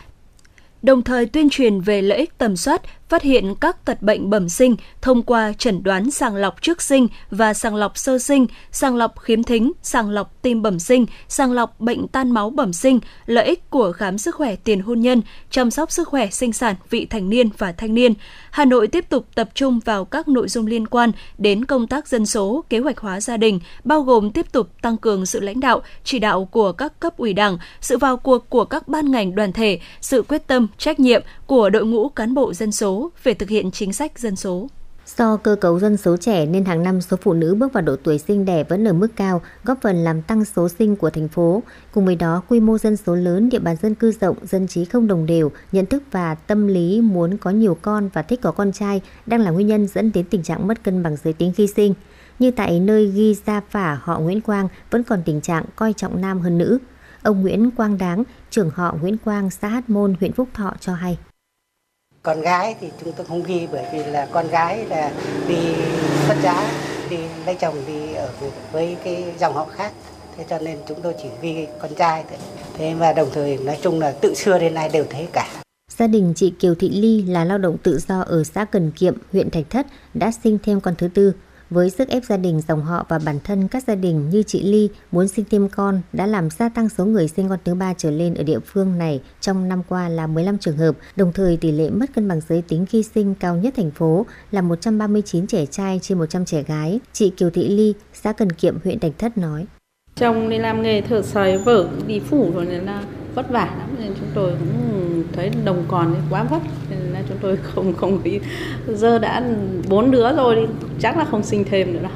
đồng thời tuyên truyền về lợi ích tầm soát, phát hiện các tật bệnh bẩm sinh thông qua chẩn đoán sàng lọc trước sinh và sàng lọc sơ sinh, sàng lọc khiếm thính, sàng lọc tim bẩm sinh, sàng lọc bệnh tan máu bẩm sinh, lợi ích của khám sức khỏe tiền hôn nhân, chăm sóc sức khỏe sinh sản vị thành niên và thanh niên. Hà Nội tiếp tục tập trung vào các nội dung liên quan đến công tác dân số, kế hoạch hóa gia đình, bao gồm tiếp tục tăng cường sự lãnh đạo, chỉ đạo của các cấp ủy Đảng, sự vào cuộc của các ban ngành đoàn thể, sự quyết tâm, trách nhiệm của đội ngũ cán bộ dân số về thực hiện chính sách dân số. Do cơ cấu dân số trẻ nên hàng năm số phụ nữ bước vào độ tuổi sinh đẻ vẫn ở mức cao, góp phần làm tăng số sinh của thành phố. Cùng với đó, quy mô dân số lớn, địa bàn dân cư rộng, dân trí không đồng đều, nhận thức và tâm lý muốn có nhiều con và thích có con trai đang là nguyên nhân dẫn đến tình trạng mất cân bằng giới tính khi sinh. Như tại nơi ghi gia phả họ Nguyễn Quang vẫn còn tình trạng coi trọng nam hơn nữ. Ông Nguyễn Quang Đáng, trưởng họ Nguyễn Quang, xã Hát Môn, huyện Phúc Thọ cho hay. Con gái thì chúng tôi không ghi bởi vì là con gái là đi xuất giá, đi lấy chồng đi ở với cái dòng họ khác. Thế cho nên chúng tôi chỉ ghi con trai thôi. Thế và đồng thời nói chung là tự xưa đến nay đều thế cả. Gia đình chị Kiều Thị Ly là lao động tự do ở xã Cần Kiệm, huyện Thạch Thất đã sinh thêm con thứ tư. Với sức ép gia đình, dòng họ và bản thân các gia đình như chị Ly muốn sinh thêm con đã làm gia tăng số người sinh con thứ ba trở lên ở địa phương này trong năm qua là 15 trường hợp, đồng thời tỷ lệ mất cân bằng giới tính khi sinh cao nhất thành phố là 139 trẻ trai trên 100 trẻ gái. Chị Kiều Thị Ly, xã Cần Kiệm, huyện Thạch Thất nói. Chồng đi làm nghề thợ xoáy vợ đi phủ rồi nên là vất vả lắm, nên chúng tôi cũng thấy đồng còn quá vất, nên là chúng tôi không không nghĩ giờ đã bốn đứa rồi thì chắc là không sinh thêm nữa đâu.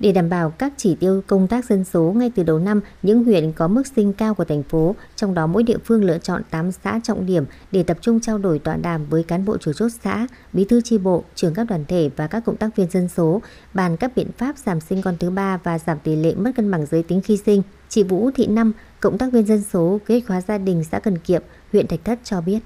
Để đảm bảo các chỉ tiêu công tác dân số ngay từ đầu năm, những huyện có mức sinh cao của thành phố, trong đó mỗi địa phương lựa chọn 8 xã trọng điểm để tập trung trao đổi tọa đàm với cán bộ chủ chốt xã, bí thư chi bộ, trưởng các đoàn thể và các cộng tác viên dân số, bàn các biện pháp giảm sinh con thứ ba và giảm tỷ lệ mất cân bằng giới tính khi sinh. Chị Vũ Thị Năm, cộng tác viên dân số kế hoạch hóa gia đình xã Cần Kiệm, huyện Thạch Thất cho biết.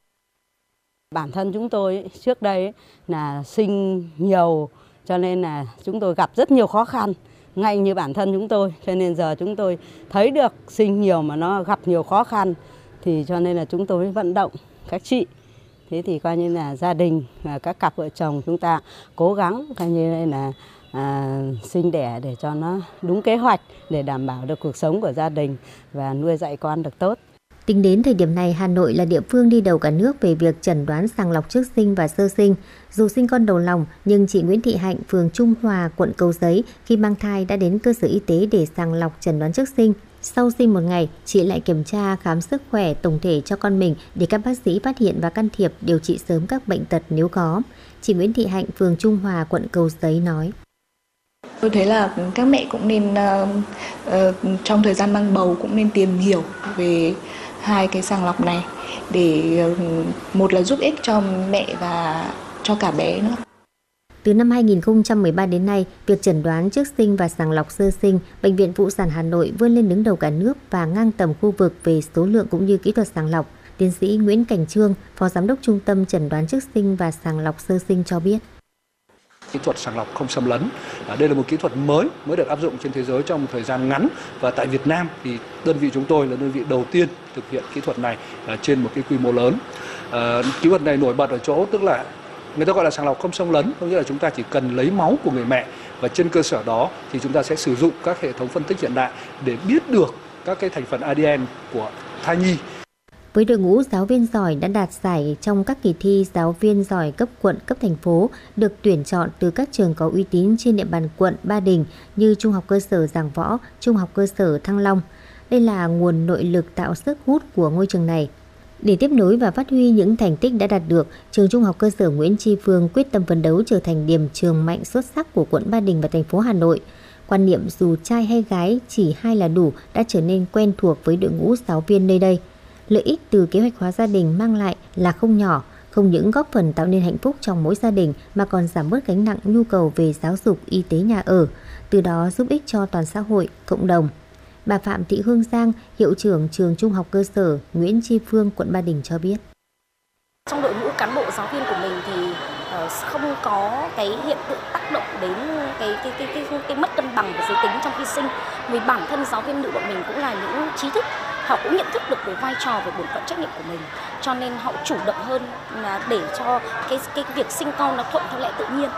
Bản thân chúng tôi trước đây là sinh nhiều cho nên là chúng tôi gặp rất nhiều khó khăn ngay như bản thân chúng tôi cho nên giờ chúng tôi thấy được sinh nhiều mà nó gặp nhiều khó khăn thì cho nên là chúng tôi vận động các chị thế thì coi như là gia đình và các cặp vợ chồng chúng ta cố gắng coi như là à, sinh đẻ để cho nó đúng kế hoạch để đảm bảo được cuộc sống của gia đình và nuôi dạy con được tốt. Tính đến thời điểm này, Hà Nội là địa phương đi đầu cả nước về việc chẩn đoán sàng lọc trước sinh và sơ sinh. Dù sinh con đầu lòng, nhưng chị Nguyễn Thị Hạnh, phường Trung Hòa, quận Cầu Giấy, khi mang thai đã đến cơ sở y tế để sàng lọc chẩn đoán trước sinh. Sau sinh một ngày, chị lại kiểm tra khám sức khỏe tổng thể cho con mình để các bác sĩ phát hiện và can thiệp điều trị sớm các bệnh tật nếu có. Chị Nguyễn Thị Hạnh, phường Trung Hòa, quận Cầu Giấy nói. Tôi thấy là các mẹ cũng nên uh, uh, trong thời gian mang bầu cũng nên tìm hiểu về hai cái sàng lọc này để ờ, một là giúp ích cho mẹ và cho cả bé nữa. Từ năm 2013 đến nay, việc chẩn đoán trước sinh và sàng lọc sơ sinh, Bệnh viện Phụ sản Hà Nội vươn lên đứng đầu cả nước và ngang tầm khu vực về số lượng cũng như kỹ thuật sàng lọc. Tiến sĩ Nguyễn Cảnh Trương, Phó Giám đốc Trung tâm Chẩn đoán trước sinh và sàng lọc sơ sinh cho biết. Kỹ thuật sàng lọc không xâm lấn. À, đây là một kỹ thuật mới mới được áp dụng trên thế giới trong một thời gian ngắn và tại Việt Nam thì đơn vị chúng tôi là đơn vị đầu tiên thực hiện kỹ thuật này à, trên một cái quy mô lớn. À, kỹ thuật này nổi bật ở chỗ tức là người ta gọi là sàng lọc không xâm lấn có nghĩa là chúng ta chỉ cần lấy máu của người mẹ và trên cơ sở đó thì chúng ta sẽ sử dụng các hệ thống phân tích hiện đại để biết được các cái thành phần ADN của thai nhi với đội ngũ giáo viên giỏi đã đạt giải trong các kỳ thi giáo viên giỏi cấp quận, cấp thành phố, được tuyển chọn từ các trường có uy tín trên địa bàn quận Ba Đình như Trung học cơ sở Giảng Võ, Trung học cơ sở Thăng Long. Đây là nguồn nội lực tạo sức hút của ngôi trường này. Để tiếp nối và phát huy những thành tích đã đạt được, trường Trung học cơ sở Nguyễn Tri Phương quyết tâm phấn đấu trở thành điểm trường mạnh xuất sắc của quận Ba Đình và thành phố Hà Nội. Quan niệm dù trai hay gái chỉ hai là đủ đã trở nên quen thuộc với đội ngũ giáo viên nơi đây. Lợi ích từ kế hoạch hóa gia đình mang lại là không nhỏ, không những góp phần tạo nên hạnh phúc trong mỗi gia đình mà còn giảm bớt gánh nặng nhu cầu về giáo dục, y tế nhà ở, từ đó giúp ích cho toàn xã hội, cộng đồng. Bà Phạm Thị Hương Giang, hiệu trưởng trường Trung học cơ sở Nguyễn Tri Phương, quận Ba Đình cho biết. Trong đội ngũ cán bộ giáo viên của mình thì ờ, không có cái hiện tượng tác động đến cái cái cái cái, cái, mất cân bằng của giới tính trong khi sinh. Vì bản thân giáo viên nữ bọn mình cũng là những trí thức họ cũng nhận thức được về vai trò về bổn phận trách nhiệm của mình, cho nên họ chủ động hơn để cho cái cái việc sinh con nó thuận theo lẽ tự nhiên.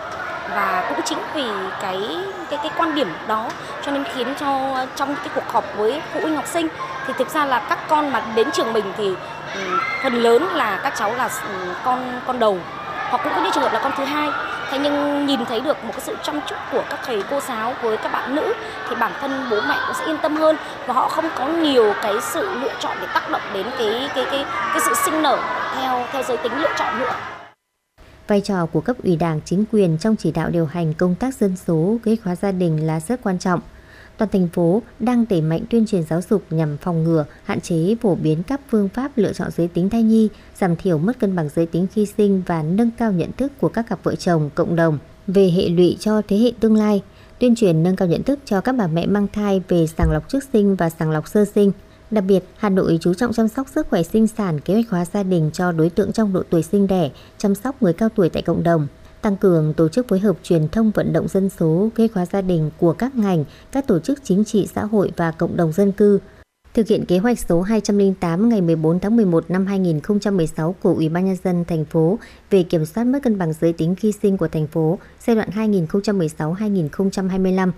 Và cũng chính vì cái cái cái quan điểm đó cho nên khiến cho trong cái cuộc họp với phụ huynh học sinh thì thực ra là các con mà đến trường mình thì ừ, phần lớn là các cháu là ừ, con con đầu hoặc cũng có những trường hợp là con thứ hai. Thế nhưng nhìn thấy được một cái sự chăm chút của các thầy cô giáo với các bạn nữ thì bản thân bố mẹ cũng sẽ yên tâm hơn và họ không có nhiều cái sự lựa chọn để tác động đến cái cái cái cái sự sinh nở theo theo giới tính lựa chọn nữa. Vai trò của cấp ủy đảng chính quyền trong chỉ đạo điều hành công tác dân số, kế hoạch hóa gia đình là rất quan trọng toàn thành phố đang đẩy mạnh tuyên truyền giáo dục nhằm phòng ngừa, hạn chế phổ biến các phương pháp lựa chọn giới tính thai nhi, giảm thiểu mất cân bằng giới tính khi sinh và nâng cao nhận thức của các cặp vợ chồng, cộng đồng về hệ lụy cho thế hệ tương lai, tuyên truyền nâng cao nhận thức cho các bà mẹ mang thai về sàng lọc trước sinh và sàng lọc sơ sinh. Đặc biệt, Hà Nội chú trọng chăm sóc sức khỏe sinh sản, kế hoạch hóa gia đình cho đối tượng trong độ tuổi sinh đẻ, chăm sóc người cao tuổi tại cộng đồng tăng cường tổ chức phối hợp truyền thông vận động dân số, gây khóa gia đình của các ngành, các tổ chức chính trị xã hội và cộng đồng dân cư. Thực hiện kế hoạch số 208 ngày 14 tháng 11 năm 2016 của Ủy ban nhân dân thành phố về kiểm soát mất cân bằng giới tính khi sinh của thành phố giai đoạn 2016-2025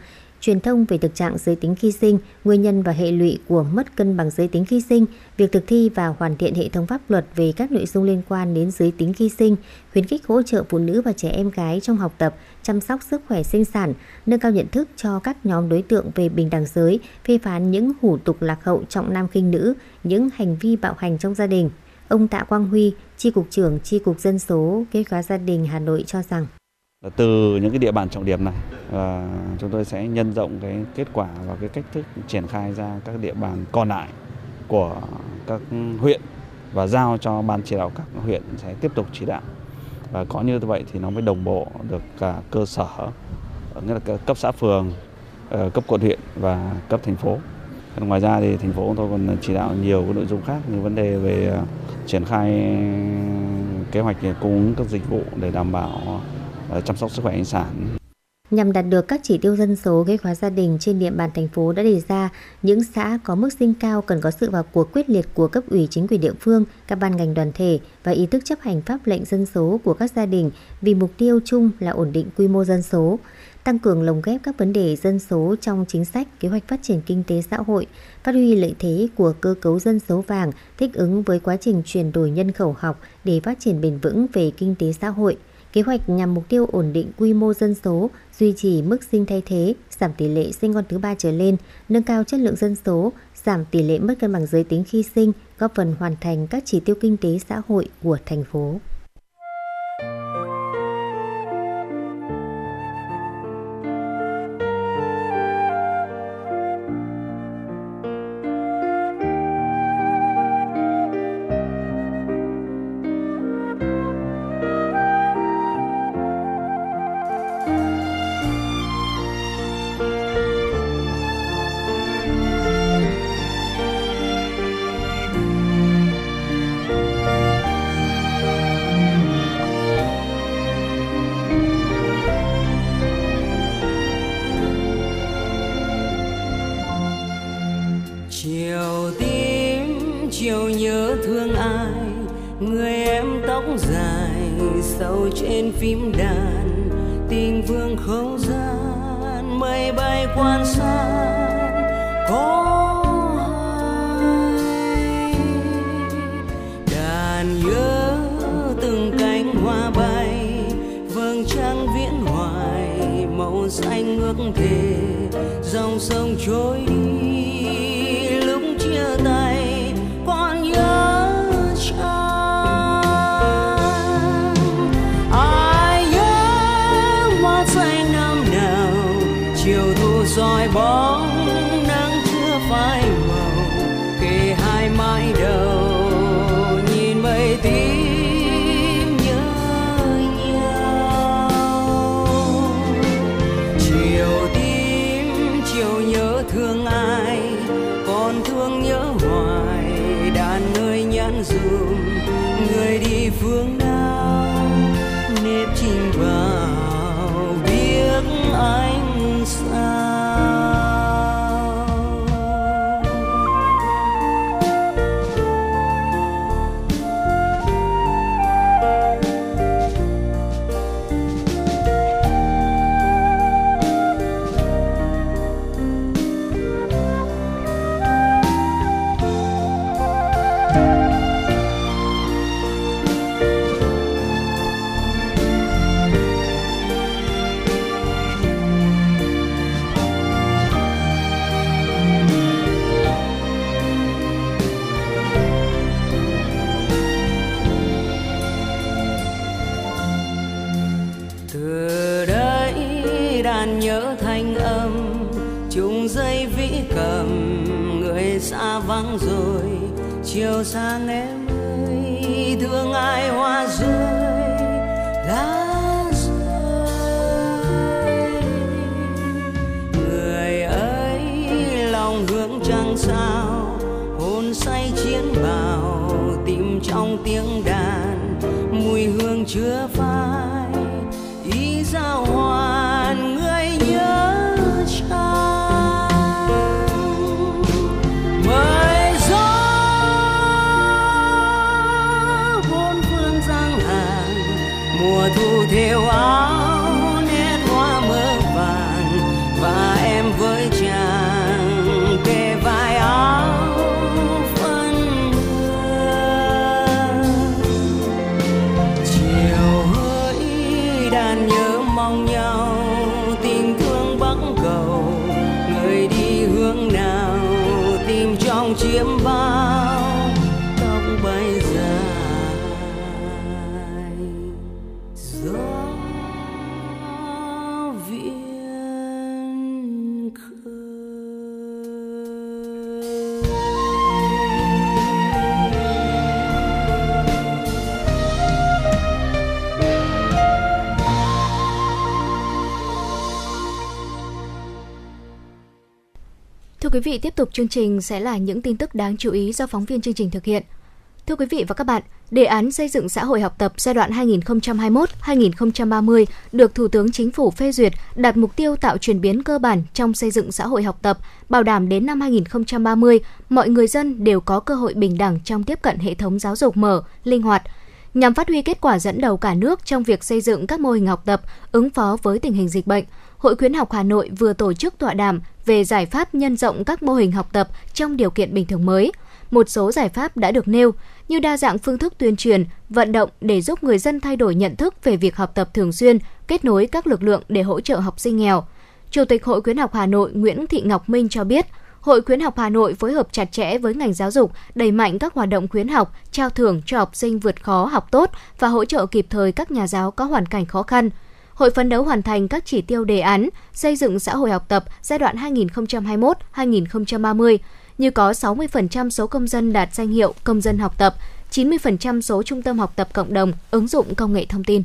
truyền thông về thực trạng giới tính khi sinh, nguyên nhân và hệ lụy của mất cân bằng giới tính khi sinh, việc thực thi và hoàn thiện hệ thống pháp luật về các nội dung liên quan đến giới tính khi sinh, khuyến khích hỗ trợ phụ nữ và trẻ em gái trong học tập, chăm sóc sức khỏe sinh sản, nâng cao nhận thức cho các nhóm đối tượng về bình đẳng giới, phê phán những hủ tục lạc hậu trọng nam khinh nữ, những hành vi bạo hành trong gia đình. Ông Tạ Quang Huy, Tri Cục trưởng Tri Cục Dân số Kế hoạch gia đình Hà Nội cho rằng từ những cái địa bàn trọng điểm này và chúng tôi sẽ nhân rộng cái kết quả và cái cách thức triển khai ra các địa bàn còn lại của các huyện và giao cho ban chỉ đạo các huyện sẽ tiếp tục chỉ đạo. Và có như vậy thì nó mới đồng bộ được cả cơ sở, nghĩa là cấp xã phường ờ, cấp quận huyện và cấp thành phố. Ngoài ra thì thành phố tôi còn chỉ đạo nhiều cái nội dung khác như vấn đề về ờ, triển khai kế hoạch cung ứng các dịch vụ để đảm bảo Ờ, chăm sóc sức khỏe sinh sản. Nhằm đạt được các chỉ tiêu dân số gây hoạch gia đình trên địa bàn thành phố đã đề ra, những xã có mức sinh cao cần có sự vào cuộc quyết liệt của cấp ủy chính quyền địa phương, các ban ngành đoàn thể và ý thức chấp hành pháp lệnh dân số của các gia đình vì mục tiêu chung là ổn định quy mô dân số tăng cường lồng ghép các vấn đề dân số trong chính sách, kế hoạch phát triển kinh tế xã hội, phát huy lợi thế của cơ cấu dân số vàng thích ứng với quá trình chuyển đổi nhân khẩu học để phát triển bền vững về kinh tế xã hội. Kế hoạch nhằm mục tiêu ổn định quy mô dân số, duy trì mức sinh thay thế, giảm tỷ lệ sinh con thứ ba trở lên, nâng cao chất lượng dân số, giảm tỷ lệ mất cân bằng giới tính khi sinh, góp phần hoàn thành các chỉ tiêu kinh tế xã hội của thành phố. Mùa thu thêu áo quý vị, tiếp tục chương trình sẽ là những tin tức đáng chú ý do phóng viên chương trình thực hiện. Thưa quý vị và các bạn, đề án xây dựng xã hội học tập giai đoạn 2021-2030 được Thủ tướng Chính phủ phê duyệt đặt mục tiêu tạo chuyển biến cơ bản trong xây dựng xã hội học tập, bảo đảm đến năm 2030, mọi người dân đều có cơ hội bình đẳng trong tiếp cận hệ thống giáo dục mở, linh hoạt, nhằm phát huy kết quả dẫn đầu cả nước trong việc xây dựng các mô hình học tập ứng phó với tình hình dịch bệnh. Hội khuyến học Hà Nội vừa tổ chức tọa đàm về giải pháp nhân rộng các mô hình học tập trong điều kiện bình thường mới. Một số giải pháp đã được nêu như đa dạng phương thức tuyên truyền, vận động để giúp người dân thay đổi nhận thức về việc học tập thường xuyên, kết nối các lực lượng để hỗ trợ học sinh nghèo. Chủ tịch Hội khuyến học Hà Nội Nguyễn Thị Ngọc Minh cho biết, Hội khuyến học Hà Nội phối hợp chặt chẽ với ngành giáo dục, đẩy mạnh các hoạt động khuyến học, trao thưởng cho học sinh vượt khó học tốt và hỗ trợ kịp thời các nhà giáo có hoàn cảnh khó khăn. Hội phấn đấu hoàn thành các chỉ tiêu đề án xây dựng xã hội học tập giai đoạn 2021-2030, như có 60% số công dân đạt danh hiệu công dân học tập, 90% số trung tâm học tập cộng đồng ứng dụng công nghệ thông tin.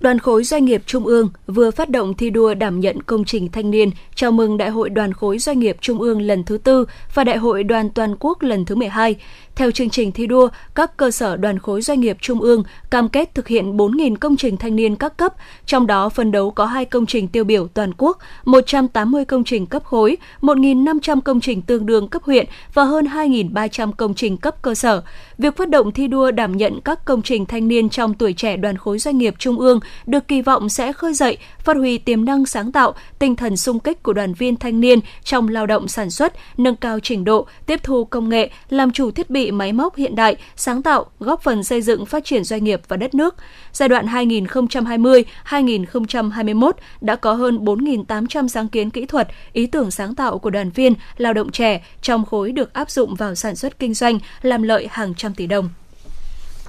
Đoàn khối doanh nghiệp Trung ương vừa phát động thi đua đảm nhận công trình thanh niên chào mừng Đại hội Đoàn khối doanh nghiệp Trung ương lần thứ tư và Đại hội Đoàn toàn quốc lần thứ 12. Theo chương trình thi đua, các cơ sở đoàn khối doanh nghiệp trung ương cam kết thực hiện 4.000 công trình thanh niên các cấp, trong đó phân đấu có 2 công trình tiêu biểu toàn quốc, 180 công trình cấp khối, 1.500 công trình tương đương cấp huyện và hơn 2.300 công trình cấp cơ sở. Việc phát động thi đua đảm nhận các công trình thanh niên trong tuổi trẻ đoàn khối doanh nghiệp trung ương được kỳ vọng sẽ khơi dậy, phát huy tiềm năng sáng tạo, tinh thần sung kích của đoàn viên thanh niên trong lao động sản xuất, nâng cao trình độ, tiếp thu công nghệ, làm chủ thiết bị máy móc hiện đại, sáng tạo, góp phần xây dựng phát triển doanh nghiệp và đất nước. Giai đoạn 2020-2021 đã có hơn 4.800 sáng kiến kỹ thuật, ý tưởng sáng tạo của đoàn viên, lao động trẻ trong khối được áp dụng vào sản xuất kinh doanh, làm lợi hàng trăm tỷ đồng.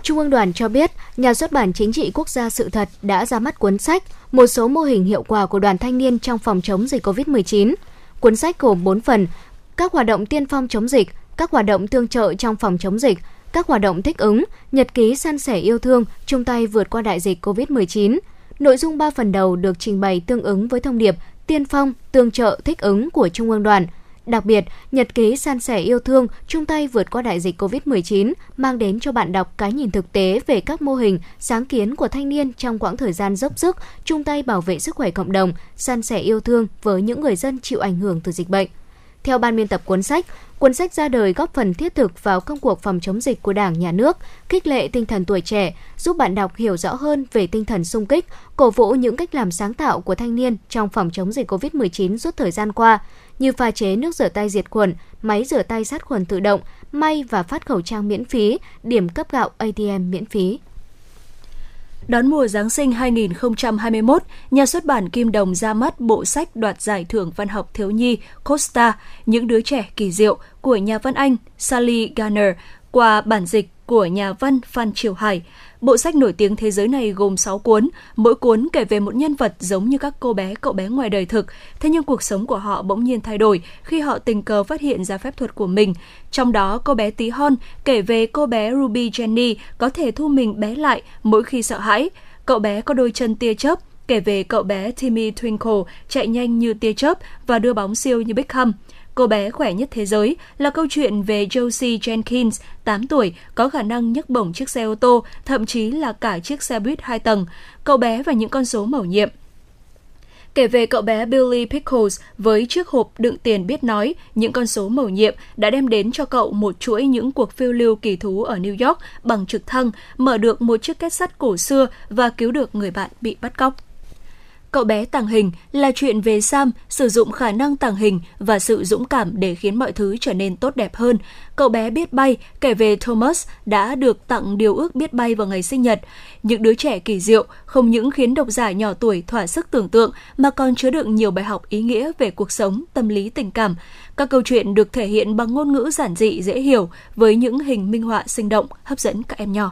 Trung ương đoàn cho biết, nhà xuất bản Chính trị Quốc gia Sự thật đã ra mắt cuốn sách Một số mô hình hiệu quả của đoàn thanh niên trong phòng chống dịch COVID-19. Cuốn sách gồm 4 phần, các hoạt động tiên phong chống dịch, các hoạt động tương trợ trong phòng chống dịch, các hoạt động thích ứng, nhật ký san sẻ yêu thương, chung tay vượt qua đại dịch COVID-19. Nội dung 3 phần đầu được trình bày tương ứng với thông điệp tiên phong, tương trợ, thích ứng của Trung ương đoàn. Đặc biệt, nhật ký san sẻ yêu thương, chung tay vượt qua đại dịch COVID-19 mang đến cho bạn đọc cái nhìn thực tế về các mô hình, sáng kiến của thanh niên trong quãng thời gian dốc sức, chung tay bảo vệ sức khỏe cộng đồng, san sẻ yêu thương với những người dân chịu ảnh hưởng từ dịch bệnh. Theo ban biên tập cuốn sách, cuốn sách ra đời góp phần thiết thực vào công cuộc phòng chống dịch của Đảng, Nhà nước, khích lệ tinh thần tuổi trẻ, giúp bạn đọc hiểu rõ hơn về tinh thần sung kích, cổ vũ những cách làm sáng tạo của thanh niên trong phòng chống dịch COVID-19 suốt thời gian qua, như pha chế nước rửa tay diệt khuẩn, máy rửa tay sát khuẩn tự động, may và phát khẩu trang miễn phí, điểm cấp gạo ATM miễn phí. Đón mùa Giáng sinh 2021, nhà xuất bản Kim Đồng ra mắt bộ sách đoạt giải thưởng văn học thiếu nhi Costa, Những đứa trẻ kỳ diệu của nhà văn Anh Sally Garner qua bản dịch của nhà văn Phan Triều Hải. Bộ sách nổi tiếng thế giới này gồm 6 cuốn, mỗi cuốn kể về một nhân vật giống như các cô bé cậu bé ngoài đời thực, thế nhưng cuộc sống của họ bỗng nhiên thay đổi khi họ tình cờ phát hiện ra phép thuật của mình. Trong đó, cô bé tí hon kể về cô bé Ruby Jenny có thể thu mình bé lại mỗi khi sợ hãi. Cậu bé có đôi chân tia chớp, kể về cậu bé Timmy Twinkle chạy nhanh như tia chớp và đưa bóng siêu như Beckham. Cô bé khỏe nhất thế giới là câu chuyện về Josie Jenkins, 8 tuổi, có khả năng nhấc bổng chiếc xe ô tô, thậm chí là cả chiếc xe buýt hai tầng. Cậu bé và những con số mầu nhiệm kể về cậu bé Billy Pickles với chiếc hộp đựng tiền biết nói, những con số mầu nhiệm đã đem đến cho cậu một chuỗi những cuộc phiêu lưu kỳ thú ở New York bằng trực thăng, mở được một chiếc kết sắt cổ xưa và cứu được người bạn bị bắt cóc. Cậu bé tàng hình là chuyện về Sam sử dụng khả năng tàng hình và sự dũng cảm để khiến mọi thứ trở nên tốt đẹp hơn. Cậu bé biết bay kể về Thomas đã được tặng điều ước biết bay vào ngày sinh nhật. Những đứa trẻ kỳ diệu không những khiến độc giả nhỏ tuổi thỏa sức tưởng tượng mà còn chứa đựng nhiều bài học ý nghĩa về cuộc sống, tâm lý, tình cảm. Các câu chuyện được thể hiện bằng ngôn ngữ giản dị dễ hiểu với những hình minh họa sinh động hấp dẫn các em nhỏ.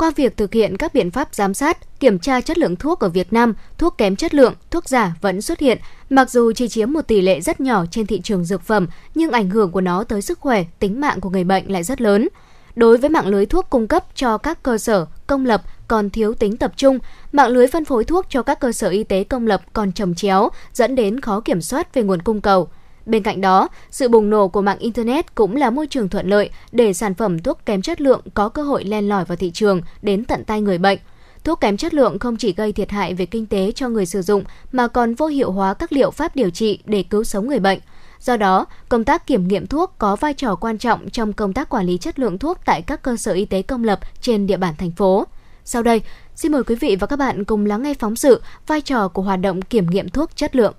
qua việc thực hiện các biện pháp giám sát, kiểm tra chất lượng thuốc ở Việt Nam, thuốc kém chất lượng, thuốc giả vẫn xuất hiện, mặc dù chỉ chiếm một tỷ lệ rất nhỏ trên thị trường dược phẩm, nhưng ảnh hưởng của nó tới sức khỏe, tính mạng của người bệnh lại rất lớn. Đối với mạng lưới thuốc cung cấp cho các cơ sở công lập còn thiếu tính tập trung, mạng lưới phân phối thuốc cho các cơ sở y tế công lập còn trồng chéo, dẫn đến khó kiểm soát về nguồn cung cầu. Bên cạnh đó, sự bùng nổ của mạng Internet cũng là môi trường thuận lợi để sản phẩm thuốc kém chất lượng có cơ hội len lỏi vào thị trường đến tận tay người bệnh. Thuốc kém chất lượng không chỉ gây thiệt hại về kinh tế cho người sử dụng mà còn vô hiệu hóa các liệu pháp điều trị để cứu sống người bệnh. Do đó, công tác kiểm nghiệm thuốc có vai trò quan trọng trong công tác quản lý chất lượng thuốc tại các cơ sở y tế công lập trên địa bàn thành phố. Sau đây, xin mời quý vị và các bạn cùng lắng nghe phóng sự vai trò của hoạt động kiểm nghiệm thuốc chất lượng.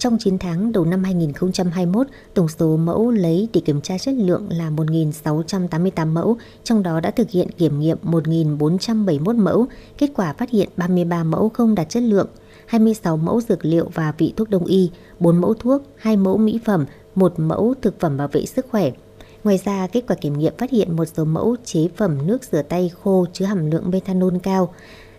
Trong 9 tháng đầu năm 2021, tổng số mẫu lấy để kiểm tra chất lượng là 1.688 mẫu, trong đó đã thực hiện kiểm nghiệm 1.471 mẫu, kết quả phát hiện 33 mẫu không đạt chất lượng, 26 mẫu dược liệu và vị thuốc đông y, 4 mẫu thuốc, 2 mẫu mỹ phẩm, 1 mẫu thực phẩm bảo vệ sức khỏe. Ngoài ra, kết quả kiểm nghiệm phát hiện một số mẫu chế phẩm nước rửa tay khô chứa hàm lượng methanol cao.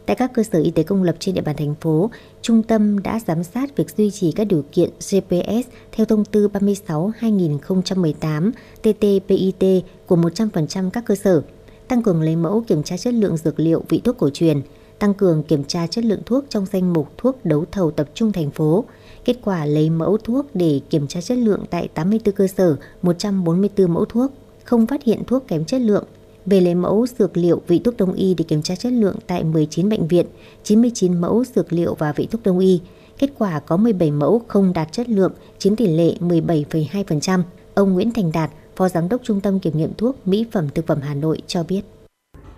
Tại các cơ sở y tế công lập trên địa bàn thành phố, trung tâm đã giám sát việc duy trì các điều kiện GPS theo thông tư 36-2018 TT-PIT của 100% các cơ sở, tăng cường lấy mẫu kiểm tra chất lượng dược liệu vị thuốc cổ truyền, tăng cường kiểm tra chất lượng thuốc trong danh mục thuốc đấu thầu tập trung thành phố. Kết quả lấy mẫu thuốc để kiểm tra chất lượng tại 84 cơ sở, 144 mẫu thuốc, không phát hiện thuốc kém chất lượng. Về lấy mẫu dược liệu vị thuốc đông y để kiểm tra chất lượng tại 19 bệnh viện, 99 mẫu dược liệu và vị thuốc đông y. Kết quả có 17 mẫu không đạt chất lượng, chiếm tỷ lệ 17,2%. Ông Nguyễn Thành Đạt, Phó Giám đốc Trung tâm Kiểm nghiệm Thuốc Mỹ phẩm Thực phẩm Hà Nội cho biết.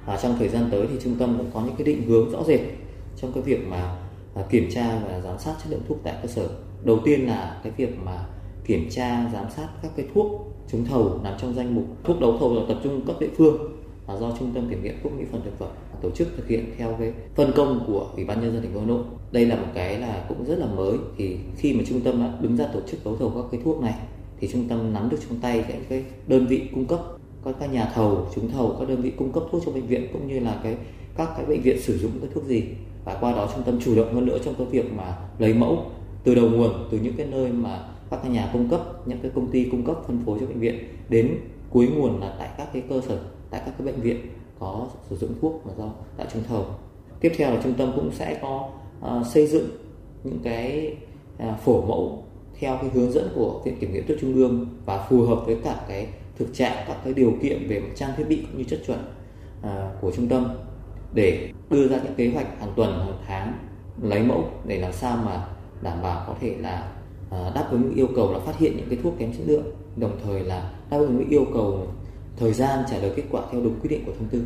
À, trong thời gian tới thì trung tâm cũng có những cái định hướng rõ rệt trong cái việc mà à, kiểm tra và giám sát chất lượng thuốc tại cơ sở. Đầu tiên là cái việc mà kiểm tra giám sát các cái thuốc trúng thầu nằm trong danh mục thuốc đấu thầu tập trung cấp địa phương và do trung tâm kiểm nghiệm thuốc mỹ phẩm thực phẩm tổ chức thực hiện theo cái phân công của ủy ban nhân dân thành phố Hà Nội. Đây là một cái là cũng rất là mới thì khi mà trung tâm đã đứng ra tổ chức đấu thầu các cái thuốc này thì trung tâm nắm được trong tay cái, cái đơn vị cung cấp các các nhà thầu trúng thầu các đơn vị cung cấp thuốc cho bệnh viện cũng như là cái các cái bệnh viện sử dụng cái thuốc gì và qua đó trung tâm chủ động hơn nữa trong cái việc mà lấy mẫu từ đầu nguồn từ những cái nơi mà các cái nhà cung cấp những cái công ty cung cấp phân phối cho bệnh viện đến cuối nguồn là tại các cái cơ sở tại các cái bệnh viện có sử dụng thuốc mà do tại trúng thầu. Tiếp theo là trung tâm cũng sẽ có uh, xây dựng những cái uh, phổ mẫu theo cái hướng dẫn của viện kiểm nghiệm thuốc trung ương và phù hợp với cả cái thực trạng các cái điều kiện về trang thiết bị cũng như chất chuẩn uh, của trung tâm để đưa ra những kế hoạch hàng tuần hàng tháng lấy mẫu để làm sao mà đảm bảo có thể là đáp ứng yêu cầu là phát hiện những cái thuốc kém chất lượng đồng thời là đáp ứng yêu cầu thời gian trả lời kết quả theo đúng quy định của thông tư.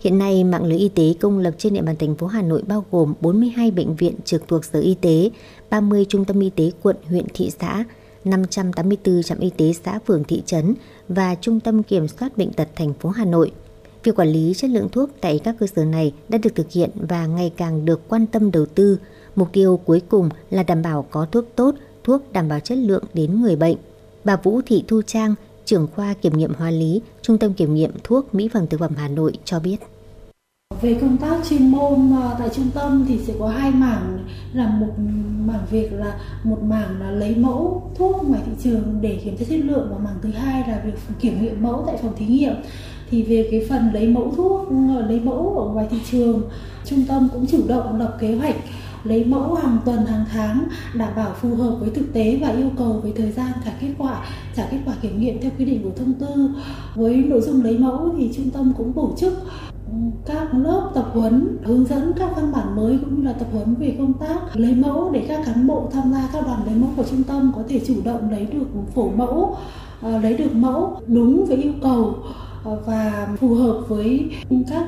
Hiện nay, mạng lưới y tế công lập trên địa bàn thành phố Hà Nội bao gồm 42 bệnh viện trực thuộc Sở Y tế, 30 trung tâm y tế quận, huyện, thị xã, 584 trạm y tế xã phường thị trấn và Trung tâm Kiểm soát Bệnh tật thành phố Hà Nội. Việc quản lý chất lượng thuốc tại các cơ sở này đã được thực hiện và ngày càng được quan tâm đầu tư. Mục tiêu cuối cùng là đảm bảo có thuốc tốt, thuốc đảm bảo chất lượng đến người bệnh. Bà Vũ Thị Thu Trang, trưởng khoa kiểm nghiệm hóa lý, Trung tâm Kiểm nghiệm Thuốc Mỹ phẩm Thực phẩm Hà Nội cho biết. Về công tác chuyên môn à, tại trung tâm thì sẽ có hai mảng là một mảng việc là một mảng là lấy mẫu thuốc ngoài thị trường để kiểm tra chất lượng và mảng thứ hai là việc kiểm nghiệm mẫu tại phòng thí nghiệm thì về cái phần lấy mẫu thuốc ờ, lấy mẫu ở ngoài thị trường trung tâm cũng chủ động lập kế hoạch lấy mẫu hàng tuần, hàng tháng, đảm bảo phù hợp với thực tế và yêu cầu về thời gian trả kết quả, trả kết quả kiểm nghiệm theo quy định của thông tư. Với nội dung lấy mẫu thì trung tâm cũng tổ chức các lớp tập huấn, hướng dẫn các văn bản mới cũng như là tập huấn về công tác lấy mẫu để các cán bộ tham gia các đoàn lấy mẫu của trung tâm có thể chủ động lấy được phổ mẫu ờ, lấy được mẫu đúng với yêu cầu và phù hợp với các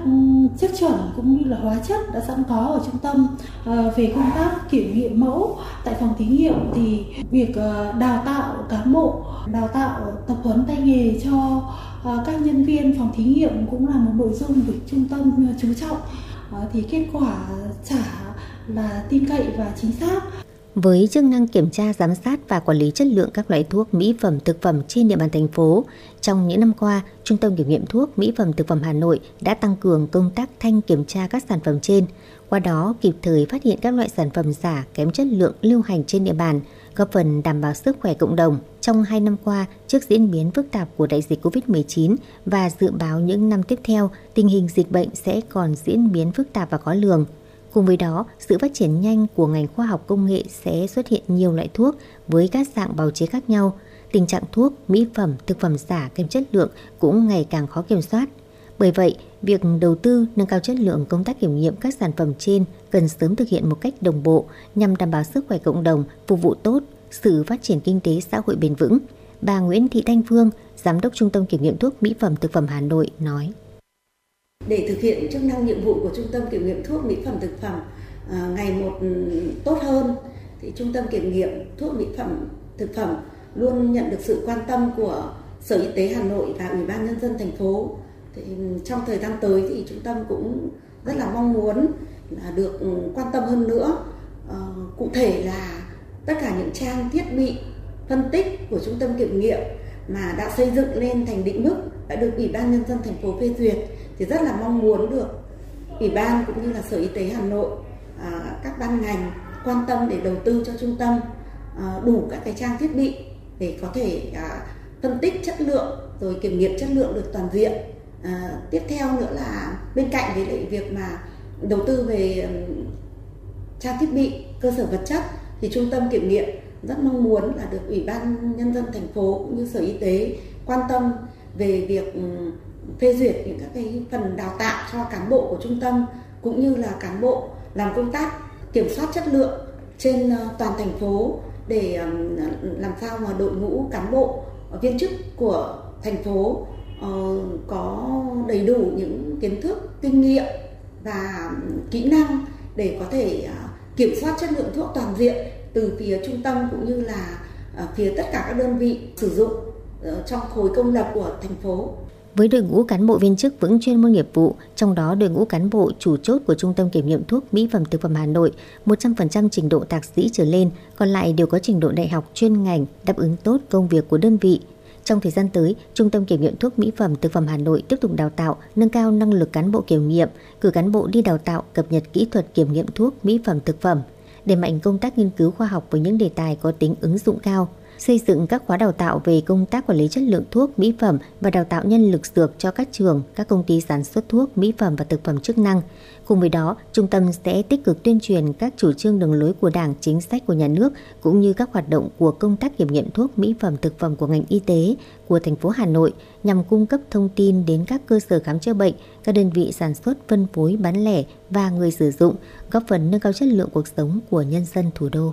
chất chuẩn cũng như là hóa chất đã sẵn có ở trung tâm ờ, về công tác kiểm nghiệm mẫu tại phòng thí nghiệm thì việc ờ, đào tạo cán bộ, đào tạo tập huấn tay nghề cho ờ, các nhân viên phòng thí nghiệm cũng là một nội dung được trung tâm chú trọng thì kết quả trả là tin cậy và chính xác với chức năng kiểm tra, giám sát và quản lý chất lượng các loại thuốc, mỹ phẩm, thực phẩm trên địa bàn thành phố. Trong những năm qua, Trung tâm Kiểm nghiệm Thuốc, Mỹ phẩm, Thực phẩm Hà Nội đã tăng cường công tác thanh kiểm tra các sản phẩm trên. Qua đó, kịp thời phát hiện các loại sản phẩm giả kém chất lượng lưu hành trên địa bàn, góp phần đảm bảo sức khỏe cộng đồng. Trong 2 năm qua, trước diễn biến phức tạp của đại dịch COVID-19 và dự báo những năm tiếp theo, tình hình dịch bệnh sẽ còn diễn biến phức tạp và khó lường. Cùng với đó, sự phát triển nhanh của ngành khoa học công nghệ sẽ xuất hiện nhiều loại thuốc với các dạng bào chế khác nhau. Tình trạng thuốc, mỹ phẩm, thực phẩm giả kém chất lượng cũng ngày càng khó kiểm soát. Bởi vậy, việc đầu tư nâng cao chất lượng công tác kiểm nghiệm các sản phẩm trên cần sớm thực hiện một cách đồng bộ nhằm đảm bảo sức khỏe cộng đồng, phục vụ tốt sự phát triển kinh tế xã hội bền vững. Bà Nguyễn Thị Thanh Phương, Giám đốc Trung tâm Kiểm nghiệm Thuốc Mỹ phẩm Thực phẩm Hà Nội nói. Để thực hiện chức năng nhiệm vụ của Trung tâm Kiểm nghiệm Thuốc Mỹ phẩm Thực phẩm à, ngày một ừ, tốt hơn, thì Trung tâm Kiểm nghiệm Thuốc Mỹ phẩm Thực phẩm luôn nhận được sự quan tâm của Sở Y tế Hà Nội và Ủy ban Nhân dân thành phố. Thì ừ, trong thời gian tới thì trung tâm cũng rất là mong muốn là được ừ, quan tâm hơn nữa. À, cụ thể là tất cả những trang thiết bị phân tích của trung tâm kiểm nghiệm mà đã xây dựng lên thành định mức đã được ủy ban nhân dân thành phố phê duyệt thì rất là mong muốn được ủy ban cũng như là sở y tế hà nội à, các ban ngành quan tâm để đầu tư cho trung tâm à, đủ các cái trang thiết bị để có thể à, phân tích chất lượng rồi kiểm nghiệm chất lượng được toàn diện. À, tiếp theo nữa là bên cạnh với lại việc mà đầu tư về trang thiết bị cơ sở vật chất thì trung tâm kiểm nghiệm rất mong muốn là được ủy ban nhân dân thành phố cũng như sở y tế quan tâm về việc phê duyệt những các cái phần đào tạo cho cán bộ của trung tâm, cũng như là cán bộ làm công tác kiểm soát chất lượng trên ờ, toàn thành phố để làm sao mà đội ngũ cán bộ ờ, viên chức của thành phố ờ, có đầy đủ những kiến thức, kinh nghiệm và kỹ năng để có thể kiểm soát chất lượng thuốc toàn diện từ phía trung tâm cũng như là phía tất cả các đơn vị sử dụng trong khối công lập của thành phố. Với đội ngũ cán bộ viên chức vững chuyên môn nghiệp vụ, trong đó đội ngũ cán bộ chủ chốt của Trung tâm Kiểm nghiệm Thuốc Mỹ phẩm Thực phẩm Hà Nội 100% trình độ thạc sĩ trở lên, còn lại đều có trình độ đại học chuyên ngành đáp ứng tốt công việc của đơn vị. Trong thời gian tới, Trung tâm Kiểm nghiệm Thuốc Mỹ phẩm Thực phẩm Hà Nội tiếp tục đào tạo, nâng cao năng lực cán bộ kiểm nghiệm, cử cán bộ đi đào tạo, cập nhật kỹ thuật kiểm nghiệm thuốc, mỹ phẩm thực phẩm, đẩy mạnh công tác nghiên cứu khoa học với những đề tài có tính ứng dụng cao, xây dựng các khóa đào tạo về công tác quản lý chất lượng thuốc, mỹ phẩm và đào tạo nhân lực dược cho các trường, các công ty sản xuất thuốc, mỹ phẩm và thực phẩm chức năng. Cùng với đó, trung tâm sẽ tích cực tuyên truyền các chủ trương đường lối của Đảng, chính sách của nhà nước cũng như các hoạt động của công tác kiểm nghiệm thuốc, mỹ phẩm, thực phẩm của ngành y tế của thành phố Hà Nội nhằm cung cấp thông tin đến các cơ sở khám chữa bệnh, các đơn vị sản xuất, phân phối, bán lẻ và người sử dụng, góp phần nâng cao chất lượng cuộc sống của nhân dân thủ đô.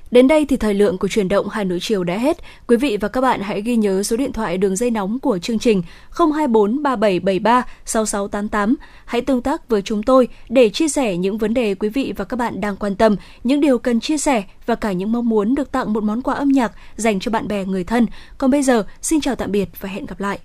đến đây thì thời lượng của truyền động Hà Nội chiều đã hết. Quý vị và các bạn hãy ghi nhớ số điện thoại đường dây nóng của chương trình 024 3773 6688. Hãy tương tác với chúng tôi để chia sẻ những vấn đề quý vị và các bạn đang quan tâm, những điều cần chia sẻ và cả những mong muốn được tặng một món quà âm nhạc dành cho bạn bè người thân. Còn bây giờ, xin chào tạm biệt và hẹn gặp lại.